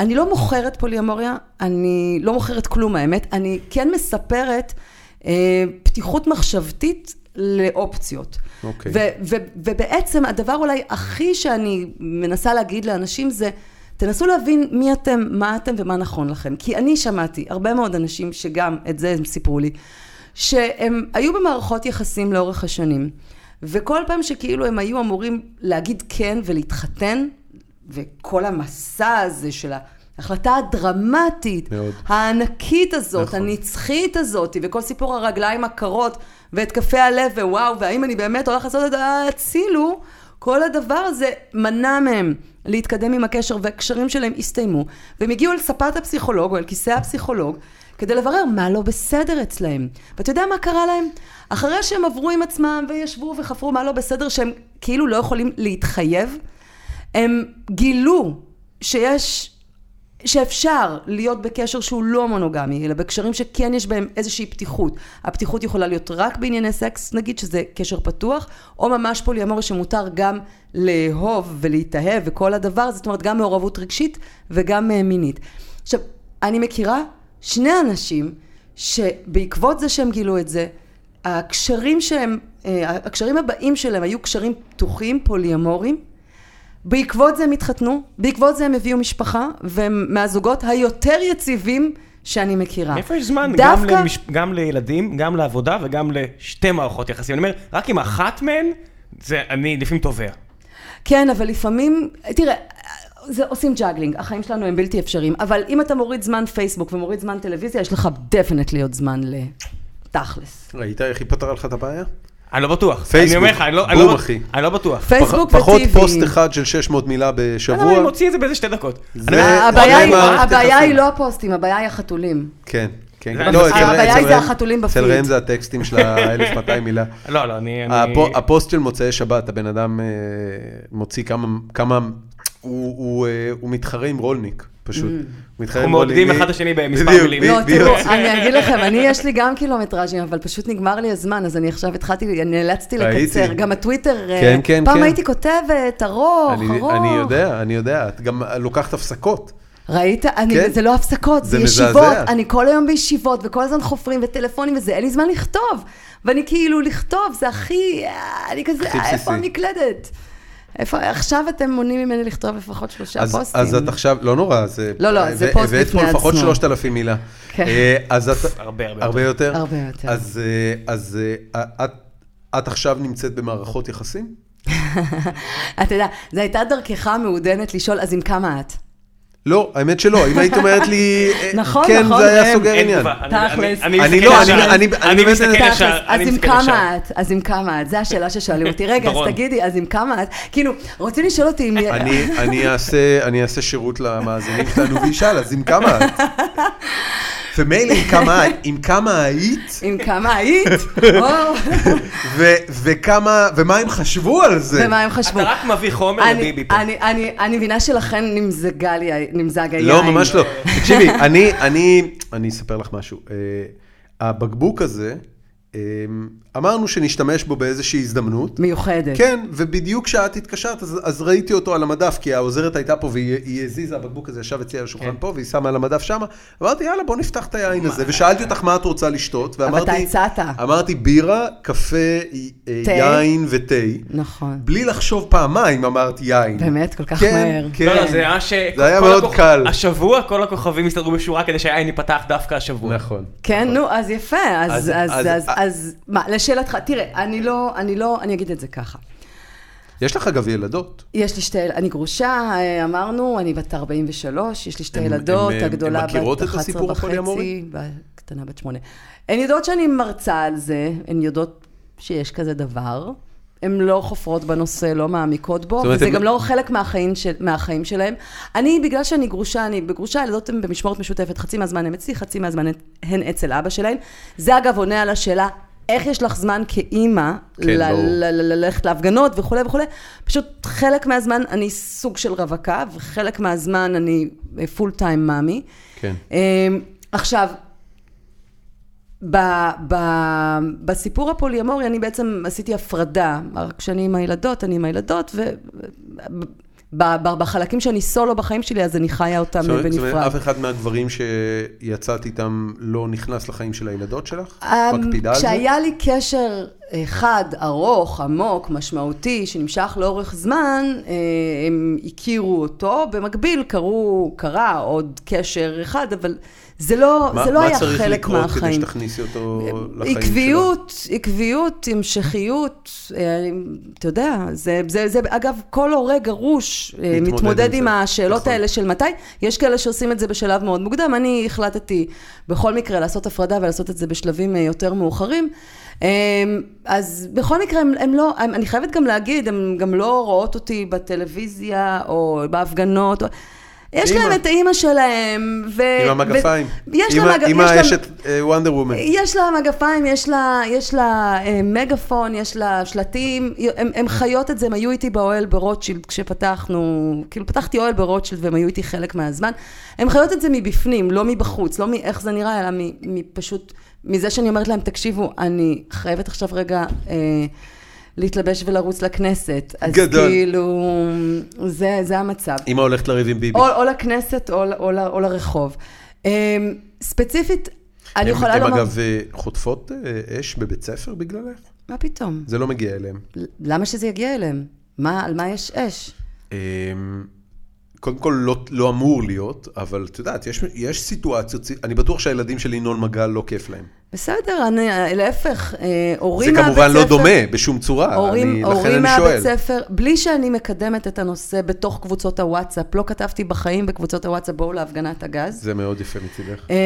אני לא מוכרת פוליאמוריה, אני לא מוכרת כלום האמת, אני כן מספרת אה, פתיחות מחשבתית לאופציות. אוקיי. ובעצם הדבר אולי הכי שאני מנסה להגיד לאנשים זה, תנסו להבין מי אתם, מה אתם ומה נכון לכם. כי אני שמעתי הרבה מאוד אנשים שגם את זה הם סיפרו לי, שהם היו במערכות יחסים לאורך השנים, וכל פעם שכאילו הם היו אמורים להגיד כן ולהתחתן, וכל המסע הזה של ההחלטה הדרמטית, מאוד. הענקית הזאת, נכון. הנצחית הזאת, וכל סיפור הרגליים הקרות, והתקפי הלב, ווואו, והאם אני באמת הולך לעשות את הצילו, כל הדבר הזה מנע מהם להתקדם עם הקשר והקשרים שלהם הסתיימו והם הגיעו אל ספת הפסיכולוג או אל כיסא הפסיכולוג כדי לברר מה לא בסדר אצלהם. ואתה יודע מה קרה להם? אחרי שהם עברו עם עצמם וישבו וחפרו מה לא בסדר שהם כאילו לא יכולים להתחייב, הם גילו שיש שאפשר להיות בקשר שהוא לא מונוגמי, אלא בקשרים שכן יש בהם איזושהי פתיחות. הפתיחות יכולה להיות רק בענייני סקס, נגיד שזה קשר פתוח, או ממש פוליאמוריה שמותר גם לאהוב ולהתאהב וכל הדבר זאת אומרת גם מעורבות רגשית וגם אה, מינית. עכשיו, אני מכירה שני אנשים שבעקבות זה שהם גילו את זה, הקשרים שהם, אה, הקשרים הבאים שלהם היו קשרים פתוחים, פוליאמוריים, בעקבות זה הם התחתנו, בעקבות זה הם הביאו משפחה, והם מהזוגות היותר יציבים שאני מכירה. איפה יש זמן? דווקא... גם, למש... גם לילדים, גם לעבודה וגם לשתי מערכות יחסים. אני אומר, רק עם אחת מהן, זה אני לפעמים תובע. כן, אבל לפעמים, תראה, זה עושים ג'אגלינג, החיים שלנו הם בלתי אפשריים, אבל אם אתה מוריד זמן פייסבוק ומוריד זמן טלוויזיה, יש לך דפנט להיות זמן לתכלס. ראית איך היא פתרה לך את הבעיה? אני לא בטוח. פייסבוק, אני אומר לך, אני לא, בום לא אחי. אני לא בטוח. פייסבוק וטיבי. פחות פוסט אחד של 600 מילה בשבוע. אני מוציא את זה באיזה שתי דקות. הבעיה היא לא הפוסטים, הבעיה היא החתולים. כן. כן. לא, אני אצל- מסכים. הבעיה אצל היא זה החתולים אצל בפיד. ראם זה הטקסטים של ה-1200 מילה. לא, לא, אני... אני- הפו- הפוסט של מוצאי שבת, הבן אדם אה, מוציא כמה, אה, הוא מתחרה עם רולניק, פשוט. אנחנו מי- אחד את השני במספר מילים. לא. תראו, אני אגיד לכם, אני יש לי גם קילומטראז'ים, אבל פשוט נגמר לי הזמן, אז אני עכשיו התחלתי, נאלצתי. לקצר. גם הטוויטר, אה, כן, כן, פעם כן. הייתי כותבת, ארוך, ארוך. אני יודע, אני יודע, את גם לוקחת הפסקות. ראית? אני, כן. זה לא הפסקות, זה, זה ישיבות. מזעזע. אני כל היום בישיבות, וכל הזמן חופרים וטלפונים וזה, אין לי זמן לכתוב. ואני כאילו, לכתוב, זה הכי, אה, אני כזה, אה, איפה. המקלדת? איפה, עכשיו אתם מונעים ממני לכתוב לפחות שלושה אז, פוסטים. אז את עכשיו, לא נורא, זה... לא, לא, זה פוסט הבאת פה בפני לפחות עצמו. 3,000 מילה. כן. אה, אז את... הרבה, הרבה הרבה יותר? הרבה יותר. אז, אה, אז אה, את, את עכשיו נמצאת במערכות יחסים? אתה יודע, זו הייתה דרכך המעודנת לשאול, אז עם כמה את? לא, האמת שלא. אם היית אומרת לי, נכון, כן, נכון, זה היה סוגר עניין. תכלס. אני- לא. אני- מסתכל ישר. אז עם. כמה את? אז עם כמה את? זו השאלה ששואלים אותי. רגע, אז. תגידי, אז עם כמה את? כאילו, רוצים לשאול אותי אם... אני, אני, אעשה, אני אעשה שירות למאזינים שלנו וישאל, אז עם כמה את? ומילא עם כמה, עם כמה היית, עם כמה היית? ו, וכמה, ומה הם חשבו על זה. ומה הם חשבו? אתה רק מביא חומר אני- לביבי פה. אני- אני אני מבינה שלכן נמזגה לי, נמזג היין. לא, ממש לא. תקשיבי, אני, אני, אני אספר לך משהו. אה, הבקבוק הזה, אה, אמרנו שנשתמש בו באיזושהי הזדמנות. מיוחדת. כן, ובדיוק כשאת התקשרת, אז, אז ראיתי אותו על המדף, כי העוזרת הייתה פה והיא היא הזיזה, הבקבוק הזה ישב אצלי על השולחן כן. פה, והיא שמה על המדף שמה. אמרתי, יאללה, בוא נפתח את היין הזה. ושאלתי אותך מה את רוצה לשתות, ואמרתי... אתה הצעת. אמרתי, בירה, קפה, אה, תה. יין ותה. נכון. בלי לחשוב פעמיים אמרתי יין. באמת, כל כך כן, מהר. כן. לא, לא, זה היה ש... זה היה כל מאוד הכוכ- קל. השבוע כל הכוכבים הסתדרו בשורה כדי שהעין ייפתח דווקא השבוע. נכון. כן, נו, אז יפה, אז, אז- אז, אז- אז, אז, מה, לשאלתך, תראה, אני לא, אני לא, אני אגיד את זה ככה. יש לך אגב ילדות. יש לי שתי, אני גרושה, אה, אמרנו, אני בת 43, יש לי שתי הן- ילדות, הן, אה, הגדולה הן בת מכירות את 11 הסיפור וחצי, הפוליאמורי? והקטנה בת 8. הן יודעות שאני מרצה על זה, הן יודעות שיש כזה דבר. הן לא חופרות בנושא, לא מעמיקות בו, וזה הן- גם לא חלק מהחיים, של, מהחיים שלהם. אני, בגלל שאני גרושה, אני בגרושה, הילדות הן במשמורת משותפת, חצי מהזמן הן אצלי, חצי מהזמן הן אצל אבא שלהן. זה אגב עונה על השאלה, איך יש לך זמן כאימא כן, ללכת להפגנות וכולי וכולי. פשוט חלק מהזמן אני סוג של רווקה, וחלק מהזמן אני פול טיים מאמי. כן. אמ, עכשיו, ב, ב, בסיפור הפוליאמורי אני בעצם עשיתי הפרדה, רק כשאני עם הילדות, אני עם הילדות, ובחלקים שאני סולו בחיים שלי, אז אני חיה אותם זאת אומרת, זאת אומרת, בנפרד. אף אחד מהגברים שיצאת איתם לא נכנס לחיים של הילדות שלך? אמ, מקפידה על זה? כשהיה לי קשר חד, ארוך, עמוק, משמעותי, שנמשך לאורך זמן, אה, הם הכירו אותו. במקביל קרו, קרה עוד קשר אחד, אבל זה לא, מה- זה לא היה מה צריך חלק לקרות כדי מהחיים. שתכניסי אותו לחיים שלך? עקביות, עקביות, המשכיות, אה, אתה יודע, זה, זה, זה, אגב, כל הורה גרוש אה, מתמודד מתמודד עם עם זה, השאלות נכון. האלה של מתי. יש כאלה שעושים את זה בשלב מאוד מוקדם, אני החלטתי בכל מקרה לעשות הפרדה ולעשות את זה בשלבים אה, יותר מאוחרים. אז בכל מקרה, הם, הם לא, הם, אני חייבת גם להגיד, הם גם לא רואות אותי בטלוויזיה או בהפגנות. או- יש. להם את האימא שלהם, ו... עם המגפיים. ו- יש אימא- להם, מג- אימא יש אשת וונדר וומן. יש לה מגפיים, יש לה, יש לה אה, מגפון, יש לה שלטים, הם, הם חיות את זה, הם היו איתי באוהל ברוטשילד כשפתחנו, כאילו פתחתי אוהל ברוטשילד והם היו איתי חלק מהזמן. הם חיות את זה מבפנים, לא מבחוץ, לא מאיך זה נראה, אלא מפשוט, מזה שאני אומרת להם, תקשיבו, אני חייבת עכשיו רגע... אה, להתלבש ולרוץ לכנסת. אז גדול. כאילו, זה, זה המצב. אימא הולכת לריב עם ביבי. או, או לכנסת או, או, או לרחוב. אמ, ספציפית, אני יכולה הם לומר... אגב אה, חוטפות אה, אש בבית ספר בגללך? מה פתאום? זה לא מגיע אליהם. למה שזה יגיע אליהם? מה, על מה יש אש? קודם כל, לא, לא אמור להיות, אבל את יודעת, יש, יש סיטואציות, אני בטוח שהילדים של ינון מגל לא כיף להם. בסדר, אני, להפך, אה, זה הורים מהבית ספר... כמובן לא דומה בשום צורה, הורים, אני, לכן הורים אני מהבית שואל. ספר, בלי שאני מקדמת את הנושא בתוך קבוצות הוואטסאפ, לא כתבתי בחיים בקבוצות הוואטסאפ, בואו להפגנת הגז. זה מאוד יפה מצידך. אה,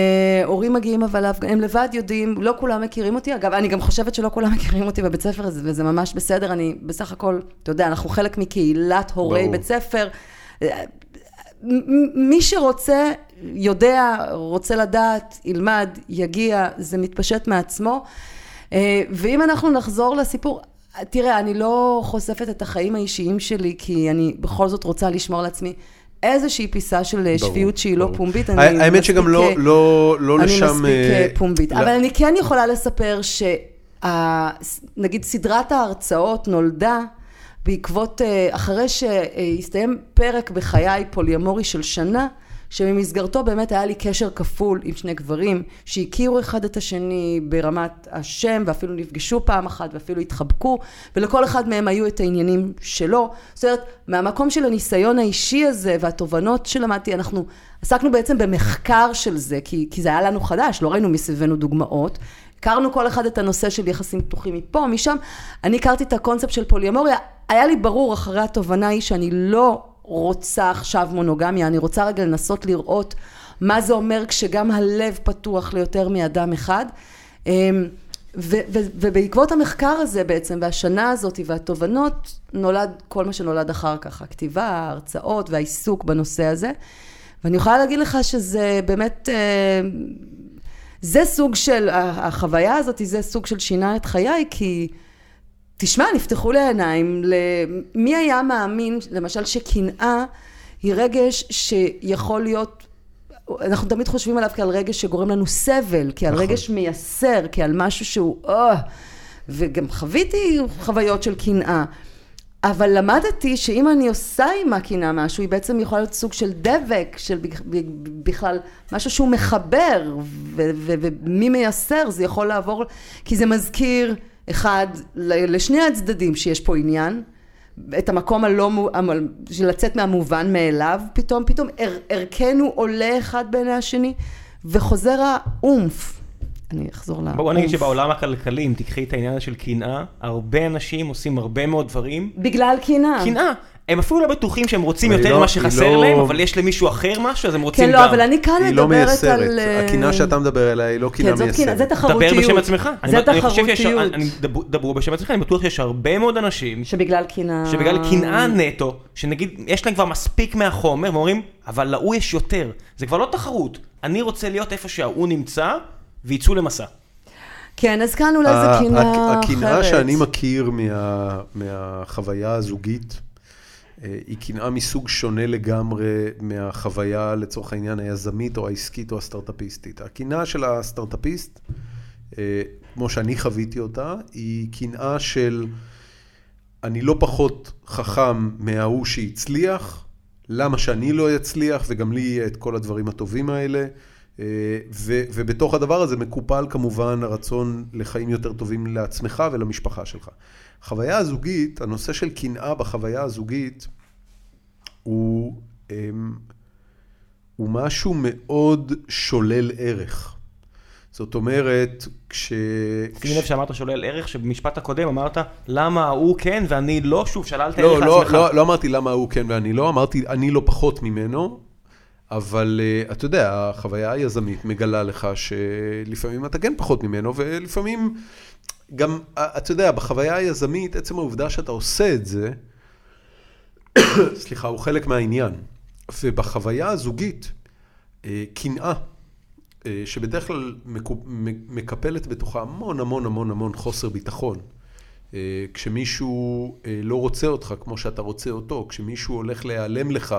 הורים מגיעים אבל, להפג- הם לבד יודעים, לא כולם מכירים אותי. אגב, אני גם חושבת שלא כולם מכירים אותי בבית ספר, וזה ממש בסדר. אני בסך הכל, אתה יודע, אנחנו חלק מקהילת הורי ברור. בית ספר. מי שרוצה, יודע, רוצה לדעת, ילמד, יגיע, זה מתפשט מעצמו. אה, ואם אנחנו נחזור לסיפור, תראה, אני לא חושפת את החיים האישיים שלי, כי אני בכל זאת רוצה לשמור לעצמי איזושהי פיסה של אה, ברור, שפיות שהיא לא ברור. פומבית. ה- אני האמת שגם מספיק, לא- אה, לא לא אני לשם... מספיק אה, אה, פומבית. ל- אבל אני כן יכולה לספר שנגיד סדרת ההרצאות נולדה בעקבות, אה, אחרי שהסתיים פרק בחיי פוליומורי של שנה, שבמסגרתו באמת היה לי קשר כפול עם שני גברים שהכירו אחד את השני ברמת השם ואפילו נפגשו פעם אחת ואפילו התחבקו ולכל אחד מהם היו את העניינים שלו. זאת אומרת, מהמקום של הניסיון האישי הזה והתובנות שלמדתי, אנחנו עסקנו בעצם במחקר של זה, כי, כי זה היה לנו חדש, לא ראינו מסביבנו דוגמאות. הכרנו כל אחד את הנושא של יחסים פתוחים מפה, משם. אני הכרתי את הקונספט של פוליומוריה. היה לי ברור אחרי התובנה היא שאני לא רוצה עכשיו מונוגמיה, אני רוצה רגע לנסות לראות מה זה אומר כשגם הלב פתוח ליותר מאדם אחד. אמ, ו- ו- ובעקבות המחקר הזה בעצם, והשנה הזאת והתובנות, נולד כל מה שנולד אחר כך, הכתיבה, ההרצאות והעיסוק בנושא הזה. ואני יכולה להגיד לך שזה באמת, אה, זה סוג של, החוויה הזאת, זה סוג של שינה את חיי, כי תשמע, נפתחו לי העיניים, למי היה מאמין, למשל, שקנאה היא רגש שיכול להיות, אנחנו תמיד חושבים עליו כעל רגש שגורם לנו סבל, כעל נכון. רגש מייסר, כעל משהו שהוא, אה, וגם חוויתי חוויות של קנאה. אבל למדתי שאם אני עושה עם הקנאה משהו, היא בעצם יכולה להיות סוג של דבק, של בכלל משהו שהוא מחבר, ומי מייסר, זה יכול לעבור, כי זה מזכיר, אחד, לשני הצדדים שיש פה עניין, את המקום הלא, של לצאת מהמובן מאליו, פתאום, פתאום ער- ערכנו עולה אחד בעיני השני, וחוזר האומף. אני אחזור לאומף. בואו נגיד שבעולם הכלכלי, אם תקחי את העניין של קנאה, הרבה אנשים עושים הרבה מאוד דברים. בגלל קנאה. קנאה. הם אפילו לא בטוחים שהם רוצים היא יותר לא- ממה היא שחסר לא- להם, אבל יש למישהו אחר משהו, אז הם רוצים כן, גם. לא, אבל אני כאן היא לא מדברת מייסרת. על... אה, הקנאה שאתה מדבר עליה היא לא קנאה כן, זאת קנאה, מייסרת. זה תחרותיות. דבר בשם עצמך. זה אני- אני חושב שיש- תחרותיות. דברו בשם עצמך, אני בטוח שיש הרבה מאוד אנשים שבגלל קנאה... שבגלל קנאה נטו, שנגיד, יש להם כבר מספיק מהחומר, ואומרים, אבל להוא יש יותר. זה כבר לא תחרות. אני רוצה להיות איפה שההוא נמצא, ויצאו למסע. כן, אז כאן אולי זה ה- קנאה אחרת. הקנאה שאני מכיר מה- מהחוויה הזוגית, אה, היא קנאה מסוג שונה לגמרי מהחוויה, לצורך העניין, היזמית או העסקית או הסטארט-אפיסטית. הקנאה של הסטארט-אפיסט, אה, כמו שאני חוויתי אותה, היא קנאה של אני לא פחות חכם מההוא שהצליח, למה שאני לא אצליח וגם לי יהיה את כל הדברים הטובים האלה. אה, ו- ובתוך הדבר הזה מקופל כמובן הרצון לחיים יותר טובים לעצמך ולמשפחה שלך. החוויה הזוגית, הנושא של קנאה בחוויה הזוגית, הוא, אמ, הוא משהו מאוד שולל ערך. זאת אומרת, כש... שימי לב שאמרת שולל ערך, שבמשפט הקודם אמרת, למה ההוא כן ואני לא, שוב, שללת לא, ערך לא, לעצמך. לא, לא אמרתי למה הוא כן ואני לא, אמרתי אני לא פחות ממנו, אבל uh, אתה יודע, החוויה היזמית מגלה לך שלפעמים אתה כן פחות ממנו, ולפעמים גם, אה, אתה יודע, בחוויה היזמית, עצם העובדה שאתה עושה את זה, סליחה, הוא חלק מהעניין. ובחוויה הזוגית, אה, קנאה, אה, שבדרך כלל מקפלת בתוכה המון המון המון המון חוסר ביטחון. אה, כשמישהו אה, לא רוצה אותך כמו שאתה רוצה אותו, כשמישהו הולך להיעלם לך,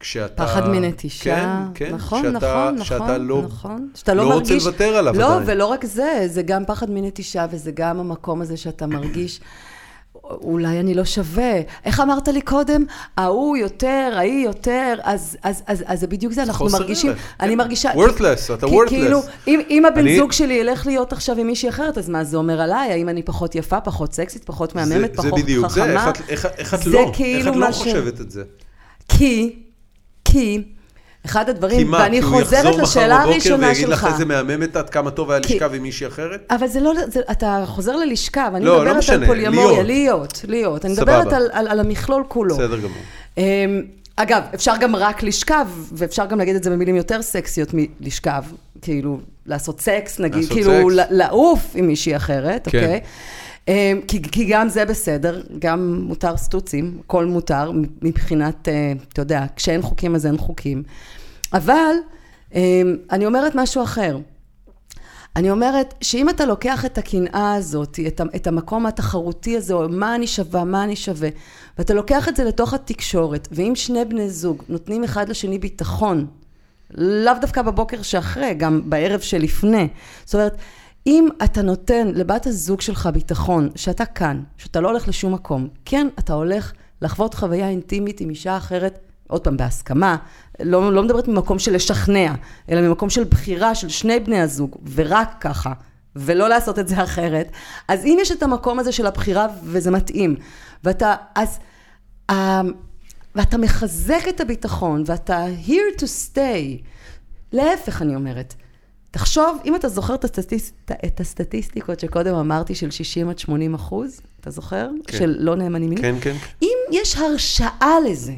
כשאתה... פחד מנטישה, כן, כן, נכון, שאתה, נכון, שאתה נכון, לא, נכון. שאתה לא, לא רוצה מרגיש... לוותר עליו לא, עדיין. ולא רק זה, זה גם פחד מנטישה, וזה גם המקום הזה שאתה מרגיש, אולי אני לא שווה. איך אמרת לי קודם? ההוא יותר, ההיא יותר, אז, אז, אז, אז זה בדיוק זה, אנחנו חוסר מרגישים, ערך, אני. מרגישה... Worthless, אתה worthless. כאילו, אם, אם הבן אני- זוג שלי ילך להיות עכשיו עם מישהי אחרת, אז מה זה אומר עליי? האם אני פחות יפה, פחות סקסית, פחות מהממת, זה, זה פחות בדיוק זה, חכמה? איך את, איך, איך את זה לא, כאילו איך את לא ש- חושבת את זה? כי, כי, אחד הדברים, כי מה, ואני כי הוא חוזרת יחזור לשאלה מחר בבוקר הראשונה ויגיד לך שלך. איזה מהממת את, כמה טוב היה כי- לשכב עם מישהי אחרת? אבל זה לא, זה, אתה חוזר ללשכה, ואני לא, לא מדברת משנה, על פוליומוריה, להיות. להיות, להיות. אני. מדברת על, על, על המכלול כולו. בסדר גמור. אמ, אגב, אפשר גם רק לשכב, ואפשר גם להגיד את זה במילים יותר סקסיות מלשכב, כאילו, לעשות סקס, נגיד, לעשות כאילו, סקס. לעוף עם מישהי אחרת, כן. אוקיי? אה, כי, כי גם זה בסדר, גם מותר סטוצים, הכל מותר מבחינת, אה, אתה יודע, כשאין חוקים אז אין חוקים. אבל אה, אני אומרת משהו אחר. אני אומרת שאם אתה לוקח את הקנאה הזאת, את, את המקום התחרותי הזה, או מה אני שווה, מה אני שווה, ואתה לוקח את זה לתוך התקשורת, ואם שני בני זוג נותנים אחד לשני ביטחון, לאו דווקא בבוקר שאחרי, גם בערב שלפני, זאת אומרת, אם אתה נותן לבת הזוג שלך ביטחון, שאתה כאן, שאתה לא הולך לשום מקום, כן, אתה הולך לחוות חוויה אינטימית עם אישה אחרת, עוד פעם, בהסכמה, לא, לא מדברת ממקום של לשכנע, אלא ממקום של בחירה של שני בני הזוג, ורק ככה, ולא לעשות את זה אחרת. אז אם יש את המקום הזה של הבחירה וזה מתאים, ואתה, אז, uh, ואתה מחזק את הביטחון, ואתה here to stay, להפך אני אומרת, תחשוב, אם אתה זוכר את, הסטטיס... את הסטטיסטיקות שקודם אמרתי של 60 עד 80 אחוז, אתה זוכר? כן. של לא נאמנים מינית? כן, כן. אם יש הרשאה לזה,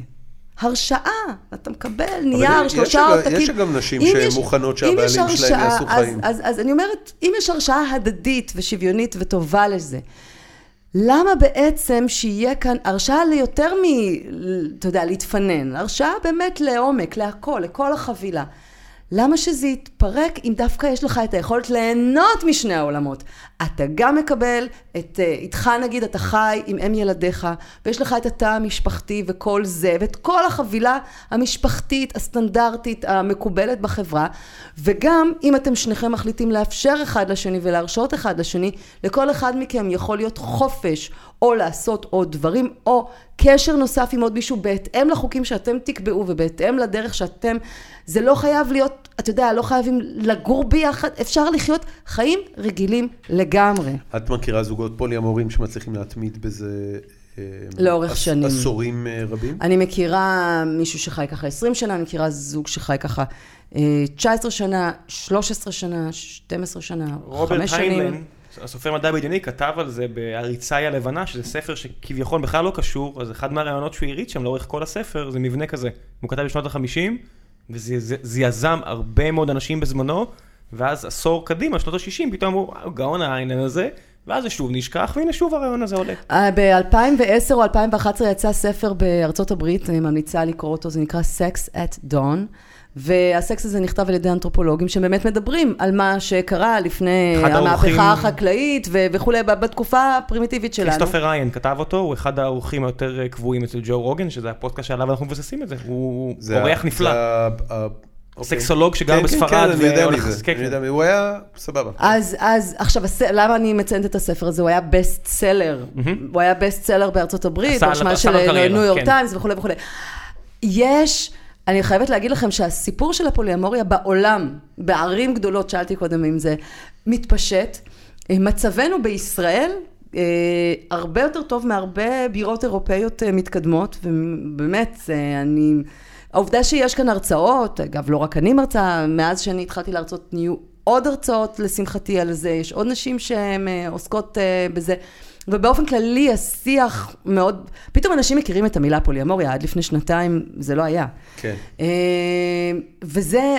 הרשאה, אתה מקבל נייר, שלושה עותקים. יש גם נשים שמוכנות שהבעלים שלהם יעשו חיים. אז, אז, אז אני אומרת, אם יש הרשאה הדדית ושוויונית וטובה לזה, למה בעצם שיהיה כאן הרשאה ליותר מ... אתה יודע, להתפנן, הרשאה באמת לעומק, להכל, לכל החבילה. למה שזה יתפרק אם דווקא יש לך את היכולת ליהנות משני העולמות? אתה גם מקבל את, אה, איתך נגיד אתה חי עם אם ילדיך, ויש לך את התא המשפחתי וכל זה, ואת כל החבילה המשפחתית, הסטנדרטית, המקובלת בחברה, וגם אם אתם שניכם מחליטים לאפשר אחד לשני ולהרשות אחד לשני, לכל אחד מכם יכול להיות חופש, או לעשות עוד דברים, או קשר נוסף עם עוד מישהו בהתאם לחוקים שאתם תקבעו ובהתאם לדרך שאתם, זה לא חייב להיות, אתה יודע, לא חייבים לגור ביחד, אפשר לחיות חיים רגילים לגמרי. את מכירה זוגות פולי-אמורים שמצליחים להתמיד בזה? אה, לאורך שנים. עשורים אה, רבים? אני מכירה מישהו שחי ככה 20 שנה, אני מכירה זוג שחי ככה 19 אה, שנה, 13 שנה, 12 שנה, 5 שנים. רוברט היינמן. הסופר מדע בדיוני כתב על זה בהריצאי הלבנה, שזה ספר שכביכול בכלל לא קשור, אז אחד מהרעיונות שהוא הריץ שם לאורך כל הספר זה מבנה כזה. הוא כתב בשנות ה-50, וזה יזם הרבה מאוד אנשים בזמנו, ואז עשור קדימה, שנות ה-60, פתאום אמרו, וואו, גאון העניין הזה, ואז זה שוב נשכח, והנה שוב הרעיון הזה עולה. אה, ב-2010 או 2011 יצא ספר בארצות הברית, אני ממליצה לקרוא אותו, זה נקרא Sex at Dawn. והסקס הזה נכתב על ידי אנתרופולוגים שבאמת מדברים על מה שקרה לפני המהפכה החקלאית וכולי, בתקופה הפרימיטיבית שלנו. כריסטופר ריין כתב אותו, הוא אחד האורחים היותר קבועים אצל ג'ו רוגן, שזה הפודקאסט שעליו אנחנו מבססים את זה, הוא אורח נפלא. אוקיי. סקסולוג שגר כן, בספרד. כן, כן, אני יודע מזה, אני יודע מזה, הוא היה סבבה. אז, אז עכשיו, למה אני מציינת את הספר הזה? הוא היה best seller, הוא היה best seller בארצות הברית, ברשימה של ניו יורק טיימס וכולי וכולי. יש... אני חייבת להגיד לכם שהסיפור של הפוליאמוריה בעולם, בערים גדולות, שאלתי קודם אם זה מתפשט, אה, מצבנו בישראל אה, הרבה יותר טוב מהרבה בירות אירופאיות אה, מתקדמות, ובאמת, אני... העובדה שיש כאן הרצאות, אגב, לא רק אני מרצה, מאז שאני התחלתי להרצות נהיו עוד הרצאות לשמחתי על זה, יש עוד נשים שהן עוסקות בזה. ובאופן כללי השיח מאוד, פתאום אנשים מכירים את המילה פוליאמוריה, עד לפני שנתיים זה לא היה. כן. אה, וזה,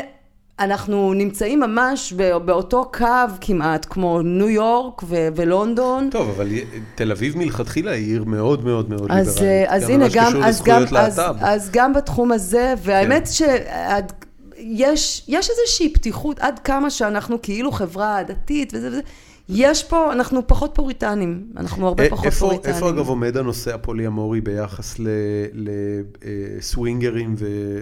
אנחנו נמצאים ממש באותו קו כמעט, כמו ניו יורק ו- ולונדון. טוב, אבל תל אביב מלכתחילה היא עיר מאוד מאוד מאוד אז, ליברלית. אז הנה, גם, אז גם, אז, אז גם בתחום הזה, והאמת כן. שיש יש איזושהי פתיחות עד כמה שאנחנו כאילו חברה דתית וזה וזה. יש פה, אנחנו פחות פוריטנים, אנחנו הרבה פחות איפה, פוריטנים. איפה אגב עומד הנושא הפוליאמורי ביחס לסווינגרים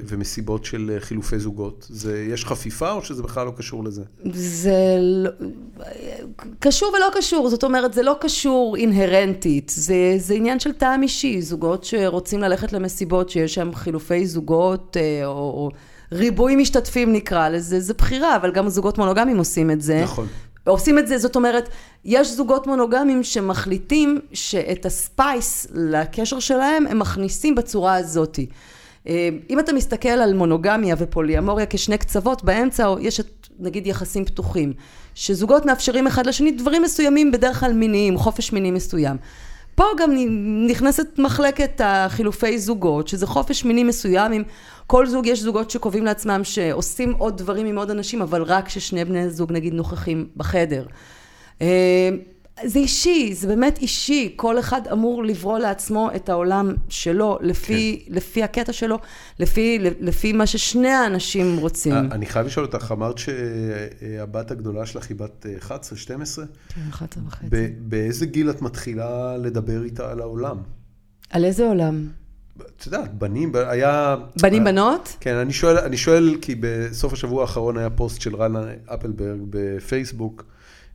ומסיבות של חילופי זוגות? זה, יש חפיפה או שזה בכלל לא קשור לזה? זה לא, קשור ולא קשור, זאת אומרת, זה לא קשור אינהרנטית, זה, זה עניין של טעם אישי, זוגות שרוצים ללכת למסיבות שיש שם חילופי זוגות אה, או... או ריבוי משתתפים נקרא לזה, זה בחירה, אבל גם זוגות מונוגמים עושים את זה. נכון. עושים את זה, זאת אומרת, יש זוגות מונוגמים שמחליטים שאת הספייס לקשר שלהם הם מכניסים בצורה הזאתי. אה, אם אתה מסתכל על מונוגמיה ופוליאמוריה כשני קצוות, באמצע יש את נגיד יחסים פתוחים, שזוגות מאפשרים אחד לשני דברים מסוימים, בדרך כלל מיניים, חופש מיני מסוים. פה גם נכנסת מחלקת החילופי זוגות, שזה חופש מיני מסוים עם כל זוג, יש זוגות שקובעים לעצמם שעושים עוד דברים עם עוד אנשים, אבל רק כששני בני זוג נגיד נוכחים בחדר. אה, זה אישי, זה באמת אישי, כל אחד אמור לברוא לעצמו את העולם שלו, לפי, כן. לפי הקטע שלו, לפי, לפי מה ששני האנשים רוצים. אני חייב לשאול אותך, אמרת שהבת הגדולה שלך היא בת 11, 12? כן, 11 וחצי. באיזה גיל את מתחילה לדבר איתה על העולם? על איזה עולם? את יודעת, בנים, היה... בנים בנות? כן, אני שואל, אני שואל כי בסוף השבוע האחרון היה פוסט של רנה אפלברג בפייסבוק,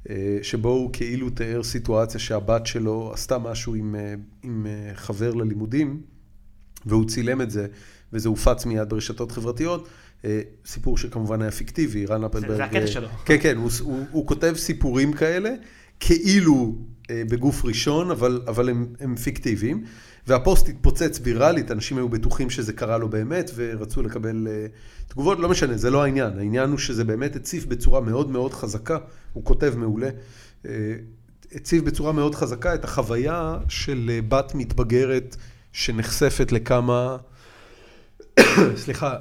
אה, שבו הוא כאילו תיאר סיטואציה שהבת שלו עשתה משהו עם, אה, עם אה, חבר ללימודים, והוא צילם את זה, וזה הופץ מיד ברשתות חברתיות. סיפור שכמובן היה פיקטיבי, רן אפלברג... זה הקטע שלו. כן, כן, הוא, הוא, הוא כותב סיפורים כאלה, כאילו בגוף ראשון, אבל, אבל הם, הם פיקטיביים. והפוסט התפוצץ ויראלית, אנשים היו בטוחים שזה קרה לו באמת, ורצו לקבל uh, תגובות, לא משנה, זה לא העניין. העניין הוא שזה באמת הציף בצורה מאוד מאוד חזקה, הוא כותב מעולה, uh, הציף בצורה מאוד חזקה את החוויה של uh, בת מתבגרת שנחשפת לכמה, סליחה,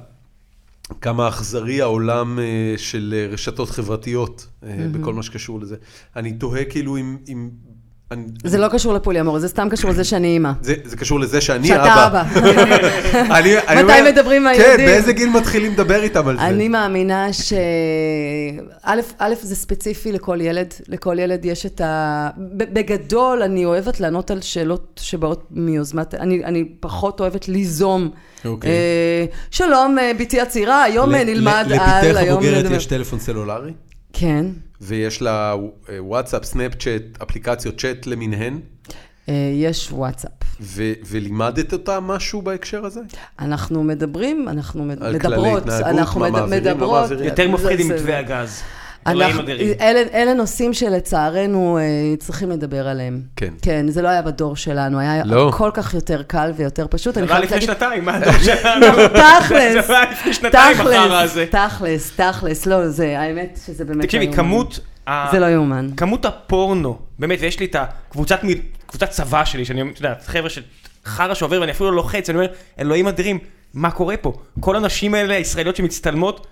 כמה אכזרי העולם uh, של רשתות חברתיות uh, mm-hmm. בכל מה שקשור לזה. אני תוהה כאילו אם... אם זה לא קשור לפוליאמור, זה סתם קשור לזה שאני אימא. זה קשור לזה שאני אבא. שאתה אבא. מתי מדברים עם הילדים? כן, באיזה גיל מתחילים לדבר איתם על זה? אני מאמינה ש... א', זה ספציפי לכל ילד. לכל ילד יש את ה... בגדול, אני אוהבת לענות על שאלות שבאות מיוזמת... אני פחות אוהבת ליזום. אוקיי. אה, שלום, אה, בתי הצעירה, היום נלמד על... לביתך הבוגרת יש טלפון סלולרי? כן. ויש לה אה, וואטסאפ, סנאפצ'אט, אפליקציות צ'אט למיניהן? אה, יש וואטסאפ. ולימדת אותה משהו בהקשר הזה? אנחנו מדברים, אנחנו מדברות. לא מעבירים. יותר מפחיד עם מתווה הגז. אלה, אלה נושאים שלצערנו אה, צריכים לדבר עליהם. כן. כן, זה לא היה בדור שלנו, היה לא. כל כך יותר קל ויותר פשוט. זה לא היה לפני שנתיים, מה הדור שלנו? תכלס. לא הזה. תכלס, תכלס, לא, זה, האמת שזה באמת תקשיבי, כמות... זה לא יאומן. כמות הפורנו, באמת, ויש לי את הקבוצת קבוצת צבא שלי, שאני, אתה יודע, חבר'ה של חרא שעובר ואני אפילו לא לוחץ, אני אומר, אלוהים אדירים, מה קורה פה? כל הנשים האלה, הישראליות שמצטלמות,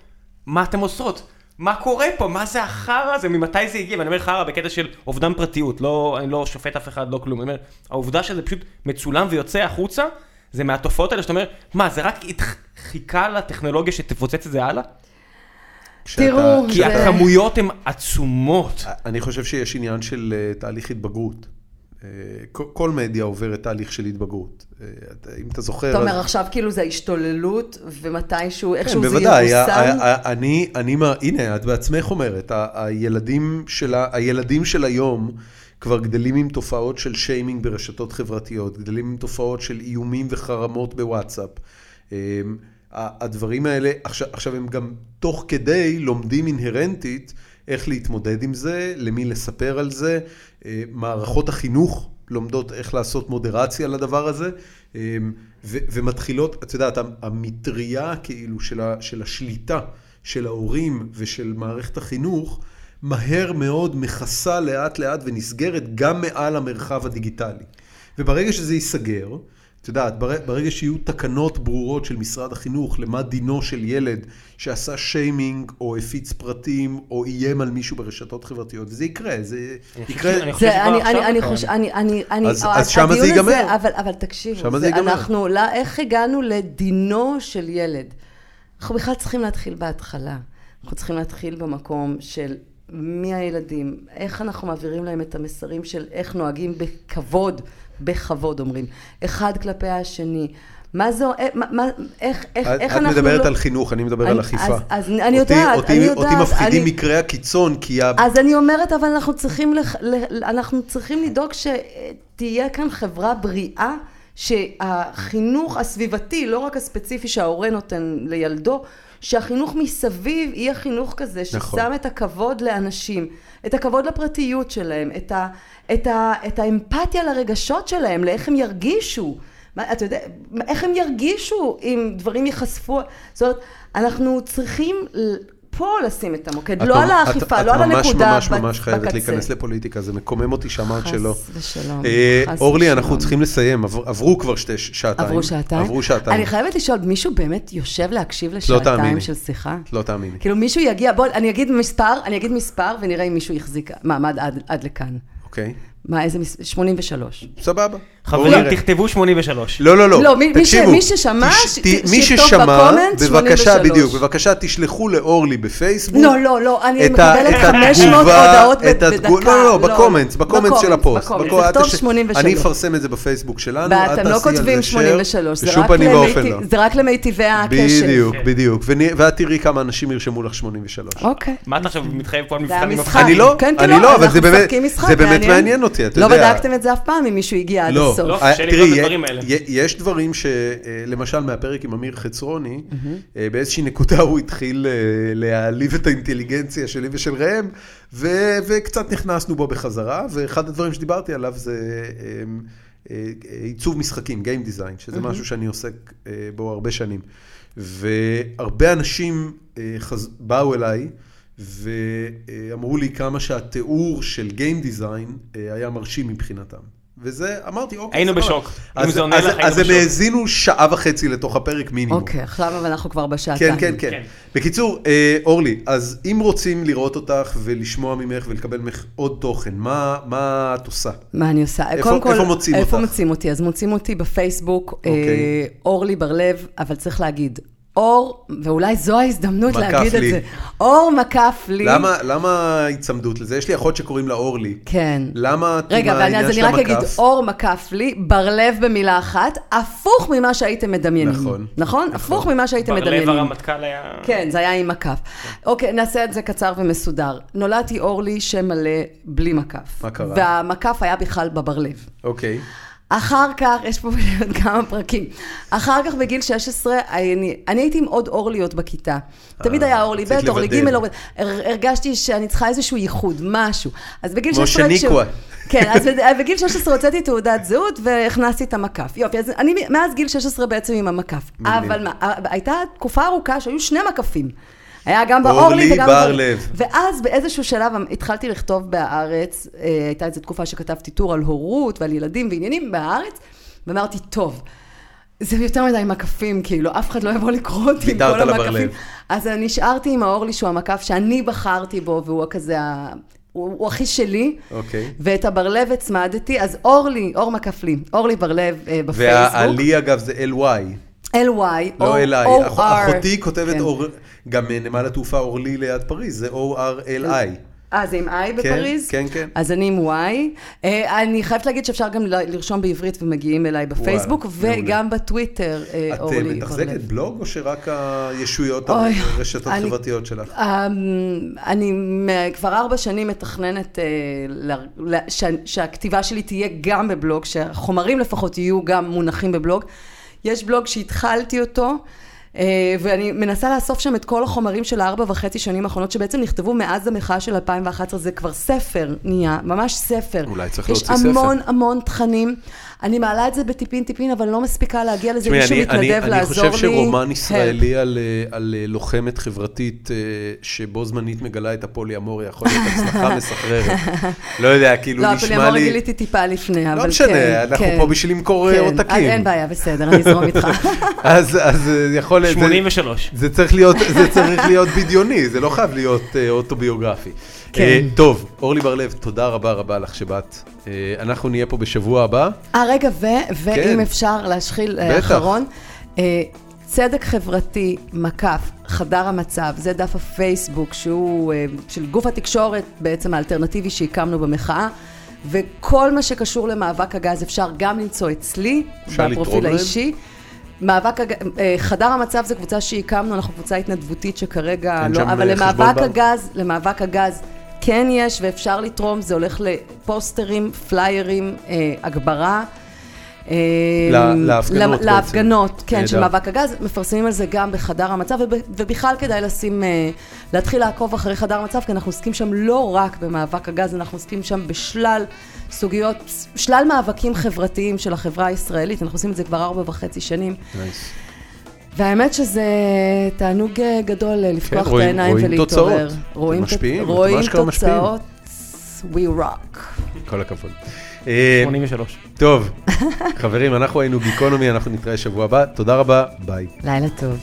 מה אתן עושות? מה קורה פה? מה זה החרא הזה? ממתי זה הגיע? ואני אומר חרא בקטע של אובדן פרטיות, לא, אני לא שופט אף אחד, לא כלום. אני אומר, העובדה שזה פשוט מצולם ויוצא החוצה, זה מהתופעות האלה שאתה אומר, מה, זה רק חיכה לטכנולוגיה שתפוצץ את זה הלאה? תראו, כי הכמויות הן עצומות. אני חושב שיש עניין של אה, תהליך התבגרות. אה, כל מדיה עוברת תהליך של התבגרות. אה, אם אתה זוכר... אתה אומר עכשיו כאילו זה ההשתוללות, ומתישהו, איכשהו כן, זה? בוודאי, אני, אני, הנה, את בעצמך אומרת, הילדים של, הילדים של היום כבר גדלים עם תופעות של שיימינג ברשתות חברתיות, גדלים עם תופעות של איומים וחרמות בוואטסאפ. הדברים האלה, עכשיו, עכשיו הם גם תוך כדי לומדים אינהרנטית איך להתמודד עם זה, למי לספר על זה, אה, מערכות החינוך לומדות איך לעשות מודרציה לדבר הזה, אה, ו- ומתחילות, את יודעת, המטריה כאילו של, ה- של השליטה של ההורים ושל מערכת החינוך, מהר מאוד מכסה לאט לאט ונסגרת גם מעל המרחב הדיגיטלי. וברגע שזה ייסגר, את יודעת, ברגע שיהיו תקנות ברורות של משרד החינוך למה דינו של ילד שעשה שיימינג או הפיץ פרטים או איים על מישהו ברשתות חברתיות, וזה יקרה, זה יקרה. אני חושב שכבר עכשיו אני חושב, אז שמה זה ייגמר. אבל תקשיבו, אנחנו, איך הגענו לדינו של ילד? אנחנו בכלל צריכים להתחיל בהתחלה. אנחנו צריכים להתחיל במקום של מי הילדים, איך אנחנו מעבירים להם את המסרים של איך נוהגים בכבוד. בכבוד אומרים, אחד כלפי השני. מה זו, אה, מה, איך, איך, איך אנחנו... את מדברת לא... על חינוך, אני מדבר אני, על אכיפה. אז, אז אני יודעת, אותי, אני יודעת. אותי מפחידים אני... מקרי הקיצון, כי... אז אני אומרת, אבל אנחנו צריכים, לח... אנחנו צריכים לדאוג שתהיה כאן חברה בריאה, שהחינוך הסביבתי, לא רק הספציפי שההורה נותן לילדו, שהחינוך מסביב יהיה חינוך כזה, נכון. ששם את הכבוד לאנשים, את הכבוד לפרטיות שלהם, את, ה, את, ה, את האמפתיה לרגשות שלהם, לאיך הם ירגישו. מה, אתה יודע, איך הם ירגישו אם דברים ייחשפו, זאת אומרת, אנחנו צריכים פה לשים את המוקד, לא על האכיפה, לא על הנקודה בקצה. את ממש ממש ממש חייבת להיכנס לפוליטיקה, זה מקומם אותי שאמרת שלא. חס ושלום. אה, אורלי, אנחנו צריכים לסיים, עברו כבר שתי שעתיים. עברו שעתיים? עברו שעתיים. אני חייבת לשאול, מישהו באמת יושב להקשיב לא לשעתיים של שיחה? לא תאמיני. כאילו מישהו יגיע, בוא, אני אגיד מספר, אני אגיד מספר ונראה אם מישהו יחזיק מעמד עד לכאן. אוקיי, מה, איזה מס... 83. סבבה. חברים, נראה. תכתבו 83. לא, לא, לא, לא, תקשיבו. מי ששמע, שיכתוב ששמע, ב comment, בבקשה, 83. בדיוק, בבקשה תשלחו לאורלי בפייסבוק. לא, לא, לא, אני מקבלת את 500 התגובה, הודעות בדקה. התגובה- לא, לא, ב comments, ב comments של הפוסט. תש- 83. אני אפרסם את זה בפייסבוק שלנו, את ואתם לא כותבים זה share, 83, זה בשום רק פנים ואופן למיטיב- לא. זה רק למיטיבי הקשב. בדיוק, כן. בדיוק. ואת תראי כמה אנשים ירשמו לך 83. אוקיי. מה אתה עכשיו מתחייב פה על זה מבחנים? משחק. אני לא, כן, כן, אני לא, אבל זה באמת- זה מעניין אותי, אתה לא יודע. בדקתם את זה אף פעם, אם מישהו הגיע עד לא, הסוף. לא, אה, קשה את הדברים האלה. יש דברים שלמשל מהפרק עם אמיר חצרוני, אה, באיזושהי נקודה הוא התחיל אה, להעליב את האינטליגנציה שלי ושל ראם, וקצת נכנסנו בו בחזרה, ואחד הדברים שדיברתי עליו זה אה, אה, עיצוב משחקים, Game Design, שזה משהו שאני עוסק אה, בו הרבה שנים. והרבה אנשים אה, חז- באו אליי, ואמרו לי כמה שהתיאור של Game Design אה, היה מרשים מבחינתם. וזה, אמרתי, אוקיי, היינו. בשוק. אם אז, זה עונה אז, לך, היינו אז הם בשוק. האזינו שעה וחצי לתוך הפרק מינימום. אוקיי, עכשיו אבל אנחנו כבר בשעתיים. כן, כן, כן. כן. בקיצור, אה, אורלי, אז אם רוצים לראות אותך ולשמוע ממך ולקבל ממך עוד תוכן, מה, מה את עושה? מה אני עושה? איפה- קודם כל, איפה מוצאים איפה אותך? מוצאים אותי? אז מוצאים אותי בפייסבוק, אוקיי. אה, אורלי בר-לב, אבל צריך להגיד, אור, ואולי זו ההזדמנות להגיד לי. את זה. אור מקף לי. למה, למה היצמדות לזה? יש לי אחות שקוראים לה אורלי. כן. למה את רגע, עם ואני, אז העניין אני של רק אגיד, המקף? אור מקף לי, בר-לב במילה אחת, הפוך ממה שהייתם מדמיינים. נכון. נכון? הפוך ממה שהייתם בר-לב מדמיינים. הרמטכ"ל היה... כן, זה היה עם מקף. אוקיי, נעשה את זה קצר ומסודר. נולדתי אורלי שם מלא בלי מקף. מה קרה? והמקף היה בכלל בבר-לב. אוקיי. אחר כך, יש פה עוד כמה פרקים. אחר כך בגיל 16, אני, אני הייתי עם עוד אורליות בכיתה. תמיד היה אורלי ב', אורלי. ג', אורלי... הר- הרגשתי שאני צריכה איזשהו ייחוד, משהו. אז בגיל כמו 16... שניקווה. כן, אז בגיל 16 הוצאתי תעודת זהות והכנסתי את המקף. יופי, אז אני מאז גיל 16 בעצם עם המקף. אבל מה, הייתה תקופה ארוכה שהיו שני מקפים. היה גם אורלי באורלי וגם בר באורלי. לב. ואז באיזשהו שלב התחלתי לכתוב בהארץ, אה, הייתה איזו תקופה שכתבתי טור על הורות ועל ילדים ועניינים בהארץ, ואמרתי, טוב, זה יותר מדי מקפים, כאילו, אף אחד לא יבוא לקרוא אותי עם כל המקפים. אז נשארתי עם האורלי שהוא המקף שאני בחרתי בו, והוא כזה, ה- הוא, הוא הכי שלי. אוקיי. ואת הבר-לב הצמדתי, אז אורלי, אור מקף לי, אורלי בר-לב אה, בפייסבוק. והלי אגב זה LY, LY, לא. אח- אחותי כותבת כן. גם אה, נמל התעופה אורלי ליד פריז, זה O-R-L-I. אה, זה עם I בפריז? כן, כן. אז אני עם Y. אה, אני חייבת להגיד שאפשר גם לרשום בעברית ומגיעים אליי בפייסבוק. וגם בטוויטר, אה, את אורלי אה, בר-לב. מתחזקת בלוג או שרק הישויות הרשתות החברתיות שלך? אמ, אני כבר ארבע שנים מתכננת אה, שהכתיבה שלי תהיה גם בבלוג, שהחומרים לפחות יהיו גם מונחים בבלוג. יש בלוג שהתחלתי אותו, אה, ואני מנסה לאסוף שם את כל החומרים של הארבע וחצי שנים האחרונות, שבעצם נכתבו מאז המחאה של 2011, זה כבר ספר נהיה, ממש ספר. אולי צריך יש להוציא ספר. המון המון תכנים. אני מעלה את זה בטיפין טיפין, אבל לא מספיקה להגיע לזה, מישהו אני- מתנדב אני- לעזור לי. אני חושב שרומן help. ישראלי על, אה, על אה, לוחמת חברתית אה, שבו זמנית מגלה את הפוליאמוריה יכול להיות הצלחה מסחררת. לא יודע, כאילו לא, נשמע לי... גיליתי טיפה לפני, אבל לא כן. משנה, אנחנו כן. פה בשביל למכור כן, עותקים. אין בעיה, בסדר, אני אזרום איתך. אז אז יכול להיות... זה- 83. זה צריך להיות, זה צריך להיות בדיוני, זה לא חייב להיות אוטוביוגרפי. כן. אה, טוב, אורלי בר-לב, תודה רבה רבה לך שבאת. אה, אנחנו נהיה פה בשבוע הבא. אה, רגע, ו- ואם כן. אפשר להשחיל בטח. אחרון, אה, צדק חברתי, מקף, חדר המצב, זה דף הפייסבוק שהוא אה, של גוף התקשורת בעצם האלטרנטיבי שהקמנו במחאה. וכל מה שקשור למאבק הגז אפשר גם למצוא אצלי, בפרופיל להם? האישי. מאבק, הג... אה, חדר המצב זה קבוצה שהקמנו, אנחנו קבוצה התנדבותית שכרגע לא, אבל אה, חשבון למאבק? הגז, למאבק הגז כן יש ואפשר לתרום, זה הולך לפוסטרים, פליירים, אה, הגברה. אה, לה- להפגנות כן, של. מאבק הגז, מפרסמים על זה גם בחדר המצב, וב- ובכלל כדאי לשים, אה, להתחיל לעקוב אחרי חדר המצב, כי אנחנו עוסקים שם לא רק במאבק הגז, אנחנו עוסקים שם בשלל סוגיות, שלל מאבקים חברתיים של החברה הישראלית, אנחנו עושים את זה כבר ארבע וחצי שנים. nice. והאמת שזה תענוג אה, גדול אה, לפתוח את רואים- העיניים רואים ולהתעורר. תוצאות. רואים אתם משפיעים, רואים. תוצאות, we rock. כל הכבוד. אה, 83. טוב, חברים, אנחנו היינו גיקונומי, אנחנו נתראה שבוע הבא. תודה רבה, ביי. לילה טוב.